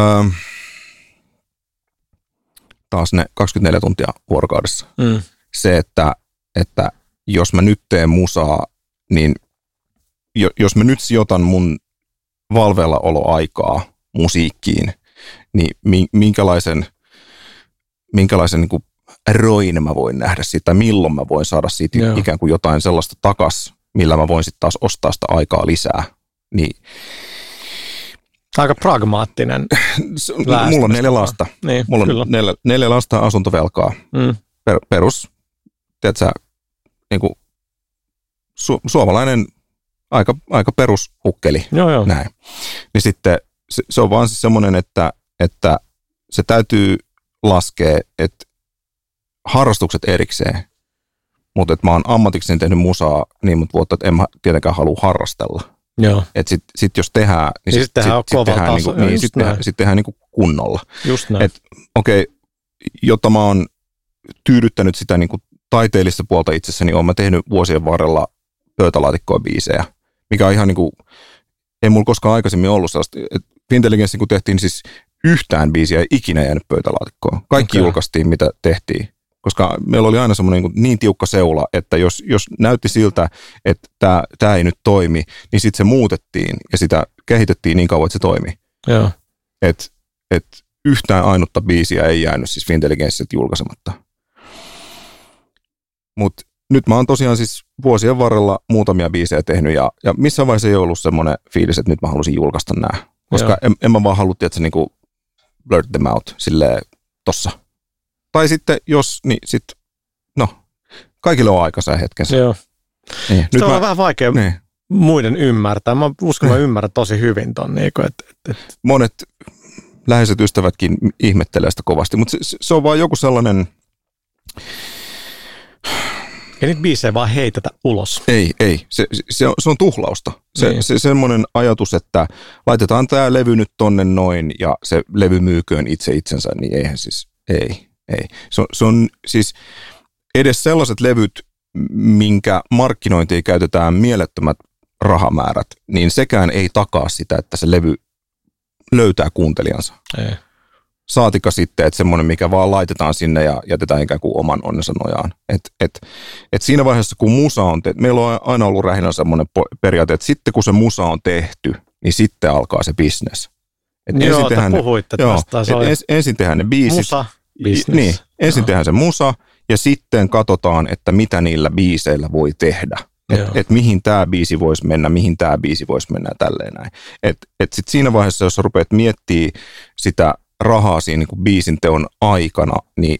taas ne 24 tuntia vuorokaudessa. Mm. Se, että, että jos mä nyt teen musaa, niin jos mä nyt sijoitan mun valveilla oloaikaa musiikkiin, niin minkälaisen, minkälaisen niin kuin roin mä voin nähdä siitä, tai milloin mä voin saada siitä Joo. ikään kuin jotain sellaista takas, millä mä voin sitten taas ostaa sitä aikaa lisää. Niin, Aika pragmaattinen Mulla on neljä lasta. Niin, Mulla kyllä. on neljä, neljä lasta asuntovelkaa. Mm. Per, perus, tiedätkö, niin kuin su, suomalainen aika, aika perushukkeli. Joo, joo. Näin. Niin sitten se, se on vaan siis semmoinen, että, että se täytyy laskea, että harrastukset erikseen, mutta että mä oon ammatikseni tehnyt musaa niin monta vuotta, että en mä tietenkään halua harrastella. Joo. Et sit, sit jos tehdään, niin, niin sit, tehdään, sit, sit tehdään, niinku, niin, sit tehdään, sit tehdään niinku kunnolla. Just näin. Et, okei, okay, jotta mä oon tyydyttänyt sitä niinku taiteellista puolta itsessäni, oon mä tehnyt vuosien varrella pöytälaatikkoa biisejä, mikä on ihan niinku, ei mulla koskaan aikaisemmin ollut sellaista, että kun tehtiin, niin siis yhtään biisiä ikinä jäänyt pöytälaatikkoon. Kaikki okay. julkaistiin, mitä tehtiin. Koska meillä oli aina semmoinen niin, niin tiukka seula, että jos, jos näytti siltä, että tämä, tämä ei nyt toimi, niin sitten se muutettiin ja sitä kehitettiin niin kauan, että se toimi. Joo. Et, et yhtään ainutta biisiä ei jäänyt siis Fintelligenssilt julkaisematta. Mutta nyt mä oon tosiaan siis vuosien varrella muutamia biisejä tehnyt ja, ja missään vaiheessa ei ollut semmoinen fiilis, että nyt mä halusin julkaista nämä. Koska en, en mä vaan halua, että se niinku blurt them out silleen tossa. Tai sitten jos, niin sitten, no, kaikille on aikansa hetkensä. Joo. Niin. Nyt on mä, vähän vaikea niin. muiden ymmärtää. Mä uskon, että mä ymmärrän tosi hyvin ton. Niin kuin, että, että. Monet läheiset ystävätkin ihmettelee sitä kovasti, mutta se, se on vaan joku sellainen, ja niitä biisejä vaan heitetä ulos. Ei, ei. Se, se, on, se on tuhlausta. Se, niin. se semmoinen ajatus, että laitetaan tämä levy nyt tonne noin ja se levy myyköön itse itsensä, niin eihän siis, ei, ei. Se on, se on siis edes sellaiset levyt, minkä markkinointiin käytetään mielettömät rahamäärät, niin sekään ei takaa sitä, että se levy löytää kuuntelijansa. Ei. Saatika sitten, että semmoinen, mikä vaan laitetaan sinne ja jätetään ikään kuin oman onnensa nojaan. Et, et, et siinä vaiheessa, kun musa on tehty, meillä on aina ollut rähinä semmoinen periaate, että sitten kun se musa on tehty, niin sitten alkaa se business. Et joo, ensin tehdään puhuitte ne, tästä. Joo, ens, ensin tehdään ne biisit. Musa, business. Niin, ensin joo. tehdään se musa ja sitten katsotaan, että mitä niillä biiseillä voi tehdä. Että et mihin tämä biisi voisi mennä, mihin tämä biisi voisi mennä ja tälleen näin. Et, et sit siinä vaiheessa, jos rupeat miettimään sitä rahaa siinä niin kuin biisin teon aikana, niin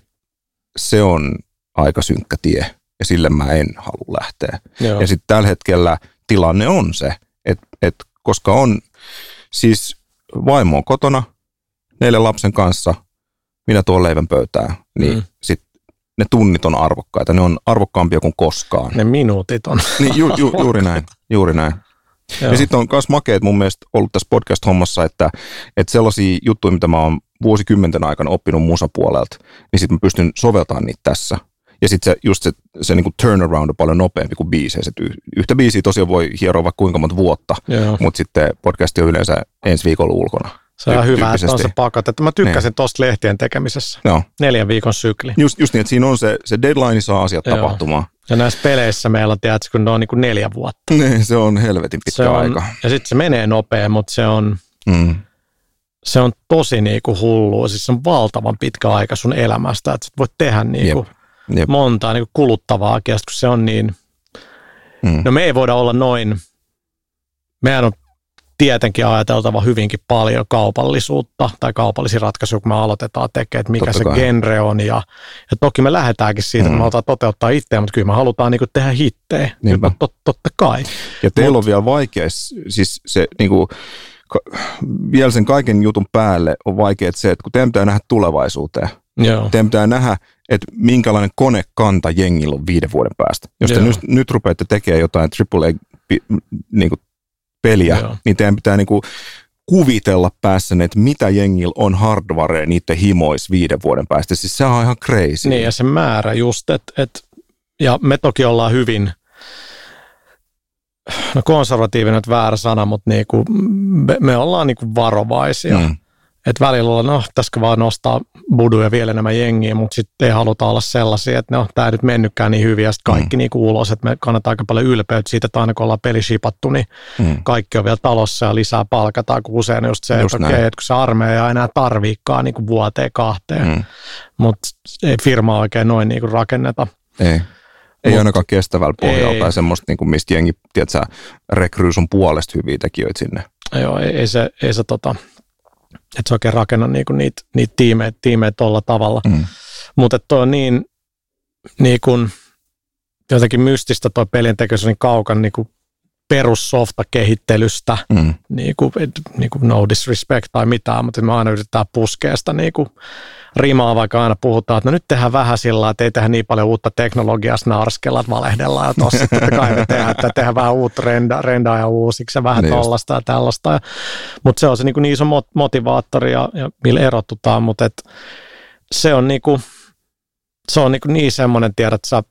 se on aika synkkä tie ja sille mä en halua lähteä. Joo. Ja sitten tällä hetkellä tilanne on se, että, että koska on siis vaimo on kotona neljän lapsen kanssa, minä tuon leivän pöytään, niin mm. sit ne tunnit on arvokkaita, ne on arvokkaampia kuin koskaan. Ne minuutit on. Niin, ju, ju, juuri näin, juuri näin. Joo. Ja sitten on myös makeet mun mielestä ollut tässä podcast-hommassa, että, että sellaisia juttuja, mitä mä oon vuosikymmenten aikana oppinut musapuolelta, niin sitten mä pystyn soveltamaan niitä tässä. Ja sitten se, just se, se niinku turnaround on paljon nopeampi kuin biiseissä. Yhtä biisiä tosiaan voi hieroa vaikka kuinka monta vuotta, mutta sitten podcasti on yleensä ensi viikolla ulkona. Se on hyvä, että on se pakotettu. Mä tykkäsin niin. tuosta lehtien tekemisessä. Joo. Neljän viikon sykli. Just, just niin, että siinä on se, se deadline saa asiat Joo. tapahtumaan. Ja näissä peleissä meillä on, tiedätkö, kun ne on niin kuin neljä vuotta. Niin, se on helvetin pitkä se on, aika. Ja sitten se menee nopea, mutta se on, mm. Se on tosi niin kuin hullua. Siis se on valtavan pitkä aika sun elämästä, että voit tehdä niin kuin Jep. Jep. montaa niin kuin kuluttavaa kun se on niin, mm. no me ei voida olla noin, meidän on tietenkin ajateltava hyvinkin paljon kaupallisuutta tai kaupallisia ratkaisuja, kun me aloitetaan tekemään, että mikä Totta se kai. genre on. Ja, ja toki me lähdetäänkin siitä, mm. että me halutaan toteuttaa itseä, mutta kyllä me halutaan niin tehdä hittejä. Tot, totta kai. Ja teillä Mut, on vielä vaikea, siis se niin kuin, vielä sen kaiken jutun päälle on vaikea se, että kun teidän pitää nähdä tulevaisuuteen, Joo. teidän pitää nähdä, että minkälainen konekanta jengillä on viiden vuoden päästä. Jos te nyt, nyt rupeatte tekemään jotain AAA niin kuin peliä, Joo. niin teidän pitää niinku kuvitella päässä, että mitä jengillä on hardware niiden himois viiden vuoden päästä. Siis se on ihan crazy. Niin ja se määrä just, että et, ja me toki ollaan hyvin, no konservatiivinen on väärä sana, mutta niinku, me, me ollaan niinku varovaisia. Mm. Et välillä olla, no, pitäisikö vaan nostaa buduja vielä enemmän jengiä, mutta sitten ei haluta olla sellaisia, että no, tämä ei nyt mennytkään niin hyvin, ja sitten kaikki mm. niinku ulos, että me kannattaa aika paljon ylpeyttä siitä, että aina kun ollaan peli shipattu, niin mm. kaikki on vielä talossa ja lisää palkataan, kun usein just se, just että okei, okay, että kun se armeija ei enää tarviikaan niinku vuoteen kahteen, mm. mutta ei firma oikein noin niinku rakenneta. Ei. Ei Mut, ainakaan kestävällä pohjalla tai semmoista, niin kuin mistä jengi, tiedätkö, rekryy sun puolesta hyviä tekijöitä sinne. Joo, ei, ei se, ei se tota, että se oikein rakenna niinku niitä, niitä tiimejä, tiimejä tuolla tavalla. Mm. Mutta toi on niin, niin kuin, jotenkin mystistä toi pelin teko niin kaukan niin kuin perussofta-kehittelystä, mm. niin kuin, niin kuin no disrespect tai mitään, mutta me aina yritetään puskea sitä niin kuin rimaa, vaikka aina puhutaan, että no nyt tehdään vähän sillä että ei tehdä niin paljon uutta teknologiaa, snarskella, että valehdellaan ja tossa, että kai me tehdään, että tehdään vähän uutta rendaa, rendaa ja uusiksi ja vähän niin tollasta ja tällaista. Mutta se on se niin, kuin niin iso motivaattori ja, ja millä erottutaan, mutta et, se on niin kuin, se on niin, kuin niin semmoinen, tiedät, että sä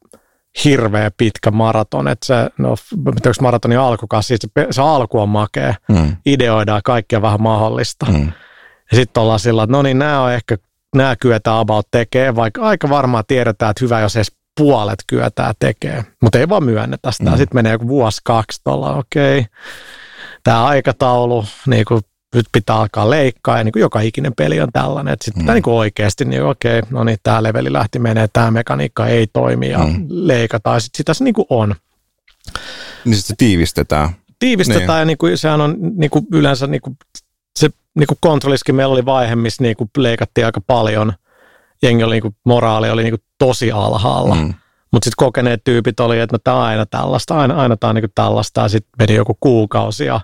hirveä pitkä maraton, että se, no, onko maratonin alkukaan, siis se, se alku on makea, mm. ideoidaan kaikkea vähän mahdollista. Mm. Ja sitten ollaan sillä, että no niin, nämä on ehkä, nämä kyetään about tekee, vaikka aika varmaan tiedetään, että hyvä, jos edes puolet kyetään tekee, mutta ei vaan myönnetä sitä. Mm. Sitten menee joku vuosi, kaksi, tuolla, okei, okay. tämä aikataulu, niin kuin nyt pitää alkaa leikkaa ja niin kuin joka ikinen peli on tällainen, että sitten mm. niin kuin oikeasti, niin okei, no niin, tämä leveli lähti menee, tämä mekaniikka ei toimi ja mm. leikataan, sitten sitä se niin kuin on. Niin sitten se tiivistetään. Tiivistetään niin. ja niin kuin, sehän on niin kuin yleensä niin kuin, se niin kuin kontrolliskin meillä oli vaihe, missä niin kuin leikattiin aika paljon. Jengi oli, niin kuin, moraali oli niin kuin tosi alhaalla. Mm. Mutta sitten kokeneet tyypit oli, että no tämä on aina tällaista, aina, aina tämä on niin tällaista. Ja sitten meni joku kuukausi ja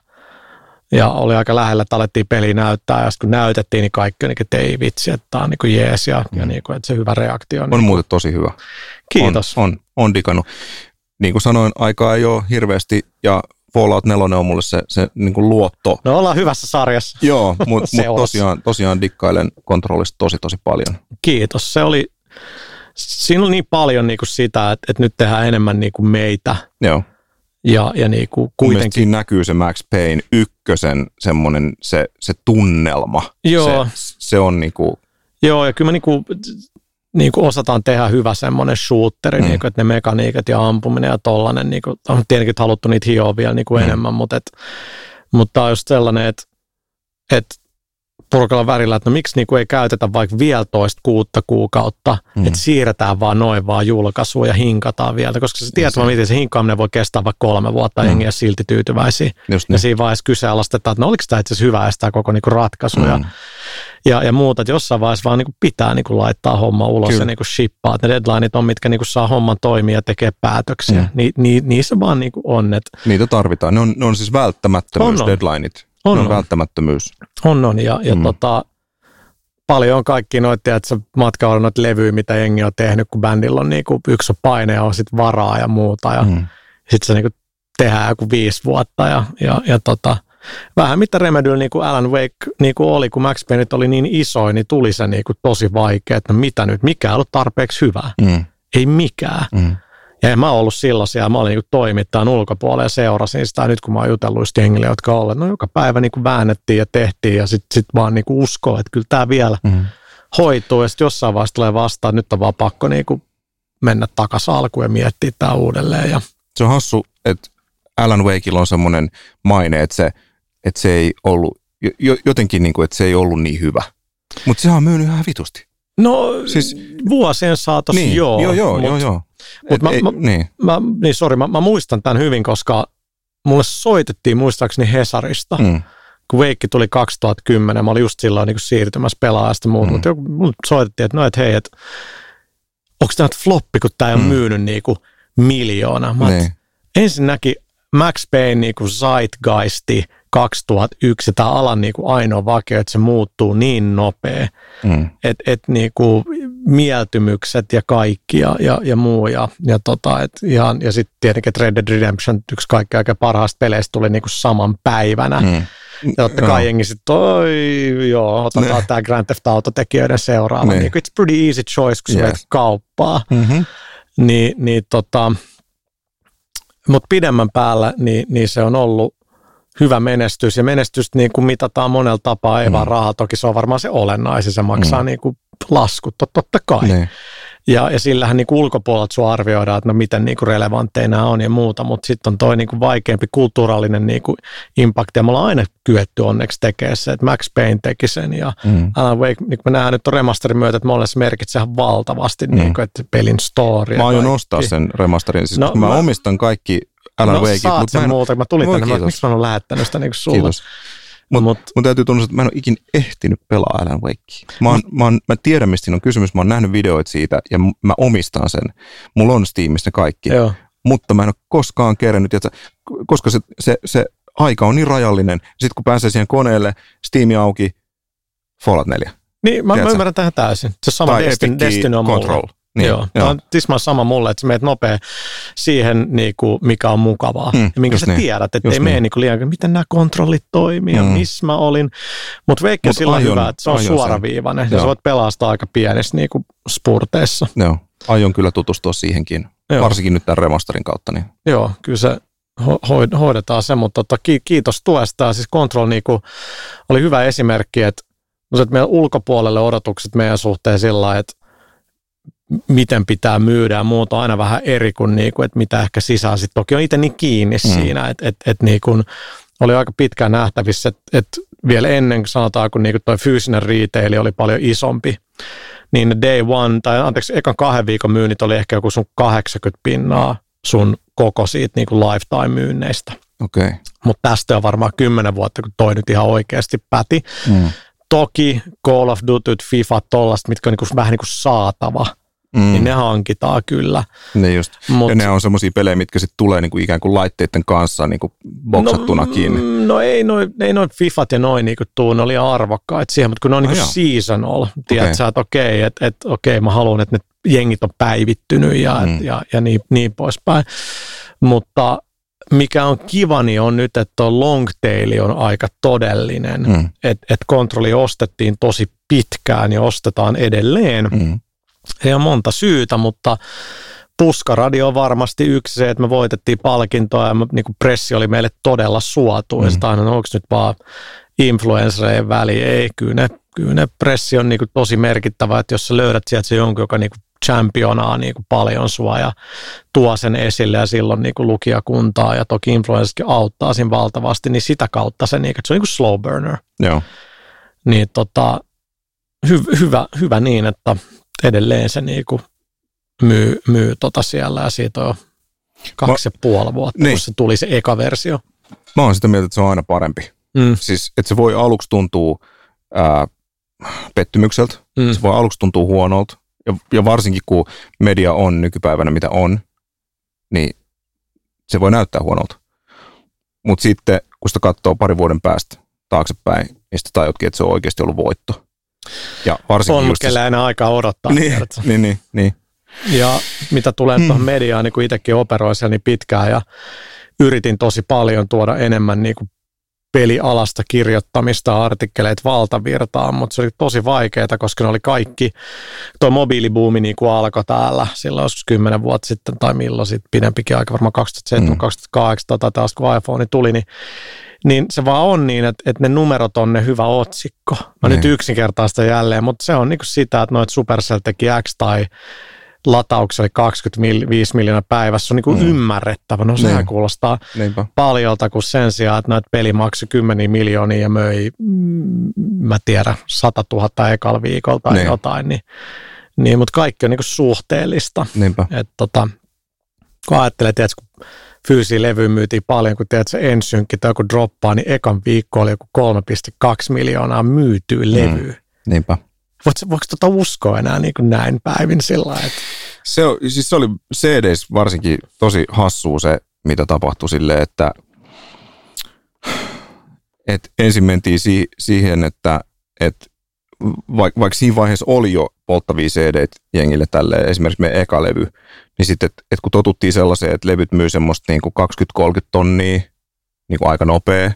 ja oli aika lähellä, että alettiin peli näyttää, ja kun näytettiin, niin kaikki on niin kuin, ei vitsi, että tämä on niin kuin jees, ja, mm. ja niin kuin, että se hyvä reaktio on. On niin muuten tosi hyvä. Kiitos. On, on, on digannut. Niin kuin sanoin, aikaa ei ole hirveästi, ja Fallout 4 on mulle se, se niin kuin luotto. No ollaan hyvässä sarjassa. Joo, mutta mut tosiaan, tosiaan dikkailen kontrollista tosi tosi paljon. Kiitos, se oli, siinä on niin paljon niin kuin sitä, että, että nyt tehdään enemmän niin kuin meitä. Joo ja, ja niin kuin kuitenkin... Siinä näkyy se Max Payne ykkösen semmoinen se, se tunnelma. Joo. Se, se on niin kuin... Joo, ja kyllä me niin kuin, niin kuin osataan tehdä hyvä semmoinen shooteri, mm. niin kuin, että ne mekaniikat ja ampuminen ja tollainen, niin kuin, on tietenkin haluttu niitä hioa vielä niin kuin mm. enemmän, mutta, et, mutta on just sellainen, että, että porukalla värillä, että no miksi niin kuin ei käytetä vaikka vielä toista kuutta kuukautta, mm. että siirretään vaan noin vaan julkaisua ja hinkataan vielä, koska se tietää, miten se hinkaaminen voi kestää vaikka kolme vuotta, mm. jengiä silti tyytyväisiä. Just ja niin. siinä vaiheessa kyseenalaistetaan, että no oliko tämä itse asiassa hyvä ja koko niin kuin ratkaisu mm. ja, ja, ja muuta, että jossain vaiheessa vaan niin kuin pitää niin kuin laittaa homma ulos Kyllä. ja niin kuin shippaa, että ne deadlineit on, mitkä niin kuin saa homman toimia ja tekee päätöksiä. Mm. Ni, ni, niissä vaan niin kuin on. Että Niitä tarvitaan, ne on, ne on siis välttämättömyys, on, deadlineit. On, on, on välttämättömyys. On, on. Ja, ja mm. tota, paljon on kaikki noita, että se matka on noita levyjä, mitä jengi on tehnyt, kun bändillä on niinku, yksi on paine ja on sit varaa ja muuta. Ja mm. sitten se niinku tehdään joku viisi vuotta. Ja, ja, ja tota, vähän mitä Remedyllä niin kuin Alan Wake niin kuin oli, kun Max Payne oli niin iso, niin tuli se niin kuin tosi vaikea, että no mitä nyt, mikä ei ollut tarpeeksi hyvää. Mm. ei mikään. Mm. Ja en mä ollut silloin siellä, mä olin niin toimittajan ulkopuolella ja seurasin sitä. nyt kun mä oon jutellut just jengille, jotka on olleet, no joka päivä niin kuin väännettiin ja tehtiin ja sitten sit vaan niin kuin uskoo, että kyllä tämä vielä Mm. hoituu. Ja sitten jossain vaiheessa tulee vastaan, että nyt on vaan pakko niin kuin mennä takaisin alkuun ja miettiä tämä uudelleen. Ja Se on hassu, että Alan Wakeilla on semmoinen maine, että se, että se ei ollut, jo, jotenkin niin kuin, että se ei ollut niin hyvä. Mutta sehän on myynyt ihan vitusti. no Siis- siis, vuosien saatossa niin, joo. joo, joo, mut- joo, joo. Mut Et mä- ei- mä- niin. Mä, niin sori, mä, mä, muistan tämän hyvin, koska mulle soitettiin muistaakseni Hesarista, mm. Kun Veikki tuli 2010, mä olin just silloin niin siirtymässä pelaajasta muuta, Mm. mutta joku, mulle soitettiin, että no, et hei, että onko tämä nyt floppi, kun tämä ei ole Mm. myynyt niin kuin miljoona. Mä, niin. Ensinnäkin Max Payne niin kuin Zeitgeisti 2001, tämä alan niin kuin ainoa vakio, että se muuttuu niin nopea, Mm. että et niinku mieltymykset ja kaikki ja, ja, ja muu. Ja, ja, tota, et ihan, ja sitten tietenkin, että Red Dead Redemption, yksi kaikkein aika parhaista peleistä, tuli niinku saman päivänä. Mm. Ja totta kai jengi sitten, toi, joo, otetaan Ne. tämä Grand Theft Auto-tekijöiden seuraava. Ne. Niinku, it's pretty easy choice, kun sä Yes. yes. kauppaa. Mm-hmm. Niin, niin tota, mutta pidemmän päällä niin, niin se on ollut hyvä menestys. Ja menestystä niin kuin mitataan monella tapaa, ei Mm. vaan rahaa. Toki se on varmaan se olennaisin, se maksaa Mm. niin kuin laskut, tot- totta kai. Niin. Ja, ja sillähän niin kuin ulkopuolelta sua arvioidaan, että no miten niin kuin relevantteja nämä on ja muuta, mutta sitten on toi niin kuin vaikeampi kulttuurallinen niin kuin impact, ja me ollaan aina kyetty onneksi tekemään se, että Max Payne teki sen, ja Mm. Alan Wake, niin kuin me nähdään nyt remasterin myötä, että se merkitsee ihan valtavasti, Mm. niin kuin, että pelin story. Mä aion ostaa sen remasterin. Siis No, no, mä, mä- omistan kaikki Alan no, Wakeit, saat mutta sen mä en, multa, kun mä tulin Voi tänne, kiitos. miksi mä oon lähettänyt sitä niin kuin sulle. kiitos. Mut- Mut, Mun täytyy tunnustaa, että mä en ole ikin ehtinyt pelaa Alan Wakea. Mä, oon, mä, oon, mä tiedän, mistä siinä on kysymys. Mä oon nähnyt videoita siitä ja mä omistan sen. Mulla on Steamissa ne kaikki. joo. Mutta mä en ole koskaan kerännyt, koska se, se, se aika on niin rajallinen. Sitten kun pääsee siihen koneelle, Steam auki, Fallout 4. Niin, mä, mä ymmärrän tähän täysin. Se sama Destiny, Destiny on Control. mulla. Niin, joo. Tämä on tismaan sama mulle, että sä meet nopea siihen, niin kuin, mikä on mukavaa. Mm, ja minkä sä niin. tiedät, että Just ei mene niin. niin kuin liian, miten nämä kontrollit toimii ja Mm. missä mä olin. Mutta Veikki Mut sillä aion- hyvä, että se on suoraviivainen ja Joo. sä voit pelastaa aika pienessä niin kuin spurteissa. Joo, aion kyllä tutustua siihenkin, Joo. varsinkin nyt tämän remasterin kautta. Niin. Joo, kyllä se ho- hoi- hoidetaan se, mutta tota, ki- kiitos tuesta. Ja Siis Control niinku, oli hyvä esimerkki, että, no se, että meidän ulkopuolelle odotukset meidän suhteen sillä lailla, että miten pitää myydä ja muuta aina vähän eri kuin, niinku, että mitä ehkä sisään. Sitten toki on itse niin kiinni Mm. siinä, että, että, että niinku, oli aika pitkään nähtävissä, että, että vielä ennen kuin sanotaan, kun niinku toi fyysinen retail oli paljon isompi, niin day one, tai anteeksi, ekan kahden viikon myynnit oli ehkä joku sun 80 pinnaa sun koko siitä niin kuin lifetime-myynneistä. Okay. Mutta tästä on varmaan kymmenen vuotta, kun toi nyt ihan oikeasti päti. Mm. Toki Call of Duty, FIFA, tollasta, mitkä on niin kuin, vähän niin kuin saatava, Mm. niin ne hankitaan kyllä. Ne just. Mut, ja ne on semmoisia pelejä, mitkä sitten tulee niinku ikään kuin laitteiden kanssa niinku boksattuna no, kiinni. mm, No ei noin ei noi Fifat ja noin niinku tuu, ne oli arvokkaita siihen, mutta kun ne on Ah, niinku joo. seasonal, tiedät Okei. sä, että okei, että et, okei, mä haluan, että ne jengit on päivittynyt ja, Mm. ja, ja niin, niin poispäin. Mutta mikä on kiva, niin on nyt, että tuo long tail on aika todellinen. Mm. Että et kontrolli ostettiin tosi pitkään ja ostetaan edelleen. Mm. Ei ole monta syytä, mutta puskaradio on varmasti yksi se, että me voitettiin palkintoa ja niin kuin pressi oli meille todella suotu. Mm. Aina, no, onko nyt vaan influenssereiden väli? Ei, kyllä ne, kyllä ne pressi on niin kuin tosi merkittävä, että jos sä löydät sieltä se jonkun, joka niin kuin championaa niin kuin paljon sua ja tuo sen esille ja silloin niin kuin lukijakuntaa ja toki influenssitkin auttaa siinä valtavasti, niin sitä kautta se, niin kuin, että se on niin kuin slow burner. Joo. Niin tota, hy, hyvä, hyvä niin, että edelleen se niin kuin myy, myy tota siellä ja siitä on kaksi ja puoli vuotta, Niin. kun se tuli se eka versio. Mä oon sitä mieltä, että se on aina parempi. Mm. Siis, että se voi aluksi tuntua ää, pettymykseltä, Mm. se voi aluksi tuntua huonolta, ja, ja varsinkin kun media on nykypäivänä mitä on, niin se voi näyttää huonolta. Mutta sitten, kun sitä katsoo pari vuoden päästä taaksepäin, niin sitten tajutkin, että se on oikeasti ollut voitto. Ja varsinkin On, just mutta kellä enää aikaa odottaa. niin, niin, niin, niin. Ja mitä tulee Hmm. tuohon mediaan, niin kun itsekin operoin siellä niin pitkään ja yritin tosi paljon tuoda enemmän niin kuin pelialasta kirjoittamista artikkeleita valtavirtaan, mutta se oli tosi vaikeaa, koska ne oli kaikki, tuo mobiilibuumi niin kuin alkoi täällä silloin joskus kymmenen vuotta sitten tai milloin sitten pidempikin aika, varmaan 2007, mm. 2008 tota, taas kun iPhone tuli, niin niin se vaan on niin, että, että ne numerot on ne hyvä otsikko. Mä niin. nyt yksinkertaista jälleen, mutta se on niin kuin sitä, että noit Supercell teki X tai lataukselle 25 miljoonaa päivässä. Se on niin kuin mm. ymmärrettävä. No sehän niin. kuulostaa Niinpä. paljolta kuin sen sijaan, että näitä peli maksoi kymmeniä miljoonia ja möi, mm, mä tiedän, 100 000 ekalla viikolla tai niin. jotain. Niin, niin, mutta kaikki on niin suhteellista. Niinpä. Et tota, kun ajattelee, että kun fyysisiä levyjä myytiin paljon, kun teet se ensynkki tai joku droppaa, niin ekan viikko oli joku 3,2 miljoonaa myytyä levyä. Mm. Niinpä. Voiko, voiko tota uskoa enää niin kuin näin päivin sillä että... Se, on, siis se oli CDs varsinkin tosi hassua se, mitä tapahtui silleen, että, että ensin mentiin si, siihen, että, että vaikka, vaikka siinä vaiheessa oli jo polttavia cd jengille tälle, esimerkiksi meidän eka levy, niin sitten, että et kun totuttiin sellaiseen, että levyt myy semmoista niin kuin 20-30 tonnia niin kuin aika nopea,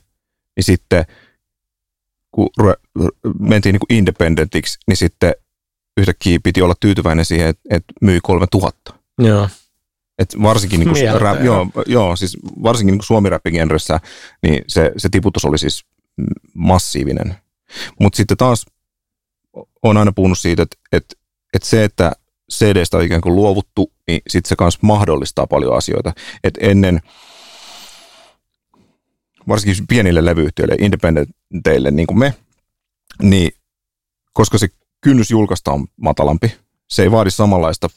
niin sitten kun mentiin niin kuin independentiksi, niin sitten yhtäkkiä piti olla tyytyväinen siihen, että, että myi 3000. Joo. Et varsinkin, niin kuin, rap, joo, joo, siis varsinkin niin suomi genressä niin se, se tiputus oli siis massiivinen. Mutta sitten taas on aina puhunut siitä, että, että, että se, että CDstä on ikään kuin luovuttu, niin sitten se myös mahdollistaa paljon asioita. Et ennen, varsinkin pienille levyyhtiöille, independenteille niin kuin me, niin koska se kynnys julkaista on matalampi, se ei vaadi samanlaista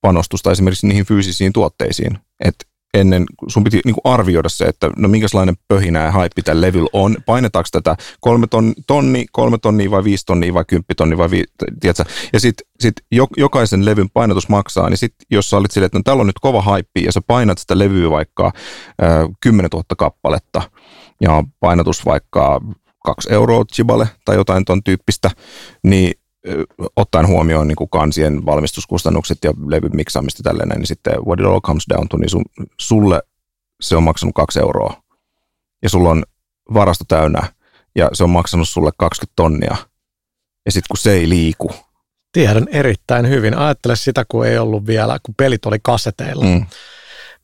panostusta esimerkiksi niihin fyysisiin tuotteisiin. Että ennen, sun piti niin kuin arvioida se, että no minkälainen pöhinä ja haippi tällä levyllä on. Painetaanko tätä kolme tonni, tonni, kolme tonnia vai viisi tonnia vai kymppi tonni vai vi? Ja sitten sit jokaisen levyn painotus maksaa, niin sitten jos sä olit silleen, että no täällä on nyt kova haippi ja sä painat sitä levyä vaikka äh, 10 000 kappaletta ja painotus vaikka kaksi euroa chibale tai jotain ton tyyppistä, niin ottaen huomioon niin kuin kansien valmistuskustannukset ja levyn miksaamista tällainen, niin sitten what it all comes down to, niin sun, sulle se on maksanut kaksi euroa. Ja sulla on varasto täynnä ja se on maksanut sulle 20 tonnia. Ja sitten kun se ei liiku. Tiedän erittäin hyvin. Ajattele sitä, kun ei ollut vielä, kun pelit oli kaseteilla. Mm.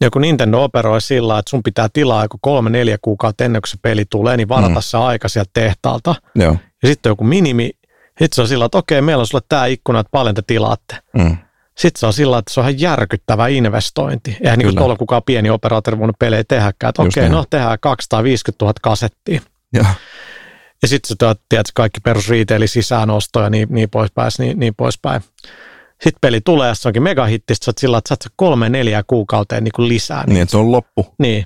Ja kun Nintendo operoi sillä, että sun pitää tilaa joku kolme, neljä kuukautta ennen kuin se peli tulee, niin varata mm. se aika sieltä tehtaalta. Joo. Ja sitten joku minimi sitten se on sillä, että okei, meillä on sulle tämä ikkuna, että paljon te tilaatte. Mm. Sitten se on sillä, että se on ihan järkyttävä investointi. Eihän niin tuolla kukaan pieni operaattori voinut pelejä tehdäkään. Että okei, no tehdään 250 000 kasettia. Ja, ja sitten se tiedät, kaikki perus retaili sisäänosto ja niin, niin poispäin, niin, niin poispäin. Sitten peli tulee, se onkin megahitti, sitten sä sillä, että saat kolme, neljä kuukauteen niin kuin lisää. Niin, niin, että se on loppu. Niin.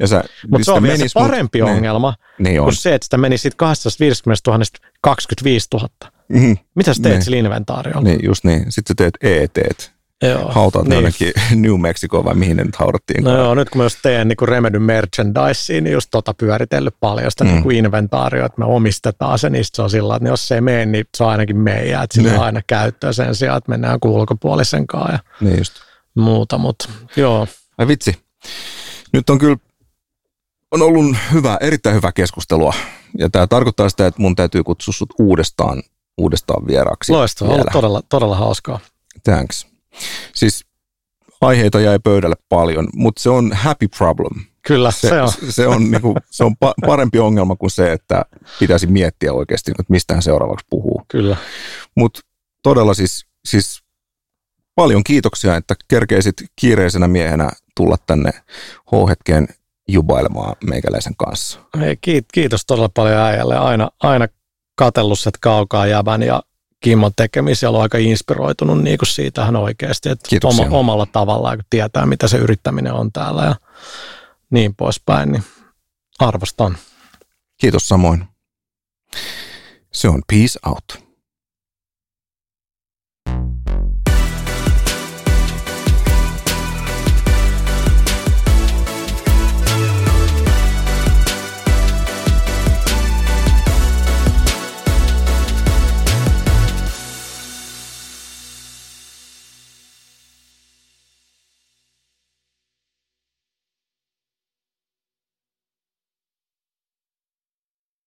Mutta se on vielä se parempi mut, ongelma, niin, niin kuin se, että sitä meni sitten 250 000 25 000. Mm-hmm. Mitä sä teet niin. sillä inventaariolla? Niin, just niin. Sitten sä teet ET. Joo, Hautaat niin. ainakin New Mexico vai mihin ne nyt haudattiin? No joo, nyt kun mä just teen niin Remedy merchandise, niin just tota pyöritellyt paljon sitä mm. niin inventaarioa, että me omistetaan se, niin se on sillä että jos se ei mene, niin se on ainakin meidän, että sillä niin. on aina käyttöä sen sijaan, että mennään ulkopuolisen kanssa ja niin just. muuta, mutta joo. Ai vitsi. Nyt on kyllä on ollut hyvä, erittäin hyvä keskustelua. Ja tämä tarkoittaa sitä, että mun täytyy kutsua sut uudestaan uudestaan vieraaksi. Loistavaa, ollut todella, todella hauskaa. Thanks. Siis aiheita jäi pöydälle paljon, mutta se on happy problem. Kyllä, se, se on. Se on, niinku, se on parempi ongelma kuin se, että pitäisi miettiä oikeasti, että mistä hän seuraavaksi puhuu. Kyllä. Mutta todella siis, siis paljon kiitoksia, että kerkeisit kiireisenä miehenä tulla tänne H-hetkeen jubailemaan meikäläisen kanssa. Hei, kiitos todella paljon äijälle. Aina, aina katsellut sieltä kaukaa jävän ja Kimmon tekemisiä, ollut aika inspiroitunut niin kuin siitä hän oikeasti, että oma, omalla tavallaan, kun tietää, mitä se yrittäminen on täällä ja niin poispäin, niin arvostan. Kiitos samoin. Se on peace out.